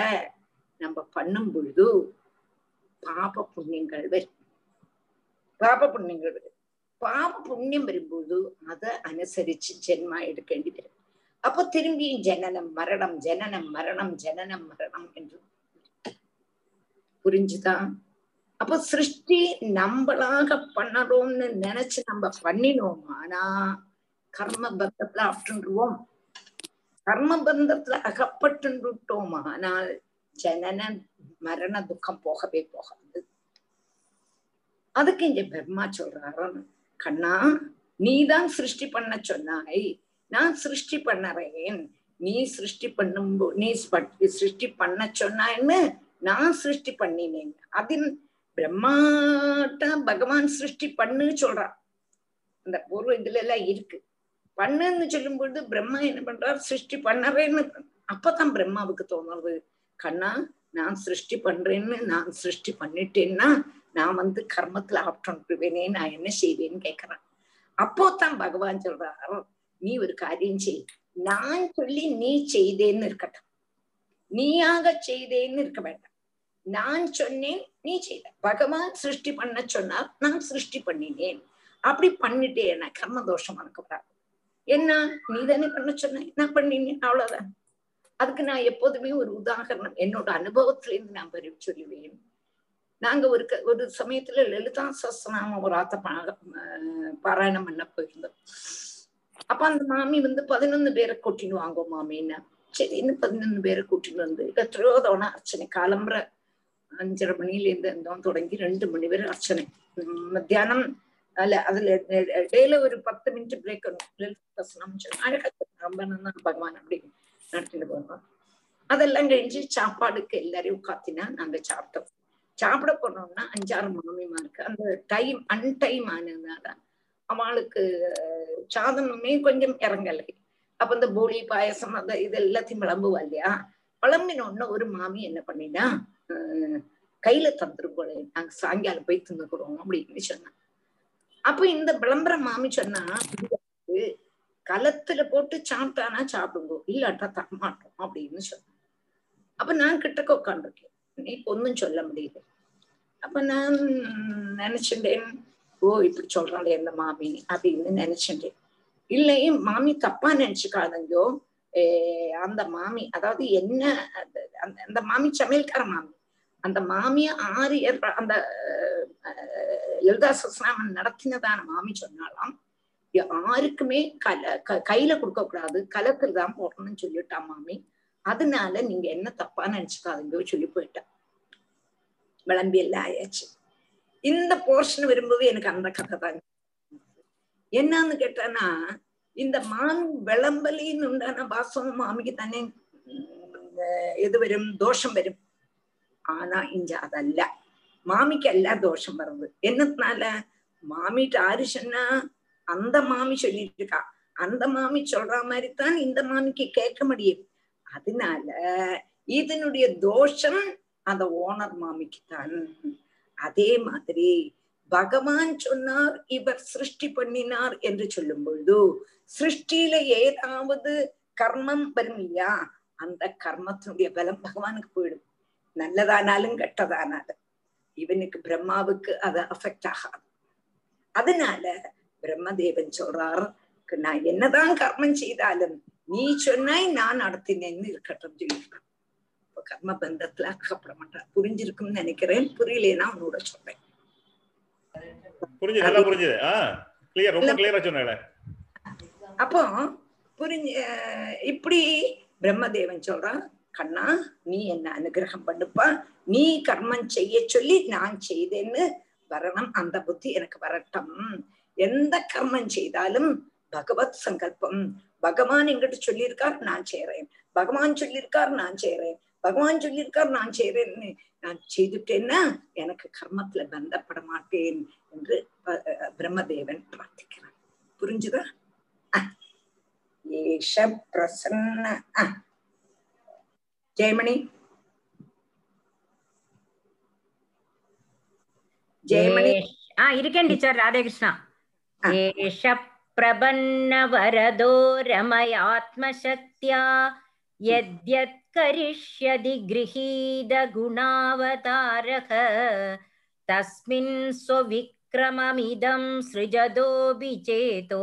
[SPEAKER 6] நம்ம பண்ணும் பொழுது பாப புண்ணியங்கள் வரும். பாப புண்ணியங்கள் வரும். பாப புண்ணியம் வரும்போது அதை அனுசரிச்சு ஜென்மா எடுக்கேண்டி வரும் அப்போ திரும்பியும் ஜனனம் மரணம் ஜனனம் மரணம் ஜனனம் மரணம் என்று புரிஞ்சுதான் அப்ப சிருஷ்டி நம்மளாக பண்ணறோம்னு நினைச்சு நம்ம பண்ணினோமானா கர்ம பந்தத்துல அப்டுருவோம் கர்ம பந்தத்துல அகப்பட்டுட்டோமானால் ஜனன மரண துக்கம் போகவே போகாது. அதுக்கு இங்க பிரம்மா சொல்றாரு கண்ணா நீதான் சிருஷ்டி பண்ண சொன்னாய். நான் சிருஷ்டி பண்ணறேன். நீ சிருஷ்டி பண்ணும் நீ சிருஷ்டி பண்ண சொன்னான்னு நான் சிருஷ்டி பண்ணினேன். அதில் பிரம்மாட்ட பகவான் சிருஷ்டி பண்ணுன்னு சொல்றான். அந்த பூர்வ இதுல எல்லாம் இருக்கு. பண்ணுன்னு சொல்லும் பொழுது பிரம்மா என்ன பண்றார்? சிருஷ்டி பண்ணறேன்னு. அப்பதான் பிரம்மாவுக்கு தோணுறது கண்ணா நான் சிருஷ்டி பண்றேன்னு நான் சிருஷ்டி பண்ணிட்டேன்னா நான் வந்து கர்மத்துல ஆப்டுவேனே நான் என்ன செய்வேன்னு கேக்குறேன். அப்போதான் பகவான் சொல்றார் நீ ஒரு காரியம் செய். நான் சொல்லி நீ செய்தேன்னு இருக்கட்டும். நீயாக செய்தேன்னு இருக்க வேண்டாம். நான் சொன்னேன் நீ செய்த. பகவான் சிருஷ்டி பண்ண சொன்னார் நான் சிருஷ்டி பண்ணினேன். அப்படி பண்ணிட்டேன் கர்ம தோஷம் எனக்கு வராது என்ன? நீ தானே பண்ண சொன்ன. நான் பண்ணினேன் அவ்வளவுதான். அதுக்கு நான் எப்போதுமே ஒரு உதாரணம். என்னோட அனுபவத்துல இருந்து நான் பெரிய சொல்லுவேன். நாங்க ஒரு க- ஒரு சமயத்துல லலிதா சஸ்நாம ஒரு ஆத்த பாராயணம் பண்ண போயிருந்தோம். அப்ப அந்த மாமி வந்து பதினொன்னு பேரை கூட்டின்னு வாங்கோ மாமின்னா. சரி இன்னும் பதினொன்னு பேரை கூட்டின்னு வந்து எத்தனையோ தவணை அர்ச்சனை காலம்புற அஞ்சரை மணியில இருந்து இருந்தோம் தொடங்கி ரெண்டு மணி வரை அர்ச்சனை உம் மத்தியானம் அல்ல அதுல இ- இடையில ஒரு பத்து மினிட் பிரேக் பிரசனம் அழகா பகவான் அப்படி நடத்திட்டு போனோம் அதெல்லாம் கழிஞ்சு சாப்பாடுக்கு எல்லாரையும் உட்காத்தினா நாங்க சாப்பிட்டோம் சாப்பிட போனோம்னா அஞ்சாறு மாமிமாருக்கு அந்த டைம் அன்டைம் ஆனதுனால அவளுக்கு சாதனமே கொஞ்சம் இறங்கலை அப்ப இந்த போலி பாயசம் அந்த இது எல்லாத்தையும் விளம்புவா இல்லையா விளம்பினோன்னு ஒரு மாமி என்ன பண்ணினா அஹ், கையில தந்துருக்கோளே. நாங்க சாயங்காலம் போய் தின்னுக்கிறோம் அப்படின்னு சொன்னான் அப்ப இந்த விளம்பரம் மாமி சொன்னா கலத்துல போட்டு சாப்பிட்டானா சாப்பிடுங்க இல்லாட்டா தரமாட்டோம் அப்படின்னு சொன்னேன் அப்ப நான் கிட்டக்க உட்காந்துருக்கேன் நீ ஒன்னும் சொல்ல முடியல. அப்ப நான் நினைச்சுட்டேன் ஓ இப்படி சொல்றாளே இந்த மாமி அப்படின்னு நினைச்சுட்டேன் இல்லை மாமி தப்பா நினைச்சுக்காதங்கோ. அந்த மாமி அதாவது என்ன அந்த- அந்த மாமி சமையல்கார மாமி. அந்த மாமிய ஆறு ஏற்ப- அந்த அஹ், லலிதா சஸ்ராமன் நடத்தினதான மாமி சொன்னாலாம் யாருக்குமே கல க- கையில கொடுக்க கூடாது கலத்துல தான் போடணும்னு சொல்லிட்டான் மாமி. அதனால நீங்க என்ன தப்பா நினைச்சுக்காதீங்க சொல்லி போயிட்டேன் விளம்பி எல்லாம் ஆயாச்சு. இந்த போர்ஷன் வரும்போது எனக்கு அந்த கதை தான். என்னன்னு கேட்டேன்னா இந்த மான் വിളമ്പലിന്ന് ഉണ്ടാകുന്ന വാസ്തവം മാമിക്ക് തന്നെ ഇത് വരും ദോഷം വരും ஆனா இங்க அதல்ல மாமிக்கல்ல தோஷம் வருது என்னத்தினால மாமிட்டு ஆறு சொன்னா அந்த மாமி சொல்லிட்டு இருக்கா அந்த மாமி சொல்ற மாதிரி தான் இந்த மாமிக்கு கேட்க முடியும் அதனால இதனுடைய தோஷம் அந்த ஓனர் மாமிக்கு தான் அதே மாதிரி பகவான் சொன்னார் இவர் சிருஷ்டி பண்ணினார் என்று சொல்லும் பொழுது சிருஷ்டியில ஏதாவது கர்மம் வரும் இல்லையா அந்த கர்மத்தினுடைய பலம் பகவானுக்கு போயிடும். நல்லதானாலும் கெட்டதானாலும். இவனுக்கு பிரம்மாவுக்கு அது அஃபெக்ட் ஆகாது. அதனால பிரம்மதேவன் சொல்றார் நான் என்னதான் கர்மம் செய்தாலும் நீ சொன்னாய் நான் நடத்தினேன்னு இருக்கட்டும் சொல்லியிருக்கான். இப்ப கர்ம பந்தத்துல அகப்பட மாட்டான். புரிஞ்சிருக்கும்னு நினைக்கிறேன். புரியலேன்னா உன்னோட சொல்றேன்.
[SPEAKER 1] புரிஞ்சுது நல்லா புரிஞ்சுது. கிளியர் ரொம்ப கிளியரா சொன்னேன்.
[SPEAKER 6] அப்போ புரிஞ்ச இப்படி பிரம்மதேவன் சொல்றான் கண்ணா நீ என்ன அனுகிரகம் பண்ணுப்பா? நீ கர்மம் செய்ய சொல்லி நான் செய்தேன்னு வரணும். அந்த புத்தி எனக்கு வரட்டும். எந்த கர்மம் செய்தாலும் பகவத் சங்கல்பம். பகவான் எங்கிட்ட சொல்லியிருக்கார் நான் செய்யறேன் பகவான் சொல்லியிருக்கார் நான் செய்யறேன் பகவான் சொல்லியிருக்கார் நான் செய்யறேன்னு நான் செய்துட்டேன்னா எனக்கு கர்மத்துல பந்தப்பட மாட்டேன் என்று பிரம்மதேவன் பிரார்த்திக்கிறான். புரிஞ்சுதா?
[SPEAKER 4] ఈష ప్రసన్న జయమణి. జయమణి. ఇరికండి సార్ రాధాకృష్ణ. ఏష ప్రబన్న వరదో రమయాత్మశక్త్యా యద్యత్ కరిష్యది గృహీద గుణావతారః తస్మిన్ స్వవిక్రమమిదం సృజదో విచేతో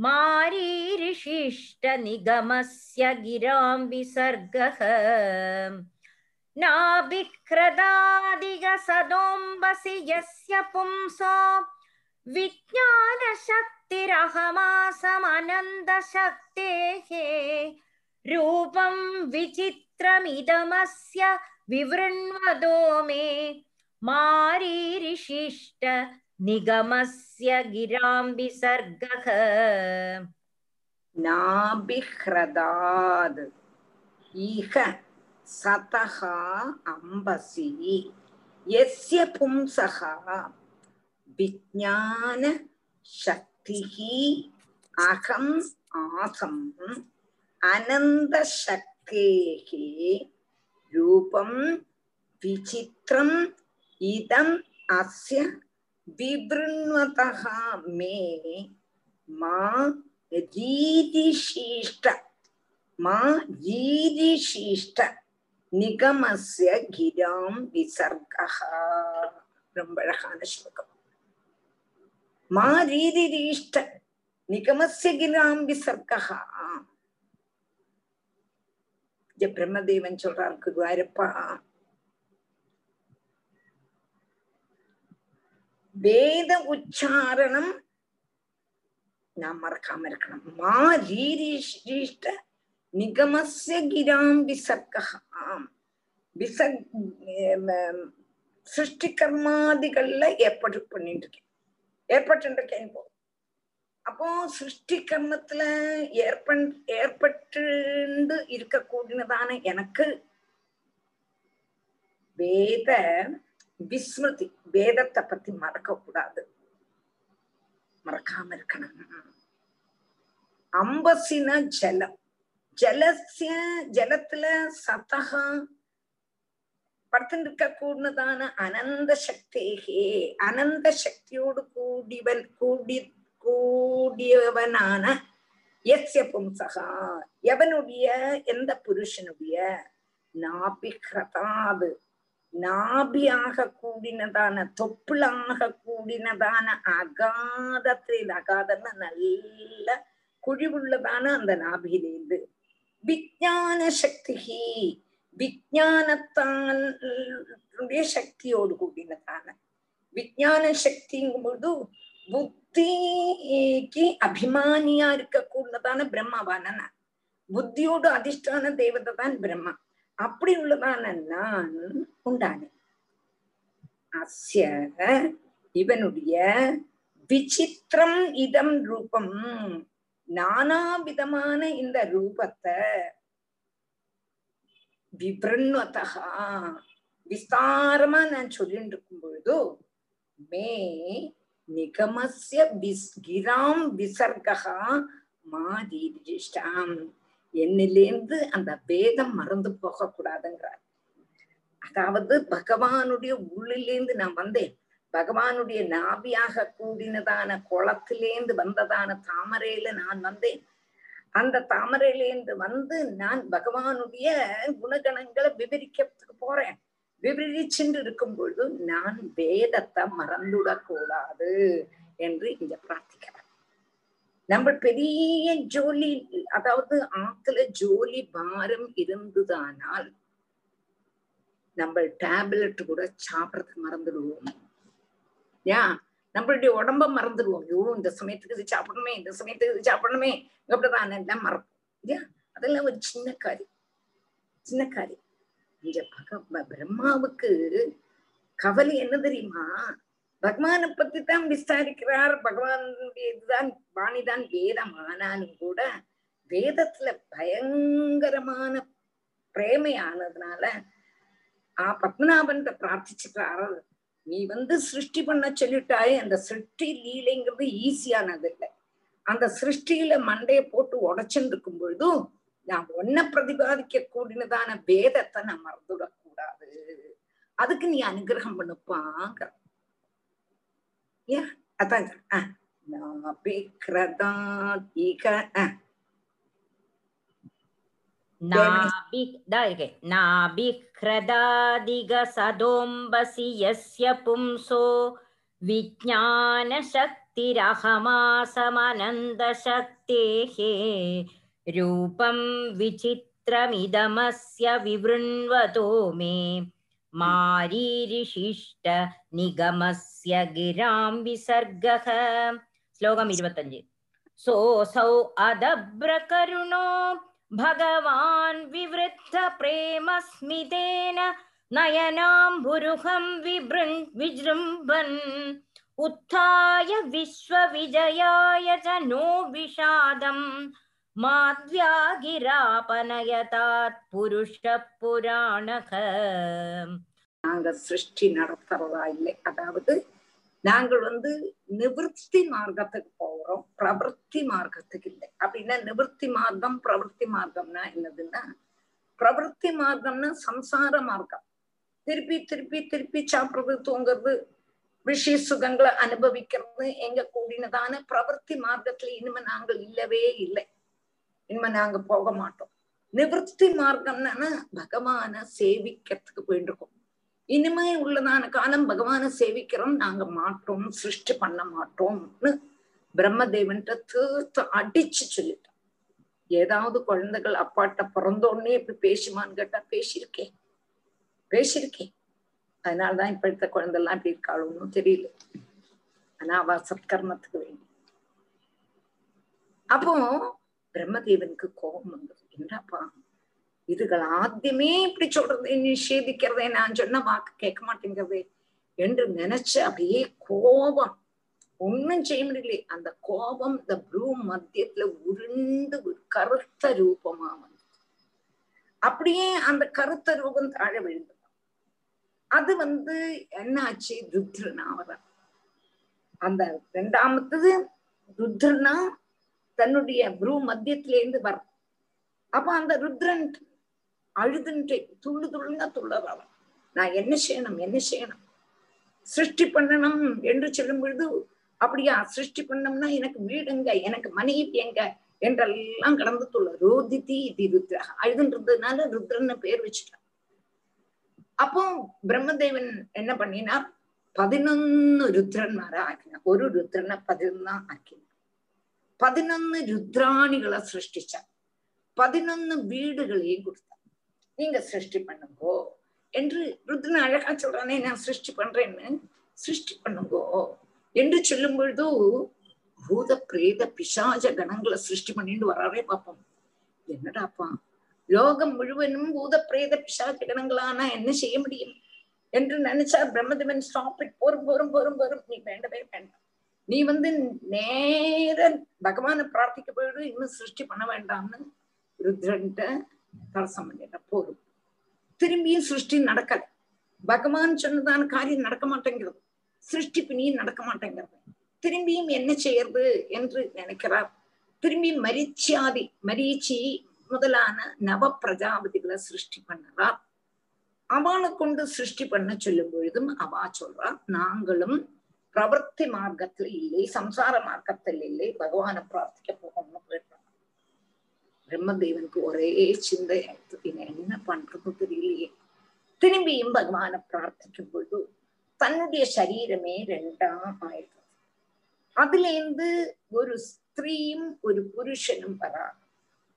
[SPEAKER 4] मारीरिशिष्टनिगमस्य गिरां विसर्गः नाभिह्रदादिगसदोऽम्बसि यस्य पुंसो विज्ञानशक्तिरहमासमनन्दशक्तेः। रूपं विचित्रमिदमस्य विवृण्वदो मे। मारीरिशिष्ट निगमस्य गिरां विसर्गः
[SPEAKER 6] नाभिह्रदाद् इह सतः अम्बसि यस्य पुंसः विज्ञानशक्तिः अहम् आसम् अनन्दशक्तेः रूपं विचित्रम् इदम् अस्य विवृण्वतः मे मा रीतिशिष्ट मा रीतिशिष्ट निगमस्य गिरां विसर्गः ரொம்ப அழகான ஸ்லோகம் மா ரீதிரீஷ்ட நிகமஸ்ய கிராம் விசர்கா பிரம்மதேவன் சொல்றாரு குருவாரப்பா வேத உச்சாரணம் நாம் மறக்காம இருக்கணும். மா ரீரிஷ்ட நிகமஸ்ய கிராம் விசர்கா விசர் சிருஷ்டி கர்மாதிகள்ல ஏற்பாடு பண்ணிட்டு இருக்கேன் ஏற்பட்டு இருக்கேன் இப்போ. அப்போ சிருஷ்டி கர்மத்துல ஏற்ப ஏற்பட்டு இருக்கக்கூடியதான எனக்கு வேத விஸ்மிருதி வேதத்தை பத்தி மறக்க கூடாது மறக்காம இருக்கணும். அம்பசின ஜலம். ஜலசிய ஜலத்துல சதகா படுத்துட்டு கூடதான அனந்த சக்தேகே அனந்த சக்தியோடு கூடிவன் கூடி கூடியவனான எஸ்ய பும்சகா. எவனுடைய? எந்த புருஷனுடைய? நாபிகிரதாது. நாபியாக கூடினதான தொப்புளாக கூடினதான அகாதத்தில் அகாதம்னா நல்ல குழிவுள்ளதான அந்த நாபியிலேந்து விஜான சக்தி விஜானத்தான் சக்தியோடு கூடினதான. விஜான சக்திங்கும் பொழுது புத்திக்கு அபிமானியா இருக்கக்கூடதான பிரம்மாவான புத்தியோடு அதிஷ்டான தேவதை தான் பிரம்மா. அப்படி உள்ளதான நான் உண்டானேன். அஸ்ய இவனுடைய விசித்திரம் இதம் ரூபம். நானா விதமான இந்த ரூபத்தை விபிரண்வதா விஸ்தாரமா நான் சொல்லிட்டு இருக்கும் பொழுது மே நிகமஸ்ய விஸ் கிராம் விசர்கா மாதீரிஷ்டாம் என்னிலேந்து அந்த வேதம் மறந்து போக கூடாதுங்கிறார் அதாவது பகவானுடைய உள்ளிலேந்து நான் வந்தேன். பகவானுடைய நாபியாக கூடினதான குளத்திலேந்து வந்ததான தாமரையில நான் வந்தேன். அந்த தாமரையிலேந்து வந்து நான் பகவானுடைய குணகணங்களை விவரிக்கிறதுக்கு போறேன். விவரிச்சுட்டு இருக்கும் பொழுது நான் வேதத்தை மறந்துடக்கூடாது என்று இங்க பிரார்த்திக்கிறேன் நம்ம பெரிய ஜோலி அதாவது ஆத்துல ஜோலி பாரம் இருந்ததானால் நம்ம டேப்லெட் கூட சாப்பிடறதுக்கு மறந்துடுவோம். யா? நம்மளுடைய உடம்ப மறந்துடுவோம். ஐயோ இந்த சமயத்துக்கு இது சாப்பிடணுமே இந்த சமயத்துக்கு இது சாப்பிடணுமே அப்படிதான் எல்லாம் மறப்போம். இல்லையா? அதெல்லாம் ஒரு சின்ன காரியம். சின்ன காரியம். இங்க பக பிரம்மாவுக்கு கவலை என்ன தெரியுமா? பகவானை பத்தி தான் விசாரிக்கிறார். பகவானுடைய இதுதான் வாணிதான் வேதம் ஆனாலும் கூட வேதத்துல பயங்கரமான பிரேமையானதுனால ஆ பத்மநாபன் பிரார்த்திச்சுக்கிறார்? நீ வந்து சிருஷ்டி பண்ண சொல்லிட்டாயே அந்த சிருஷ்டி லீலைங்கிறது ஈஸியானது இல்லை. அந்த சிருஷ்டியில மண்டைய போட்டு உடச்சுன்னு இருக்கும் பொழுதும் நான் ஒன்ன பிரதிபாதிக்க கூடினதான வேதத்தை நான் மறந்துடக்கூடாது. அதுக்கு நீ அனுகிரகம் பண்ணுப்பாங்க यः अतः अ
[SPEAKER 4] नापि क्रदादिक अ नाभिक्रदादिगसदोऽम्बसि यस्य पुंसो विज्ञानशक्तिरहमासमनन्दशक्तेः रूपं विचित्रमिदमस्य विवृण्वतो मे मारीरिशिष्ट निगमस्य गिरां विसर्गः श्लोकम् इरुपतञ्जि सोऽसौ अदभ्रकरुणो भगवान् विवृद्धप्रेमस्मितेन नयनाम्बुरुहं विबृन् विजृम्भन् उत्थाय विश्वविजयाय च नो विषादम् माध्व्यागिरापनयतात् पुरुषः पुराणः
[SPEAKER 6] நாங்க சிருஷ்டி நடத்துறதா இல்லை அதாவது நாங்கள் வந்து நிவர்த்தி மார்க்கத்துக்கு போகிறோம் பிரவருத்தி மார்க்கத்துக்கு இல்லை அப்படின்னா நிவர்த்தி மார்க்கம் பிரவருத்தி மார்க்கம்னா என்னதுன்னா பிரவருத்தி மார்க்கம்னா சம்சார மார்க்கம் திருப்பி திருப்பி திருப்பி சாப்பிடுறது தூங்குறது விஷய சுகங்களை அனுபவிக்கிறது எங்க கூடினதான பிரவருத்தி மார்க்கத்துல இனிமே நாங்கள் இல்லவே இல்லை இனிமே நாங்க போக மாட்டோம். நிவர்த்தி மார்க்கம்னா பகவான சேவிக்கிறதுக்கு போயிட்டு இனிமே உள்ளதான காலம் பகவான சேவிக்கிறோம் நாங்க மாட்டோம் சிருஷ்டி பண்ண மாட்டோம்னு பிரம்மதேவன்ட்ட தீர்த்து அடிச்சு சொல்லிட்டான் ஏதாவது குழந்தைகள் அப்பாட்ட பிறந்தோடனே இப்படி பேசுமான்னு கேட்டா பேசியிருக்கேன் பேசியிருக்கேன். அதனாலதான் இப்ப எடுத்த குழந்தை எல்லாம் இப்படி இருக்காளுன்னு தெரியல. ஆனா அவ சத்கர்மத்துக்கு வேண்டி. அப்போ பிரம்மதேவனுக்கு கோபம் வந்தது. என்னப்பா இதுகள் ஆத்தியமே இப்படி சொல்றதை நிஷேதிக்கிறதே? நான் சொன்ன வாக்கு கேட்க மாட்டேங்கிறதே? என்று நினைச்சு அப்படியே கோபம். ஒன்னும் செய்ய முடியல அந்த கோபம் இந்த ப்ரூ மத்தியத்துல உருண்டு கருத்த ரூபமா வந்து அப்படியே அந்த கருத்த ரூபம் தாழ விழுந்தது. அது வந்து என்னாச்சு? ருத்ரனாவதான் அந்த ரெண்டாமத்தது ருத்ரனா தன்னுடைய குரு மத்தியத்துல இருந்து வர. அப்ப அந்த ருத்ரன் அழுதுன்ட்டு துள்ளு துள்ளுங்க துள்ளறான் நான் என்ன செய்யணும் என்ன செய்யணும்? சிருஷ்டி பண்ணணும் என்று சொல்லும் பொழுது அப்படியா சிருஷ்டி பண்ணோம்னா எனக்கு வீடுங்க எனக்கு மனைவி எங்க என்றெல்லாம் கடந்து துள்ள. ரோதிதி இது ருத்ரா அழுதுன்றதுனால ருத்ரன்னு பேர் வச்சுட்டான். அப்போ பிரம்மதேவன் என்ன பண்ணினார்? பதினொன்னு ருத்ரன்மாரா ஆக்கினார். ஒரு ருத்ரனை பதினொன்னா ஆக்கினார். பதினொன்னு ருத்ராணிகளை சிருஷ்டிச்சார். பதினொன்னு வீடுகளையும் கொடுத்தார். நீங்க சிருஷ்டி பண்ணுங்கோ என்று ருத்ரன் அழகா சொல்றானே நான் சிருஷ்டி பண்றேன்னு. சிருஷ்டி பண்ணுங்கோ. என்று சொல்லும் பொழுது பூத பிரேத பிசாஜ கணங்களை சிருஷ்டி பண்ணிட்டு வராரே பாப்போம். என்னடாப்பா? லோகம் முழுவதும் பூத பிரேத பிசாஜ கணங்களானா என்ன செய்ய முடியும்? என்று நினைச்சா பிரம்மதேவன். Stop it. போரும் போரும் போரும் போரும். நீ வேண்டவே வேண்டாம். நீ வந்து நேர பகவான பிரார்த்திக்க போயிடு இன்னும் சிருஷ்டி பண்ண வேண்டாம்னு ருத்ரன்ட்ட தரசம் பண்ணிட்ட போதும். திரும்பியும் சிருஷ்டி நடக்கல. பகவான் சொன்னதான காரியம் நடக்க மாட்டேங்கிறது. சிருஷ்டி பிணியும் நடக்க மாட்டேங்கிறது. திரும்பியும் என்ன செய்யறது என்று நினைக்கிறார். திரும்பி மரிச்சியாதி மரீச்சி முதலான நவ பிரஜாபதிகளை சிருஷ்டி பண்ணுறார். அவளை கொண்டு சிருஷ்டி பண்ண சொல்லும் பொழுதும் அவா சொல்றா நாங்களும் பிரவர்த்தி மார்க்கத்துல இல்லை சம்சார மார்க்கத்தில் இல்லை பகவானை பிரார்த்திக்க போகணும்னு போயிடுறாங்க பிரம்மதேவனுக்கு ஒரே சிந்தை ஆயிடுத்து இவன் என்ன பண்றது தெரியலையே திரும்பியும் பகவானை பிரார்த்திக்கும் பொழுது தன்னுடைய சரீரமே ரெண்டாம் ஆயிடுது அதுல இருந்து ஒரு ஸ்திரீயும் ஒரு புருஷனும் வரா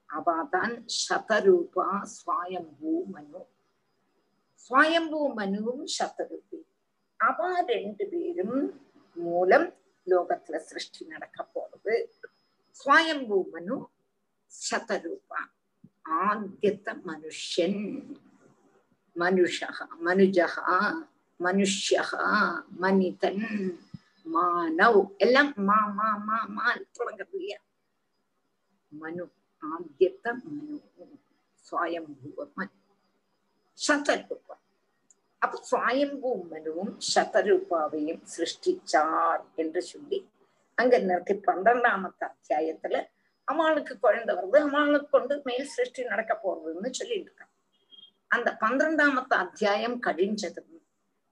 [SPEAKER 6] அவாதான் சதரூபா ஸ்வயம்பூ மனு ஸ்வயம்பூ மனுவும் சதரூபி அவ ரெண்டு பேரும் மூலம் லோகத்துல சிருஷ்டி நடக்க போகுது சுவயம்பூ மனு சதரூபா. ஆத்தியத்த மனுஷன். மனுஷா மனுஜகா மனுஷகா மனிதன் மானவ். எல்லாம் மா மா மா மா தொடங்குறது இல்லையா? மனு ஆத்தியத்த மனு. சுவயம்பூவ மனு சதரூபம் അപ്പൊ സ്വയംഭൂ മനവും ശതരൂപാവയും സൃഷ്ടിച്ചാർ എന്ന് ചൊല്ലി அங்கன்னருக்கு பன்னிரண்டாமத்து அத்தியாயத்துல அவளுக்கு குழந்தை வருது. அவளுக்கு கொண்டு மேல் சிருஷ்டி நடக்க போறதுன்னு சொல்லிட்டு இருக்கான் அந்த பன்னிரண்டாமத்து அத்தியாயம் கழிஞ்சது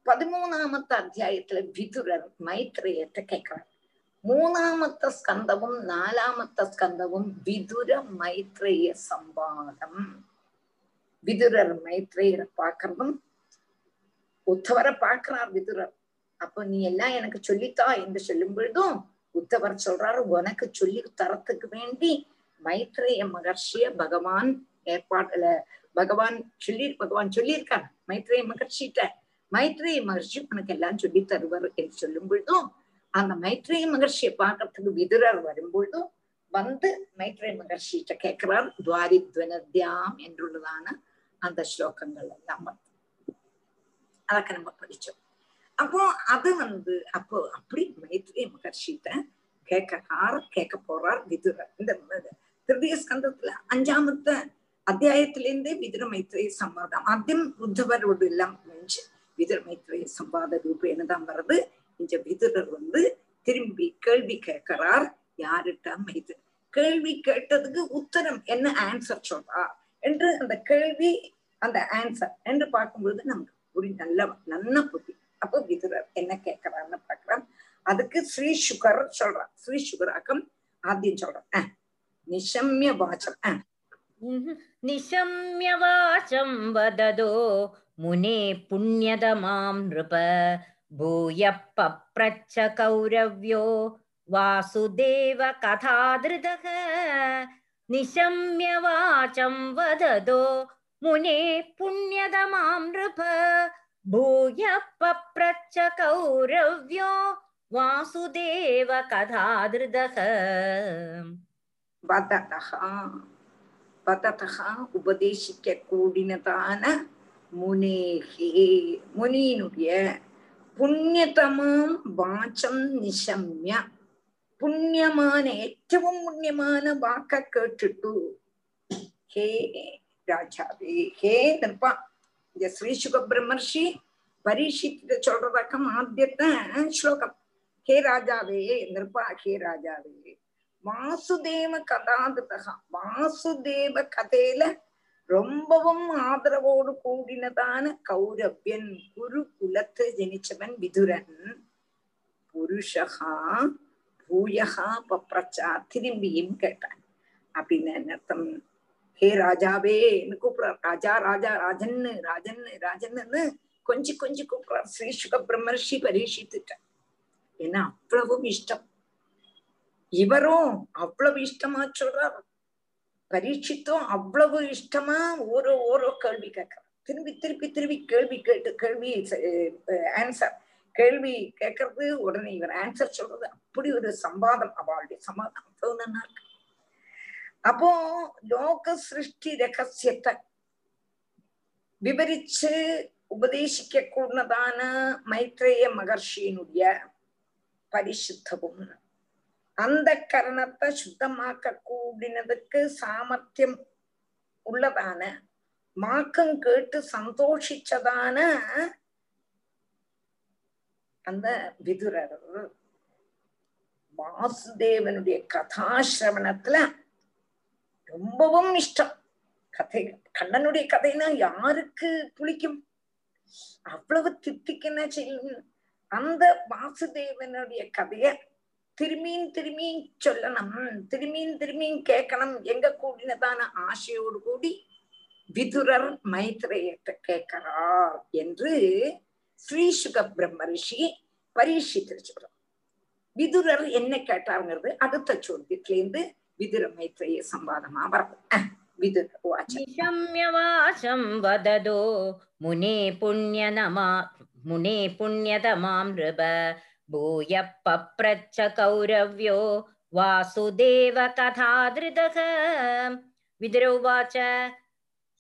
[SPEAKER 6] பதிமூணாமத்து அத்தியாயத்துல விதுரர் மைத்ரேயத்தை கேட்கிறார் மூணாமத்த ஸ்கந்தமும் நாலாமத்த ஸ்கந்தமும் விதுர மைத்ரேய சம்பாதம். விதுரர் மைத்ரேயரை பார்க்கறதும் உத்தவரை பார்க்கிறார் விதுரர். அப்ப நீ எல்லாம் எனக்கு சொல்லித்தா என்று சொல்லும் பொழுதும் உத்தவர் சொல்றாரு உனக்கு சொல்லி தரத்துக்கு வேண்டி மைத்ரேய மகர்ஷிய பகவான் ஏற்பாடுல பகவான் சொல்லி பகவான் சொல்லியிருக்கார் மைத்ரேய மகர்ஷிட்ட. மைத்ரேய மகர்ஷி உனக்கு எல்லாம் சொல்லி தருவார் என்று சொல்லும் பொழுதும் அந்த மைத்ரேய மகர்ஷியை பார்க்கறதுக்கு விதுரர் வரும்பொழுதும் வந்து மைத்ரேய மகர்ஷிட்ட கேட்கிறார் துவாரித்வனத்யாம் என்றுள்ளதான அந்த ஸ்லோகங்கள் எல்லாம். அതൊക്കെ நம்ம படிச்சோம் அப்போ அது வந்து அப்போ அப்படி மைத்ரே மகர்ஷிட்ட கேட்கிறார் கேட்க போறார் விதுர இந்த திருதிய ஸ்கந்தத்துல அஞ்சாமத்த அத்தியாயத்திலேருந்தே விதுர மைத்ரே சம்பாதம் ஆத்தியம் புத்தவரோடு எல்லாம் நினைச்சு விதுர மைத்ரேய சம்பாத ரூபம் என்னதான் வர்றது இந்த விதுரர் வந்து திரும்பி கேள்வி கேட்கிறார் யாருட்டா மைத்ரி கேள்வி கேட்டதுக்கு உத்தரம் என்ன ஆன்சர் சொல்றா என்று அந்த கேள்வி அந்த ஆன்சர் என்று பார்க்கும்பொழுது நமக்கு ஒரு நல்ல நல்ல புத்தி அப்போ விதுரர் என்ன கேட்கிறான்னு பாக்குறான். அதுக்கு ஸ்ரீ சுகர் சொல்றான். ஸ்ரீ சுகராக்கம் ஆத்தியம் சொல்றான். நிஷம்ய வாச்சம்.
[SPEAKER 4] நிஷம்ய வாச்சம் வததோ முனே புண்ணியதமாம் நிருப. भूय पप्रच्छ कौरव्यो वासुदेव कथादृतः நிஷம்ய वाचं வததோ मुने पुण्यतमामृप भूयः पप्रच्छ कौरव्यो वासुदेव कथादृदः
[SPEAKER 6] वदतः वदतः உபதேசிக்க கூடினதான முனேகே முனியினுடைய புண்ணியதமாம் வாச்சம் நிசம்ய புண்ணியமான ஏற்றவும் புண்ணியமான வாக்க கேட்டுட்டு ஹே ராஜாவே ஹே நிற்பா இந்த ஸ்ரீ சுக பிரம்மர்ஷி பரீட்சித்து சொல்றதாக்கம் ஆத்தியத்தை ஸ்லோகம் ஹே ராஜாவே நிற்பா ஹே ராஜாவே வாசுதேவ கதாதுதகா வாசுதேவ கதையில ரொம்பவும் ஆதரவோடு கூடினதான கௌரவியன் குரு குலத்தை ஜனிச்சவன் விதுரன் புருஷகா பூயகா பப்ரச்சா திரும்பியும் கேட்டான் அப்படின்னு அர்த்தம் ஹே ராஜாவேன்னு கூப்பிடுறார் ராஜா ராஜா ராஜன்னு ராஜன்னு ராஜன்னு கொஞ்சி கொஞ்சி கூப்பிடுறார் ஸ்ரீ சுக பிரம்மர்ஷி பரீட்சித்துட்ட. ஏன்னா அவ்வளவும் இஷ்டம். இவரும் அவ்வளவு இஷ்டமா சொல்றார். பரீட்சித்தும் அவ்வளவு இஷ்டமா ஓரோ ஓரோ கேள்வி கேட்கிறார். திரும்பி திருப்பி திருப்பி கேள்வி கேட்டு கேள்வி ஆன்சர் கேள்வி கேட்கறது உடனே இவர் ஆன்சர் சொல்றது. அப்படி ஒரு சம்பாதம் அவளுடைய சம்பாதம் அவ்வளவு நல்லா இருக்கு. அப்போ லோக சிருஷ்டி ரகசியத்தை விவரிச்சு உபதேசிக்க கூடதான மைத்ரேய மகர்ஷியினுடைய பரிசுத்தவும் அந்த கரணத்தை சுத்தமாக்க கூடினதுக்கு சாமர்த்தியம் உள்ளதான மாக்கம் கேட்டு சந்தோஷிச்சதான அந்த விதுரர் வாசுதேவனுடைய கதாசிரவணத்துல ரொம்பவும் இஷ்டம். கதை கண்ணனுடைய கதைன்னா யாருக்கு புளிக்கும்? அவ்வளவு தித்திக்குன்னா செய்யும் அந்த வாசுதேவனுடைய கதைய திரும்பியும் திரும்பியும் சொல்லணும். திரும்பியும் திரும்பியும் கேட்கணும். எங்க கூடினதான ஆசையோடு கூடி விதுரர் மைத்திரையத்தை கேட்கிறார் என்று ஸ்ரீசுக பிரம்ம ரிஷி பரீட்சித்து சொல்றார் விதுரர் என்ன கேட்டாருங்கிறது அடுத்த சோதியத்திலேருந்து विदुरमैत्रेय संवादमा बरः विदुर उवाच
[SPEAKER 4] निशम्यवाचं वददो मुने पुण्यनमा मुने पुण्यतमां नृप भूयः पप्रच्छ कौरव्यो वासुदेवकथाधृतः विदुर उवाच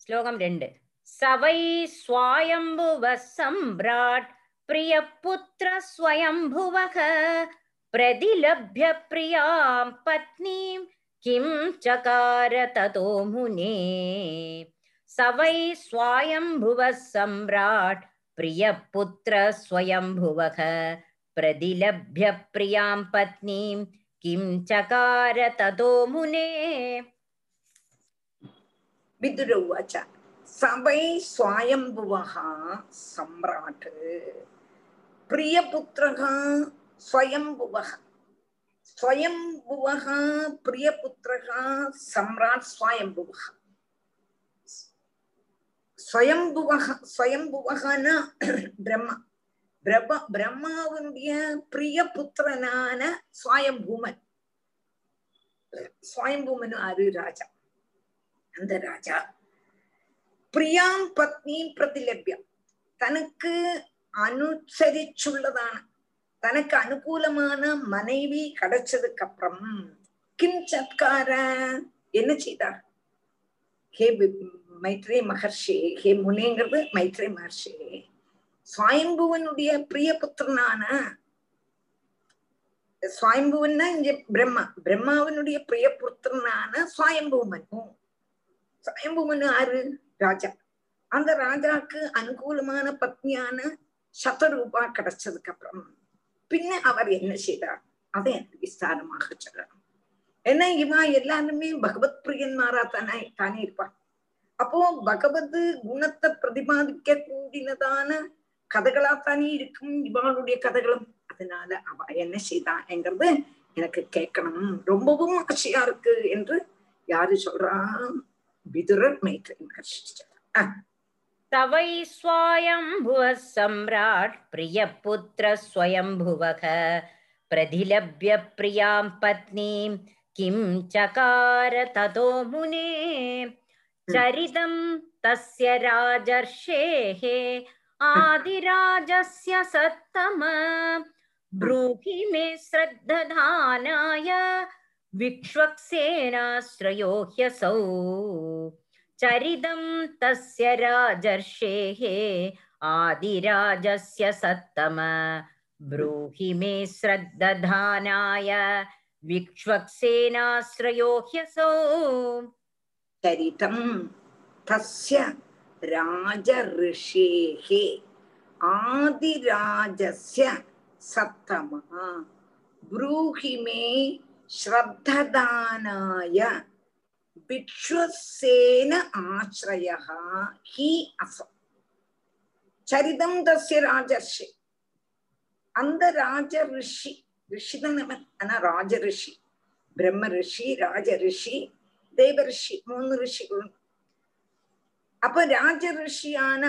[SPEAKER 4] श्लोकं रेण्ड् स वै स्वायम्भुवः सम्भ्राट् प्रियपुत्र स्वयम्भुवः प्रतिलभ्य प्रियां पत्नीं किं चकार ततो मुने स वै स्वायम्भुवः सम्राट् प्रियपुत्र स्वयम्भुवः प्रतिलभ्य प्रियां पत्नीं किं चकार ततो मुने
[SPEAKER 6] விதுர உவாச்ச சபை ஸ்வயம்புவः சம்ராட் பிரியபுத்திரः ஸ்வயம்புவः ஸ்வயம்புவः பிரியபுத்திரः சம்ராட் ஸ்வயம்புவः ஸ்வயம்புவः ஸ்வயம்புவகனா பிரம்மா. பிரம்ம பிரம்மாவுடைய பிரிய புத்திரனான ஸ்வயம்பூமன் ஸ்வயம்பூமன் ஆறு ராஜா. அந்த ராஜா. பிரியாம் பத்னி பிரதிலபியம். தனக்கு அனுசரிச்சுள்ளதான தனக்கு அனுகூலமான மனைவி கிடைச்சதுக்கு அப்புறம் கிம் சத்கார என்ன செய்தார் ஹே மைத்ரே மகர்ஷி ஹே முனேங்கிறது மைத்ரே மகர்ஷி சுவாயம்புவனுடைய பிரிய புத்திரனான சுவாயம்புவன்னா இங்க பிரம்மா பிரம்மாவனுடைய பிரிய புத்திரனான சுவாயம்புவனும் சுவாயம்புவனு ஆறு? ராஜா. அந்த ராஜாக்கு அனுகூலமான பத்னியான சதரூபா கிடைச்சதுக்கு அப்புறம் പിന്നെ അവർ என்ன செய்தார்? அதை எனக்கு விஸ்தாரமாக சொல்லணும் ஏன்னா இவன் எல்லாருமே பகவத் பிரியன்மாரா தானே தானே இருப்பா. அப்போ பகவத் குணத்தை பிரதிபாதிக்க கூடினதான கதைகளாத்தானே இருக்கும் இவளுடைய கதைகளும். அதனால அவ என்ன செய்தாங்கிறது எனக்கு கேட்கணும். ரொம்பவும் ஆசையா இருக்கு என்று யாரு சொல்றா? விதுரர் மைத்ரி
[SPEAKER 4] तवैस्वायम्भुवः सम्राट् प्रियपुत्रस्वयम्भुवः प्रतिलभ्य प्रियाँ पत्नीं किं चकार ततो मुने। हम्म। चरितं तस्य राजर्षेः आदिराजस्य सत्तम। हम्म। ब्रूहि मे श्रद्धधानाय विक्ष्वक्सेनाश्रयो ह्यसौ। चरितं तस्य राजर्षेः आदिराजस्य सत्तम। ब्रूहि मे श्रद्धधानाय विक्ष्वक्सेनाश्रयो ह्यसौ।
[SPEAKER 6] चरितं तस्य राजऋषेः आदिराजस्य सप्तमः ब्रूहि मे श्रद्धदानाय பிக்ஷுசேன ஆசிரயா ஹி அசோ. சரிதம் தசிய ராஜர்ஷி அந்த ராஜ ரிஷி ரிஷி தான் நம்ம ஆனா ராஜ ரிஷி. பிரம்ம ரிஷி ராஜ ரிஷி தேவ ரிஷி மூணு ரிஷிகள் அப்ப ராஜ ரிஷியான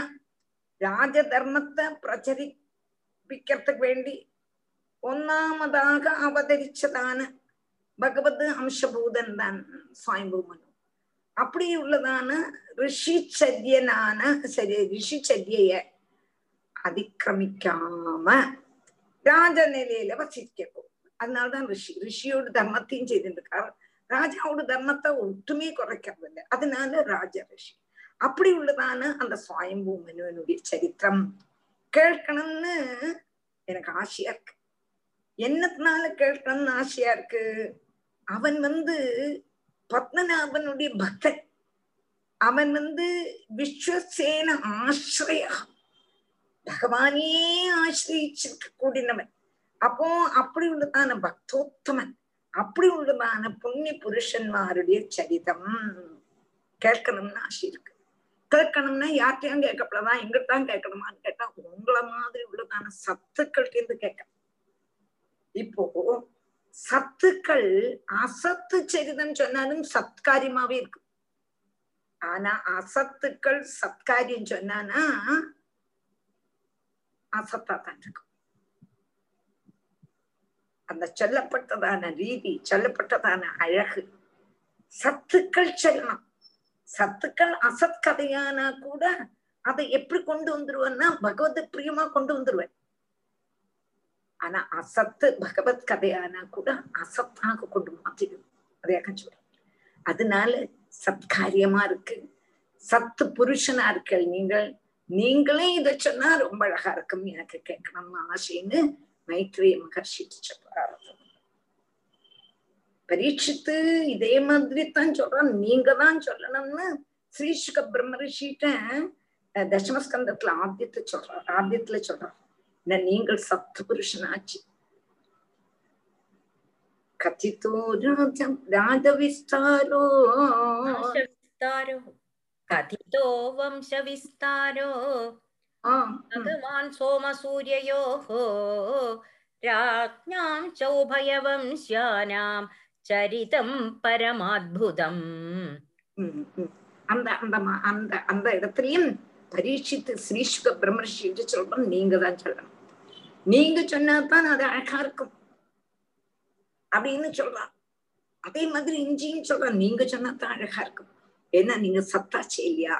[SPEAKER 6] ராஜ தர்மத்தை பிரச்சரிப்பிக்கிறதுக்கு வேண்டி ஒன்னாமதாக அவதரிச்சதான பகவத் அம்சபூதன் தான் சுவாமி பூமன் அப்படி உள்ளதான ரிஷிச்சரியனான சரி ரிஷிச்சரிய அதிக்கிரமிக்காம ராஜநிலையில வசிக்கும் அதனாலதான் ரிஷி ரிஷியோட தர்மத்தையும் செய்திருக்காரு ராஜாவோட தர்மத்தை ஒட்டுமே குறைக்கிறதில்ல. அதனால ராஜ ரிஷி. அப்படி உள்ளதான அந்த சுவாயம்பூ மனுவனுடைய சரித்திரம். கேட்கணும்னு எனக்கு ஆசையா இருக்கு. என்னத்தினால கேட்கணும்னு ஆசையா இருக்கு? அவன் வந்து பத்மநாபனுடைய பக்தன். அவன் வந்து விஸ்வசேன ஆசிரியா பகவானையே ஆசிரியிச்சிருக்க கூடினவன். அப்போ அப்படி உள்ளதான பக்தோத்தமன் அப்படி உள்ளதான புண்ணிய புருஷன்மாருடைய சரிதம். கேட்கணும்னு ஆசை இருக்கு. கேட்கணும்னா யார்கிட்டயும் கேட்கப்படாதான் எங்கிட்டதான் கேட்கணுமான்னு கேட்டா உங்களை மாதிரி உள்ளதான சத்துக்கள்கிட்ட இருந்து கேட்கணும். இப்போ சத்துக்கள் அசத்து சரிதம் சொன்னாலும் சத்காரியமாவே இருக்கு. ஆனா அசத்துக்கள் சத்காரியம் சொன்னானா அசத்தா தான் இருக்கும் அந்த சொல்லப்பட்டதான ரீதி சொல்லப்பட்டதான அழகு சத்துக்கள் சொல்லணும் சத்துக்கள் அசத் கதையானா கூட அதை எப்படி கொண்டு வந்துருவேன்னா பகவத் பிரியமா கொண்டு வந்துருவேன். ஆனா அசத்து பகவத் கதையானா கூட அசத்தாக கொண்டு மாற்றிடும் அதையாக சொல்றேன் அதனால சத்காரியமா இருக்கு. சத்து புருஷனா இருக்கல் நீங்கள். நீங்களே இதை சொன்னா ரொம்ப அழகா இருக்கும் எனக்கு கேட்கணும்னு ஆசைன்னு மைத்ரேய மகர்ஷி சொல்றாரு பரீட்சித்து இதே மாதிரி தான் சொல்றான் நீங்க தான் சொல்லணும்னு ஸ்ரீசுக பிரம்மரிஷிட்ட தசமஸ்கந்தத்துல ஆத்தியத்தை சொல்றார் ஆத்தியத்துல சொல்றார் நீங்கள் சத்து புருஷனாச்சு கத்தித்தோ ராஜம் ராஜவிஸ்தாரோ
[SPEAKER 4] वंशविस्तारो कथितो वंशविस्तारो भगवान् सोमसूर्ययोः राज्ञां चौभयवंश्यानां चरितं परमाद्भुतम्
[SPEAKER 6] அந்த அந்த அந்த அந்த இடத்துலயும் பரீட்சித்து ஸ்ரீசுக பிரம்மர்ஷி சொல்றோம் நீங்க தான் சொல்லணும் நீங்க சொன்னாதான் அது அழகா இருக்கும். அப்படின்னு சொல்றான் அதே மாதிரி இஞ்சின்னு சொல்றான் நீங்க சொன்னாதான் அழகா இருக்கும். ஏன்னா நீங்க சத்தா இல்லையா?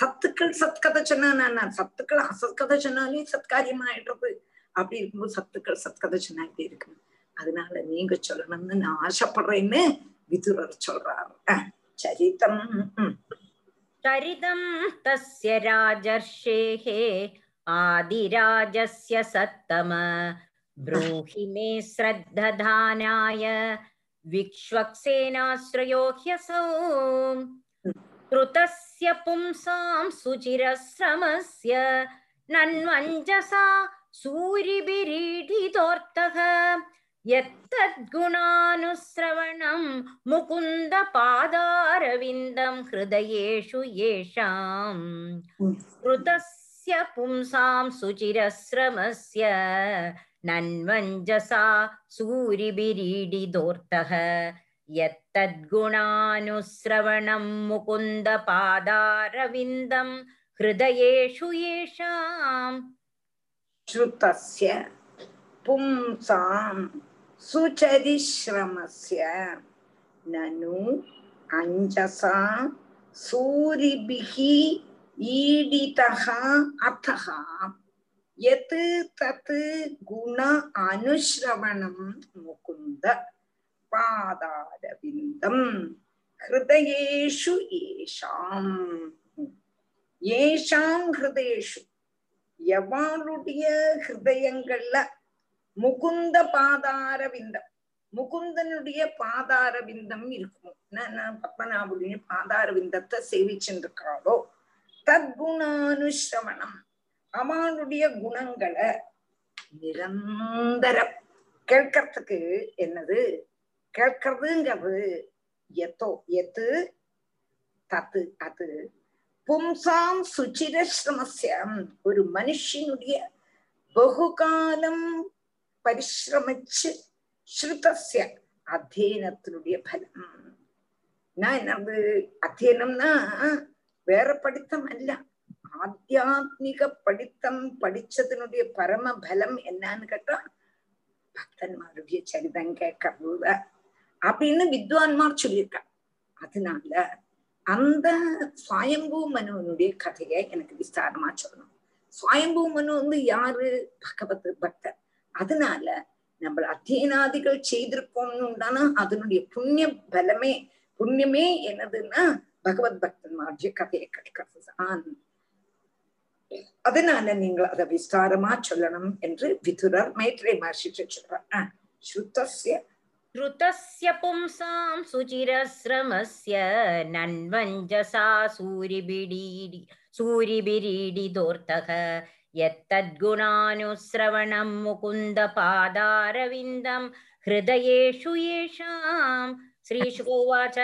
[SPEAKER 6] சத்துக்கள் சத்கதை சொன்னா நான் சத்துக்கள் அசத்கதை சொன்னாலே சத்காரியமா ஆயிடுறது அப்படி இருக்கும்போது சத்துக்கள் சத்கதை சொன்னா இருக்கு அதனால நீங்க சொல்லணும்னு நான் ஆசைப்படுறேன்னு விதுரர் சொல்றாரு. சரிதம்.
[SPEAKER 4] சரிதம் தஸ்ய ராஜர்ஷேகே आदिराजस्य सत्तम ब्रूहि मे श्रद्धधानाय विक्ष्वक्सेनाश्रयो ह्यसौ कृतस्य पुंसां सुचिरश्रमस्य नन्वञ्जसा सूरिभिरीडितोऽर्थः यत्तद्गुणानुश्रवणं मुकुन्दपादारविन्दं हृदयेषु येषाम् कृतस्य पुंसां सुचिरश्रमस्य नन्वञ्जसा सूरिभिरीडितोऽर्थः यत्तद्गुणानुश्रवणं मुकुन्दपादारविन्दं हृदयेषु येषाम्
[SPEAKER 6] श्रुतस्य पुंसां सुचरिश्रमस्य ननु अञ्जसा सूरिभिः ஈடிதா அர்த்தகா எது தத்து குண அனுஸ்ரவணம் முகுந்த பாதாரவிந்தம். ஹிருதயேஷு ஏஷாம். ஏஷாம் ஹிருதயேஷு. எவாளுடைய ஹிருதயங்கள்ல முகுந்த பாதாரவிந்தம் முகுந்தனுடைய பாதாரவிந்தம் இருக்கும்? பத்மநாபுடைய பாதாரவிந்தத்தை சேவிச்சுட்டு இருக்கிறாளோ தத்குணானுஷ்ரவணம் அவனுடைய குணங்களை நிரந்தரம். கேட்கறதுக்கு என்னது? கேட்கறதுங்கிறது எத்தோ எத்து தத்து அது பும்சாம் சுச்சிரஸ்ரமஸ்யம். ஒரு மனுஷனுடைய பகுகாலம் பரிசிரமிச்சு ஸ்ருதஸ்ய அத்தியனத்தினுடைய பலம். நான் என்னது? அத்தியனம்னா வேற படித்தம் அல்ல. ஆத்தியாத்மிக படித்தம் படிச்சதனுடைய பரம பலம் என்னன்னு கேட்டா பக்தன்மாருடைய சரிதம் கேட்கறது அப்படின்னு வித்வான்மார் சொல்லியிருக்கா அதனால அந்த சுவாயம்பூ மனுவனுடைய கதையை எனக்கு விஸ்தாரமா சொல்லணும். சுவாயம்பூ மனு வந்து யாரு? பகவத் பக்தர். அதனால நம்ம அத்தியனாதிகள் செய்திருக்கோம்னு உண்டானா அதனுடைய புண்ணிய பலமே புண்ணியமே என்னதுன்னா பகவத் பக்தன்மாருடைய கதையை கேட்கறது தான் அதனால நீங்கள் அதை விஸ்தாரமா சொல்லணும் என்று விதுரர் மைத்ரே மகர்ஷிட்டு சொல்றார் ஸ்ருதஸ்ய
[SPEAKER 4] श्रुतस्य पुंसां सुचिरश्रमस्य नन्वञ्जसा सूरिबिडीडि सूरिबिरीडिदोर्तः यत्तद्गुणानुश्रवणं मुकुन्दपादारविन्दं हृदयेषु येषां श्रीशुक उवाच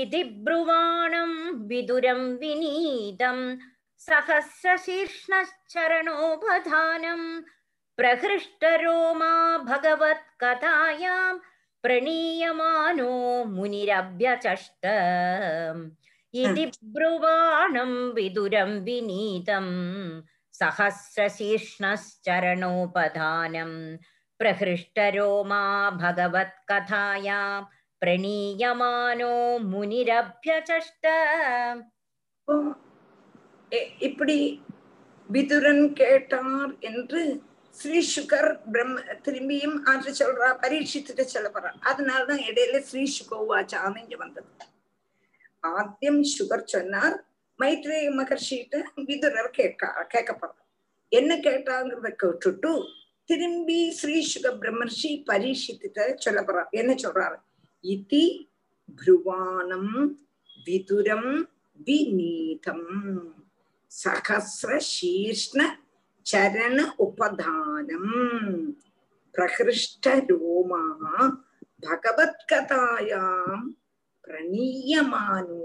[SPEAKER 4] इति ब्रुवाणं विदुरं विनीतं सहस्रशीर्ष्णश्चरणोपधानं प्रहृष्टरोमा भगवत्कथायां प्रणीयमानो मुनिरभ्यचष्ट इति ब्रुवाणं विदुरं विनीतं सहस्रशीर्ष्णश्चरणोपधानं प्रहृष्टरोमा भगवत्कथायां பிரணீயமானோ முனிரபியசஷ்ட
[SPEAKER 6] இப்படி விதுரன் கேட்டார் என்று ஸ்ரீ சுகர் பிரம்ம திரும்பியும் ஆற்று சொல்றா பரீட்சித்துட்டு சொல்ல அதனாலதான் இடையில ஸ்ரீ சுகோவாச்சான்னு இங்க வந்தது. ஆத்தியம் சுகர் சொன்னார். மைத்ரேய மகர்ஷிட்டு விதுரர் கேட்க போறார் என்ன கேட்டாங்கிறத கேட்டுட்டு திரும்பி ஸ்ரீ சுக பிரம்மர்ஷி பரீட்சித்துட்டு சொல்ல என்ன சொல்றாரு? இதி ப்ருவானம் விதுரம் விநீதம் சகசிரீர்ஷ்ண சரண உபதானம் பிரகிருஷ்டரோமா பகவத்கதாயாம் பிரணீயமானோ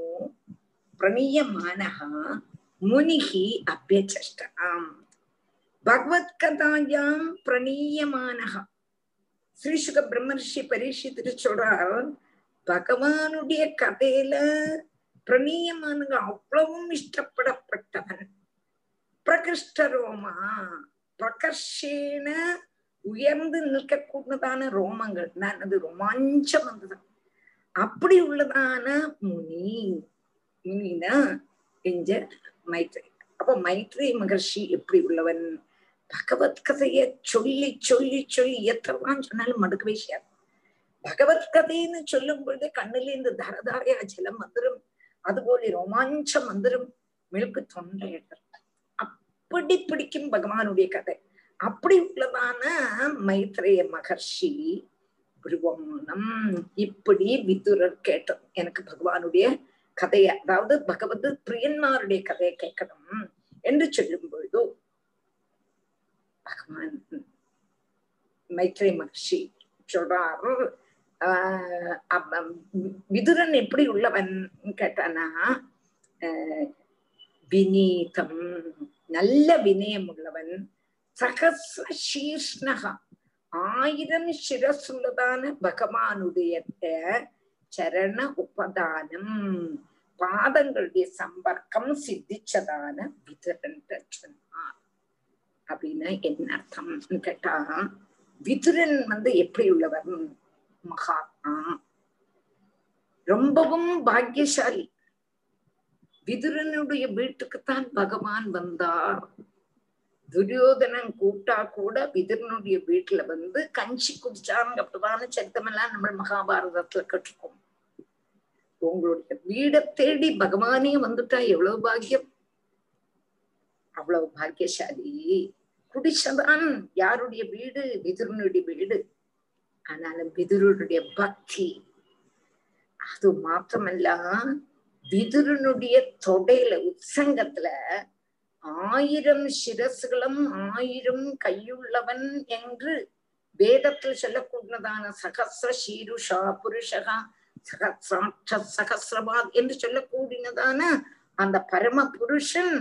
[SPEAKER 6] பிரணீயமானः முனிः அபியச்சஷ்டாம் பகவத்கதாயாம் பிரணீயமானः ஸ்ரீசுக பிரம்மர்ஷி பரீட்சித்துட்டு சொல்றார் பகவானுடைய கதையில பிரணீயமானுங்க அவ்வளவும் இஷ்டப்படப்பட்டவன். பிரகிருஷ்டரோமா பிரகர்ஷேன உயர்ந்து நிற்கக்கூடியதான ரோமங்கள். நான் அது ரோமாஞ்சம் வந்ததான் அப்படி உள்ளதான முனி முனினா எஞ்ச மைத்ரி. அப்ப மைத்ரி மகர்ஷி எப்படி உள்ளவன்? பகவத் கதைய சொல்லி சொல்லி சொல்லி எத்தலாம் சொன்னாலும் மடுக்கவே செய்யாது. பகவத் கதைன்னு சொல்லும் பொழுது கண்ணில இந்த தரதாரையா ஜலம் வந்துடும் அதுபோல ரோமாஞ்சம் வந்துடும் மெழுக்கு தொண்டை அப்படி பிடிக்கும் பகவானுடைய கதை. அப்படி உள்ளதான மைத்ரேய மகர்ஷி புருவமானம் இப்படி விதுரர் கேட்டோம். எனக்கு பகவானுடைய கதையை அதாவது பகவத் பிரியன்மாருடைய கதையை கேட்கணும் என்று சொல்லும் பொழுதோ மைத்ரே மகர்ஷி சொல்றார் ஆஹ் விதுரன் எப்படி உள்ளவன் கேட்டானா வினீதம் நல்ல வினயம் உள்ளவன் சகசிர சீர்ஷ்ணகா ஆயிரம் சிரசுள்ளதான பகவானுடைய சரண உபதானம். பாதங்களுடைய சம்பர்க்கம் சித்திச்சதான விதுரன் சொன்னார் அப்படின்னா என்ன அர்த்தம். கேட்டா விதுரன் வந்து எப்படி உள்ளவர்? மகாத்மா. ரொம்பவும் பாக்கியசாலி. விதுரனுடைய வீட்டுக்குத்தான் பகவான் வந்தார். துரியோதனன் கூட்டா கூட விதுரனுடைய வீட்டுல வந்து கஞ்சி குடிச்சாங்க அப்படிதான சரித்தமெல்லாம் நம்ம மகாபாரதத்துல கேட்டிருக்கோம். உங்களுடைய வீட தேடி பகவானே வந்துட்டா எவ்வளவு பாக்கியம்? அவ்வளவு பாக்கியசாலி. குடிச்சதான் யாருடைய வீடு? விதுரனுடைய வீடு. ஆனாலும் விதுரனுடைய பக்தி. அது மாத்திரமல்ல விதுரனுடைய தொடையில உற்சங்கத்துல ஆயிரம் சிரசுகளும் ஆயிரம் கையுள்ளவன் என்று வேதத்தில் சொல்லக்கூடியதான சகசிர சீருஷா புருஷகா சகசிராட்ச சகசிரவாத் என்று சொல்லக்கூடியதான அந்த பரம புருஷன்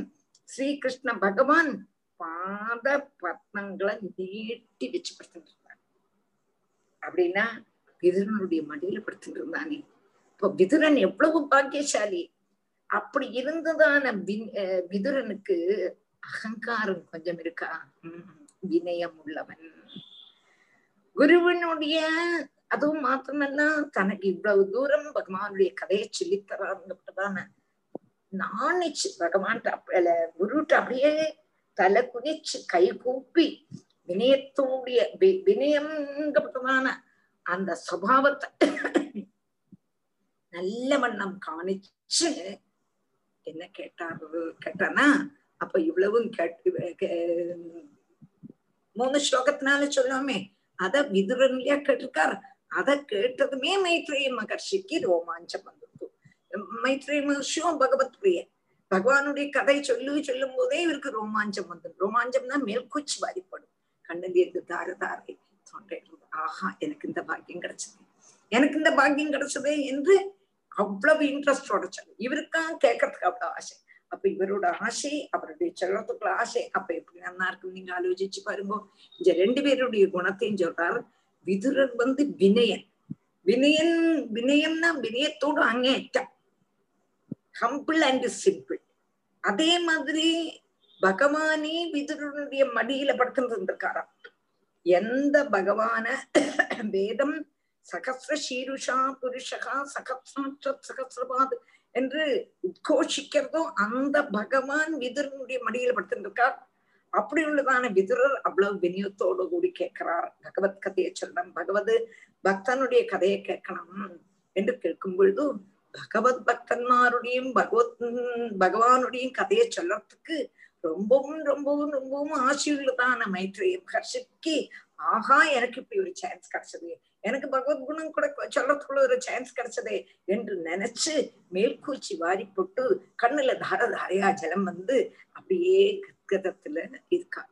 [SPEAKER 6] ஸ்ரீகிருஷ்ண பகவான் பாத பத்மங்களை நீட்டி வச்சு படுத்துட்டு இருந்தான் அப்படின்னா விதுரனுடைய மடியில படுத்துட்டு இருந்தானே இப்போ விதுரன் எவ்வளவு பாக்கியசாலி. அப்படி இருந்ததான வி- அஹ் விதுரனுக்கு அகங்காரம் கொஞ்சம் இருக்கா? உம் வினயம் உள்ளவன். குருவனுடைய அதுவும் மாத்திரமல்ல தனக்கு இவ்வளவு தூரம் பகவானுடைய கதையை சொல்லித்தராங்கப்பட்டதான நாணிச்சு பகவான் குருட்டு அப்படியே தலை குனிச்சு கை கூப்பி வினயத்தோடைய வி- வினயங்கப்பட்டதான அந்த சுபாவத்தை நல்ல வண்ணம் காணிச்சு என்ன கேட்டாரு கேட்டானா அப்ப இவ்வளவும் கேட்டு கே- மூணு ஸ்லோகத்தினால சொல்லாமே அத விதுரன்லயா கேட்டிருக்கார். அத கேட்டதுமே மைத்ரேய மகர்ஷிக்கு ரோமாஞ்சம் வந்திருக்கும் மைத்ரி மகர்ஷியும் பகவத் பிரிய பகவானுடைய கதை சொல்லு சொல்லும் போதே இவருக்கு ரோமாஞ்சம் வந்தது ரோமாஞ்சம்னா மேல்கூச்சி பாதிப்படும் கண்ணில் இருந்து தார தாரை தொண்டையிலிருந்து ஆஹா எனக்கு இந்த பாக்கியம் கிடைச்சது. எனக்கு இந்த பாக்கியம் கிடைச்சது என்று அவ்வளவு இன்ட்ரெஸ்டோட சொல்லு. இவருக்கா கேட்கறதுக்கு அவ்வளவு ஆசை. அப்ப இவரோட ஆசை அவருடைய செல்வத்துக்குள்ள ஆசை. அப்ப எப்படி நல்லா இருக்கும் நீங்க ஆலோசிச்சு பாருங்க. இந்த ரெண்டு பேருடைய குணத்தையும் சொல்றாரு. விதுரர் வந்து வினயன் வினயன் வினயம்னா வினயத்தோடு அங்கேற்றம் ஹம்பிள் அண்ட் சிம்பிள் அதே மாதிரி பகவானே விதுரனுடைய மடியில படுத்துட்டு இருந்திருக்காராம் எந்த பகவான வேதம் சகசிர சீருஷா புருஷகா சகசிர சகசிரபாத் என்று உத்கோஷிக்கிறதோ அந்த பகவான் விதுரனுடைய மடியில படுத்திருக்கார் அப்படி உள்ளதான விதுரர் அவ்வளவு வினயத்தோடு கூடி கேட்கிறார். பகவத் கதையை சொல்லணும் பகவத் பக்தனுடைய கதையை கேட்கணும் என்று கேட்கும் பொழுது பகவத் பக்தன்மாருடையும் பகவத் பகவானுடையும் கதையை சொல்லறதுக்கு ரொம்பவும் ரொம்பவும் ரொம்பவும் ஆசையுள்ளதான மைத்ரேய மகர்ஷிக்கு. ஆஹா எனக்கு இப்படி ஒரு சான்ஸ் கிடைச்சது. எனக்கு பகவத் குணம் கூட சொல்றதுக்குள்ள ஒரு சான்ஸ் கிடைச்சதே என்று நினைச்சு மேல்கூச்சி வாரி போட்டு கண்ணுல தார தாரையா ஜலம் வந்து அப்படியே கத்கதத்துல இருக்கார்.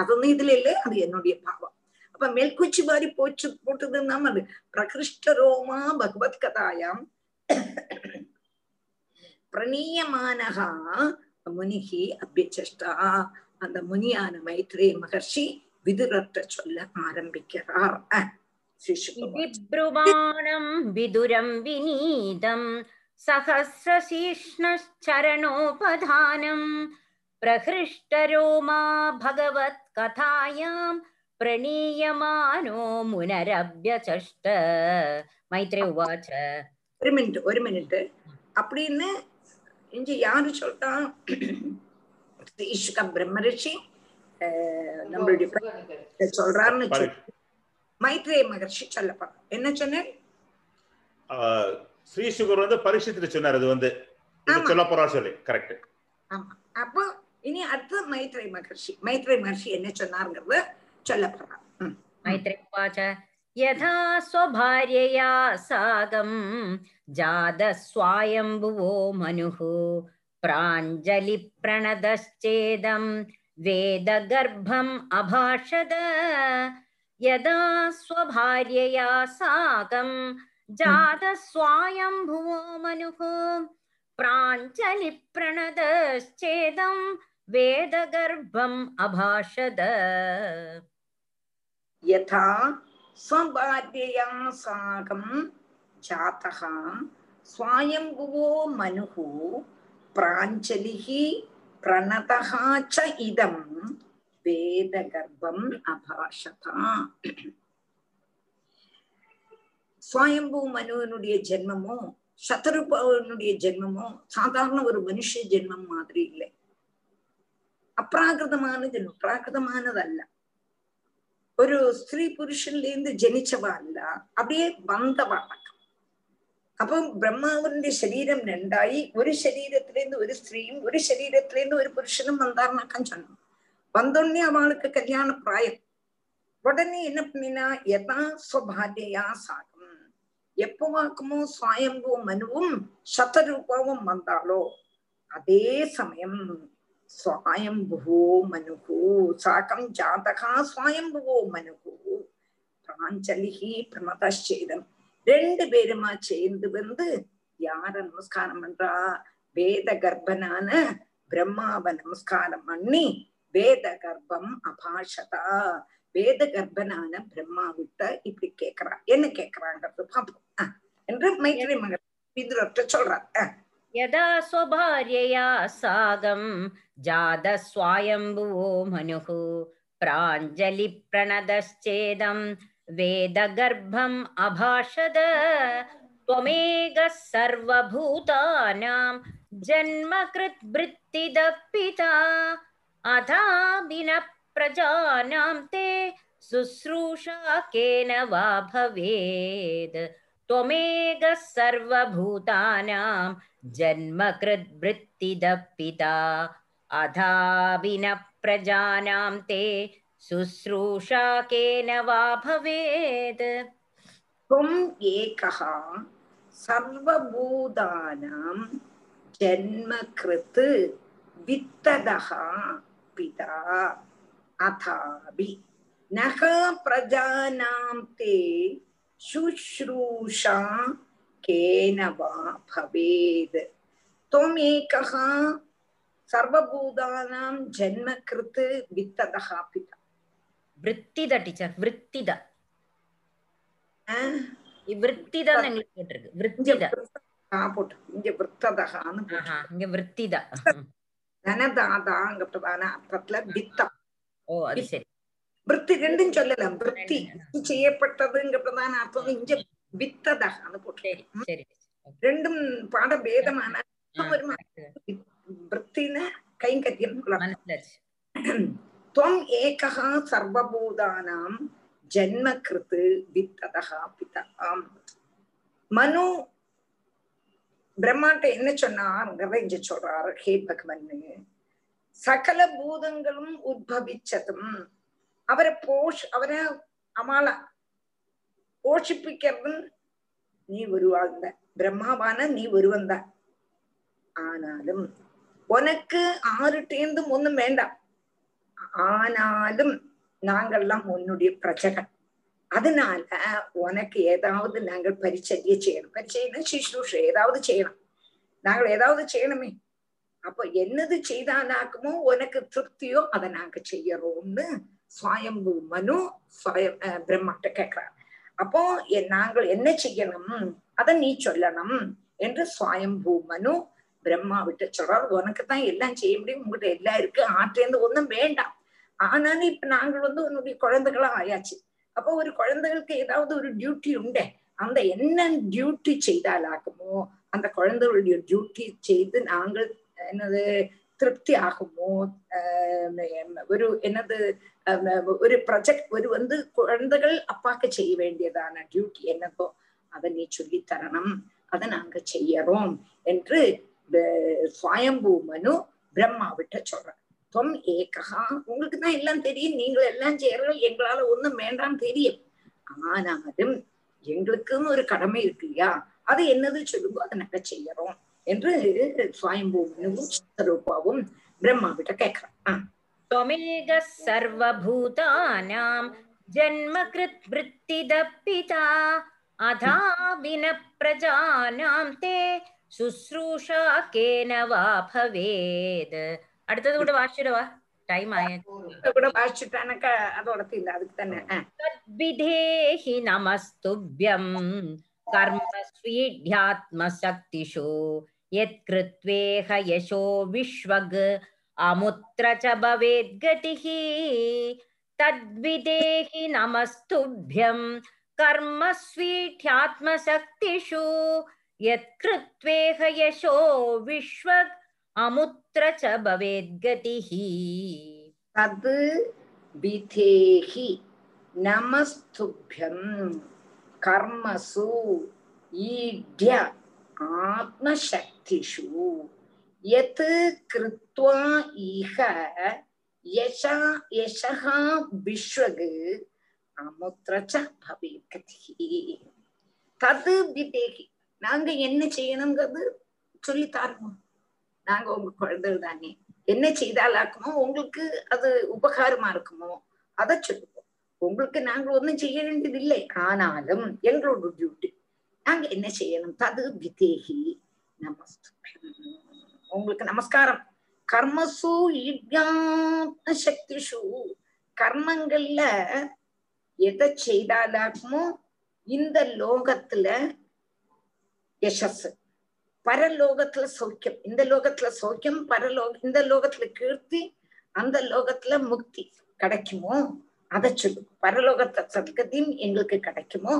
[SPEAKER 6] அதொന്നും இதுல இல்லை அது என்னுடைய பாவம். அப்ப மேல்கூச்சி வாரி போச்சு போட்டதுன்னா அது பிரகிருஷ்ட ரோமா பகவத் கதாயாம் பிரணீயமானகா முனிகி அபியச்சஷ்டா அந்த முனியான மைத்ரே மகர்ஷி விதுரற்ற சொல்ல ஆரம்பிக்கிறார் அஹ், ஸ்ரீ சுகவாச்.
[SPEAKER 4] इति ब्रुवाणं विदुरं विनीतं सहस्रशीर्ष्णश्चरणोपधानं प्रहृष्टरोमा भगवत्कथायां प्रणीयमानो मुनरभ्यचष्ट मैत्रे उवाच
[SPEAKER 6] ஒரு மினிட் ஒரு மினிட் அப்படின்னு இஞ்சி யாரு சொல்றா இஷுக பிரம்மரிஷி நம்மளுடைய சொல்றாருன்னு மைத்ரே மகர்ஷி சொல்லப்பா. என்ன
[SPEAKER 1] சொன்னார்? ஸ்ரீ சுகர் வந்து பரிசுத்துல சொன்னார் அது வந்து. சொல்ல போறா சொல்லி கரெக்ட்
[SPEAKER 6] ஆமா. அப்போ இனி அடுத்து மைத்ரே மகர்ஷி. மைத்ரே மகர்ஷி என்ன சொன்னாருங்கிறது சொல்ல
[SPEAKER 4] போறார். பாச்ச यथा स्वभार्यया साकं जातस्वायम्भुवो मनुः प्राञ्जलिप्रणदश्चेदं वेदगर्भम् अभाषद यदा स्वभार्यया साकं जातस्वायम्भुवो मनुः प्राञ्जलिप्रणदश्चेदं वेदगर्भम् अभाषद
[SPEAKER 6] यथा स्वभार्यया साकं जातः स्वायम्भुवो मनुः प्राञ्जलिः प्रणतः च इदं वेदगर्भम् अभाषत சுவாயம்பு மனுவனுடைய ஜென்மமோ சதருபவனுடைய ஜென்மமோ சாதாரண ஒரு மனுஷ ஜென்மம் மாதிரி இல்லை அப்ராகிருதமான ஜென்மம் பிராகிருதமானதல்ல ஒரு ஸ்திரீ புருஷன்ல இருந்து ஜனிச்சவா அல்ல அப்படியே வந்தவா அப்போ பிரம்மாவனுடைய சரீரம் ரெண்டாயி ஒரு சரீரத்திலேருந்து ஒரு ஸ்திரீயும் ஒரு சரீரத்திலேருந்து ஒரு புருஷனும் வந்தாருனாக்கா சொன்னோம் வந்தோடனே அவளுக்கு கல்யாண பிராயம். உடனே என்ன பண்ணினா எதா சுவாரியா சாகும். எப்பவாக்குமோ வாக்குமோ மனுவும் சதரூபாவும் வந்தாலோ அதே சமயம் சுவாயம்புவோ மனுகு சாக்கம் ஜாதகா சுவாயம்புவோ மனுகு பிராஞ்சலிகி பிரமதேதம் ரெண்டு பேருமா சேர்ந்து வந்து யார நமஸ்காரம் பண்றா வேத கர்ப்பனான பிரம்மாவை நமஸ்காரம் பண்ணி வேத கர்ப்பம் அபாஷதா வேத கர்ப்பனான பிரம்மா விட்ட இப்படி கேக்குறா என்ன கேக்குறாங்கிறது பாப்போம் என்று மைத்திரி மகன் சொல்றார்
[SPEAKER 4] யதா சுவாரியயா சாகம் जातस्वायम्भुवो मनुः प्राञ्जलिप्रणदश्चेदं वेदगर्भम् अभाषद त्वमेकः सर्वभूतानां जन्मकृद्वृत्तिदपिता अथाभिनः प्रजानां ते शुश्रूषा केन वा भवेत् त्वमेकः सर्वभूतानां जन्मकृद्वृत्तिदपिता अथाभिनः प्रजानां ते शुश्रूषा केन वा भवेत्
[SPEAKER 6] त्वम् एकः सर्वभूतानां जन्मकृत् वित्तदः पिता अथापि नः प्रजानां ते शुश्रूषा केन वा भवेत् त्वमेकः சர்வபூதானாம் ஜென்ம கிருத்து வித்ததா பிதா
[SPEAKER 4] விற்த்தித டீச்சர் விற்த்தித விற்த்திதான் எங்களுக்கு கேட்டிருக்கு. விற்த்தித
[SPEAKER 6] போட்டு இங்க
[SPEAKER 4] விற்த்ததான்னு இங்க விற்த்தித
[SPEAKER 6] தனதாதாங்க பிரதான அர்த்தத்துல வித்தம்
[SPEAKER 4] ஓ அது சரி.
[SPEAKER 6] விற்த்தி ரெண்டும் சொல்லலாம்
[SPEAKER 4] விற்த்தி
[SPEAKER 6] செய்யப்பட்டதுங்க பிரதான அர்த்தம். இங்க வித்ததான்னு போட்டு. ரெண்டும் பாட பேதமான ஒரு விற்த்தின்னு கைங்கரியம்
[SPEAKER 4] துவம்
[SPEAKER 6] ஏகா சர்வபூதானாம் ஜென்ம கிருத்து வித்ததா பிதாம் மனு பிரம்மாட்ட என்ன சொன்னாருங்கிறத இங்க சொல்றாரு ஹே பகவன் சகல பூதங்களும் உத்பவிச்சதும் அவரை போஷ் அவரை அவளை போஷிப்பிக்கிறதும் நீ உருவாழ்ந்த பிரம்மாவான நீ உருவந்த ஆனாலும் உனக்கு ஆறுட்டேந்தும் ஒன்றும் வேண்டாம். ஆனாலும் நாங்கள்லாம் உன்னுடைய பிரஜகள். அதனால உனக்கு ஏதாவது நாங்கள் பரிச்சரிய செய்யணும். பரிச்சயம்னா சிசுஷ ஏதாவது செய்யணும். நாங்கள் ஏதாவது செய்யணுமே. அப்போ என்னது செய்தாலாக்குமோ உனக்கு திருப்தியோ அதை நாங்க செய்யறோம்னு சுவயம்பு மனு சுவயம் பிரம்மாட்ட கேட்கிறார் அப்போ எ- நாங்கள் என்ன செய்யணும்? அதை நீ சொல்லணும் என்று சுவயம்பு மனு பிரம்மா விட்டு சொல்றாரு உனக்கு தான் எல்லாம் செய்ய முடியும் உங்ககிட்ட எல்லாம் இருக்கு ஆற்றேந்து ஒன்றும் வேண்டாம். ஆனாலும் இப்ப நாங்கள் வந்து உன்னுடைய குழந்தைகளா ஆயாச்சு. அப்போ ஒரு குழந்தைகளுக்கு ஏதாவது ஒரு டியூட்டி உண்டே அந்த என்ன டியூட்டி செய்தாலாகுமோ அந்த குழந்தைகளுடைய டியூட்டி செய்து நாங்கள் என்னது திருப்தி ஆகுமோ ஒரு என்னது ஒரு ப்ரொஜெக்ட் ஒரு வந்து குழந்தைகள் அப்பாக்கு செய்ய வேண்டியதான டியூட்டி என்னதோ அதை நீ சொல்லி தரணும் அதை நாங்க செய்யறோம் என்று சுவயம்பூ மனு பிரம்மா விட்ட சொல்றேன் தொம் ஏகா உங்களுக்கு தான் எல்லாம் தெரியும் நீங்கள் எல்லாம் செய்யறோம் எங்களால ஒண்ணும் வேண்டாம் தெரியும் ஆனாலும் எங்களுக்குன்னு ஒரு கடமை இருக்கு இல்லையா அது என்னது சொல்லுங்க அதை நாங்க செய்யறோம் என்று சுவயம்பூ மனுவும் ஸ்வரூபாவும் பிரம்மா விட்ட கேட்கிறேன்
[SPEAKER 4] त्वमेकः सर्वभूतानां जन्मकृत् वृत्तिदपिता अथाभिनः प्रजानां ते சுஸ்ரூஷா கேன வா பவேத் அடுத்தது கூட வாசிடவா டைம் ஆயிடுச்சு
[SPEAKER 6] கூட வாசிட்டு எனக்கு அதோட இல்ல அதுக்கு தானே தத்விதேஹி
[SPEAKER 4] நமஸ்துப்யம் கர்ம ஸ்வீட்யாத்ம சக்திஷோ யத் கிருத்வேஹ யசோ விஸ்வக் அமுத்திர ச கதிஹி தத்விதேஹி நமஸ்துப்யம் கர்ம ஸ்வீட்யாத்ம சக்திஷோ यत्कृत्वेह यशो विश्व अमुत्र च भवेद्गतिः
[SPEAKER 6] तद् विधेहि नमस्तुभ्यं कर्मसु ईढ्य आत्मशक्तिषु। यत् कृत्वा इह यशः यशः विश्वग् अमुत्र च भवेद्गतिः तद् विधेहि நாங்க என்ன செய்யணுங்கிறது சொல்லி தாருவோம். நாங்க உங்க குழந்தைகள் தானே. என்ன செய்தாலாக்குமோ உங்களுக்கு அது உபகாரமா இருக்குமோ அதை சொல்லுவோம். உங்களுக்கு நாங்க ஒண்ணும் செய்ய வேண்டியதில்லை. ஆனாலும் எங்களோட டியூட்டி நாங்க என்ன செய்யணும்? தது விதேகி நமஸ்துபியம். உங்களுக்கு நமஸ்காரம். கர்மசு ஈட்யாத்ம சக்திஷு. கர்மங்கள்ல எதை செய்தாலாக்குமோ இந்த லோகத்துல யசஸ் பரலோகத்துல சௌக்கியம் இந்த லோகத்துல சௌக்கியம் பரலோக இந்த லோகத்துல கீர்த்தி அந்த லோகத்துல முக்தி கிடைக்குமோ அதை சொல்லு பரலோகத்தை சத்கதியும் எங்களுக்கு கிடைக்குமோ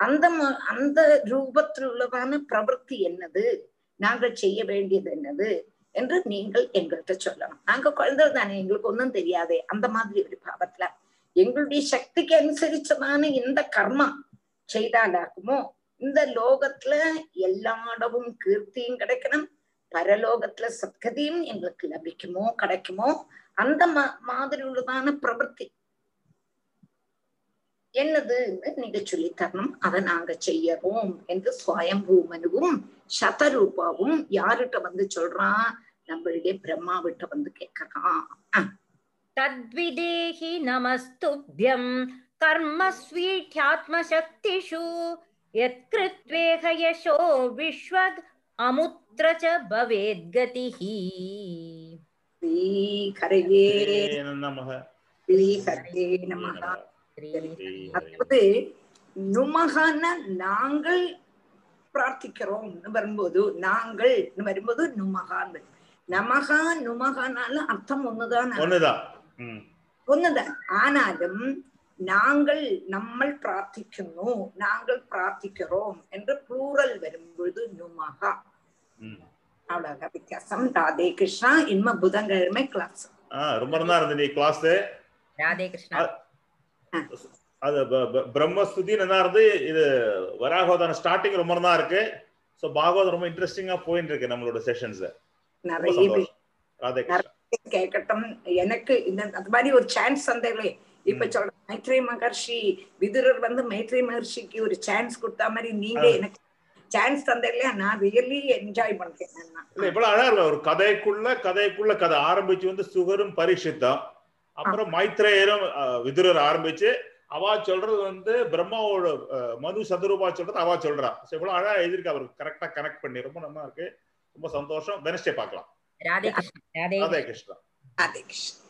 [SPEAKER 6] அந்த ம- அந்த ரூபத்தில் உள்ளதான பிரவൃத்தி என்னது நாங்கள் செய்ய வேண்டியது என்னது என்று நீங்கள் எங்கள்கிட்ட சொல்லணும் நாங்க குழந்தை தானே எங்களுக்கு ஒன்றும் தெரியாதே அந்த மாதிரி ஒரு பாவத்துல எங்களுடைய சக்திக்கு அனுசரிச்சதான இந்த கர்மம் செய்தாலாகுமோ இந்த லோகத்துல எல்லாடமும் கீர்த்தியும் கிடைக்கணும். பரலோகத்துல சத்கதியும் எங்களுக்கு லபிக்குமோ கிடைக்குமோ? அந்த மாதிரி உள்ளதான பிரபத்தி என்னதுன்னு நீங்க சொல்லி தரணும் அதை நாங்க செய்யறோம் என்று சுவயம்பூமனுவும் சதரூபாவும் யாருகிட்ட வந்து சொல்றா? நம்மளுடைய பிரம்மாவிட்ட வந்து கேட்கறான்
[SPEAKER 4] தத்விதேகி நமஸ்துபியம். கர்மஸ்வீட்யாத்மசக்திஷு यत्कृत्वेह यशो विश्वग् अमुत्र च भवेद्गतिः
[SPEAKER 6] ஸ்ரீ ஹரையே
[SPEAKER 1] நமக
[SPEAKER 6] ஸ்ரீ ஹரே நமக அதாவது நுமகன நாங்கள் பிரார்த்திக்கிறோம்னு வரும்போது நாங்கள் வரும்போது நுமகான்னு வரும். நமகா நுமகானால அர்த்தம் ஒண்ணுதான்
[SPEAKER 1] ஒண்ணுதான் ம்.
[SPEAKER 6] ஒண்ணுதான் ஆனாலும் நாங்கள் நம்ம பிரார்த்திக்கணும் நாங்கள் பிரார்த்திக்கிறோம் என்று ப்ளூரல் வரும்பொழுது நுமாக அவ்வளவுதான் வித்தியாசம். ராதே கிருஷ்ணா இன்ம புதன்கிழமை கிளாஸ்
[SPEAKER 1] ரொம்ப நல்லா இருந்தது நீ கிளாஸ்
[SPEAKER 4] ராதே கிருஷ்ணா.
[SPEAKER 1] அது பிரம்மஸ்துதி நல்லா இருந்து இது வராகவதான ஸ்டார்டிங் ரொம்ப நல்லா இருக்கு. சோ பாகவதம் ரொம்ப இன்ட்ரெஸ்டிங்கா போயிட்டு இருக்கு நம்மளோட செஷன்ஸ்
[SPEAKER 6] நிறைய
[SPEAKER 1] கிருஷ்ணா.
[SPEAKER 6] கேட்கட்டும். எனக்கு இந்த மாதிரி ஒரு சான்ஸ் வந்தேங்களே இப்ப சொல்ற மைத்ரி மகர்ஷி விதுரர் வந்து மைத்ரி மகர்ஷிக்கு ஒரு சான்ஸ் கொடுத்தா மாதிரி நீங்க எனக்கு சான்ஸ் இல்லையா நான் ரியலி என்ஜாய் பண்றேன்
[SPEAKER 1] இவ்வளவு அழகா இருக்கும் ஒரு கதைக்குள்ள கதைக்குள்ள கதை ஆரம்பிச்சு வந்து சுகரும் பரிசுத்தம். அப்புறம் மைத்ரேயரும் விதுரர் ஆரம்பிச்சு அவ சொல்றது வந்து பிரம்மாவோட மனு சதுரூபா சொல்றது அவ சொல்றா. இவ்வளவு அழகா எழுதிருக்கு அவர் கரெக்டா கனெக்ட் பண்ணி. ரொம்ப நல்லா இருக்கு. ரொம்ப சந்தோஷம். வெனஸ்டே பார்க்கலாம். ராதே கிருஷ்ணா.
[SPEAKER 6] ராதே கிருஷ்ணா.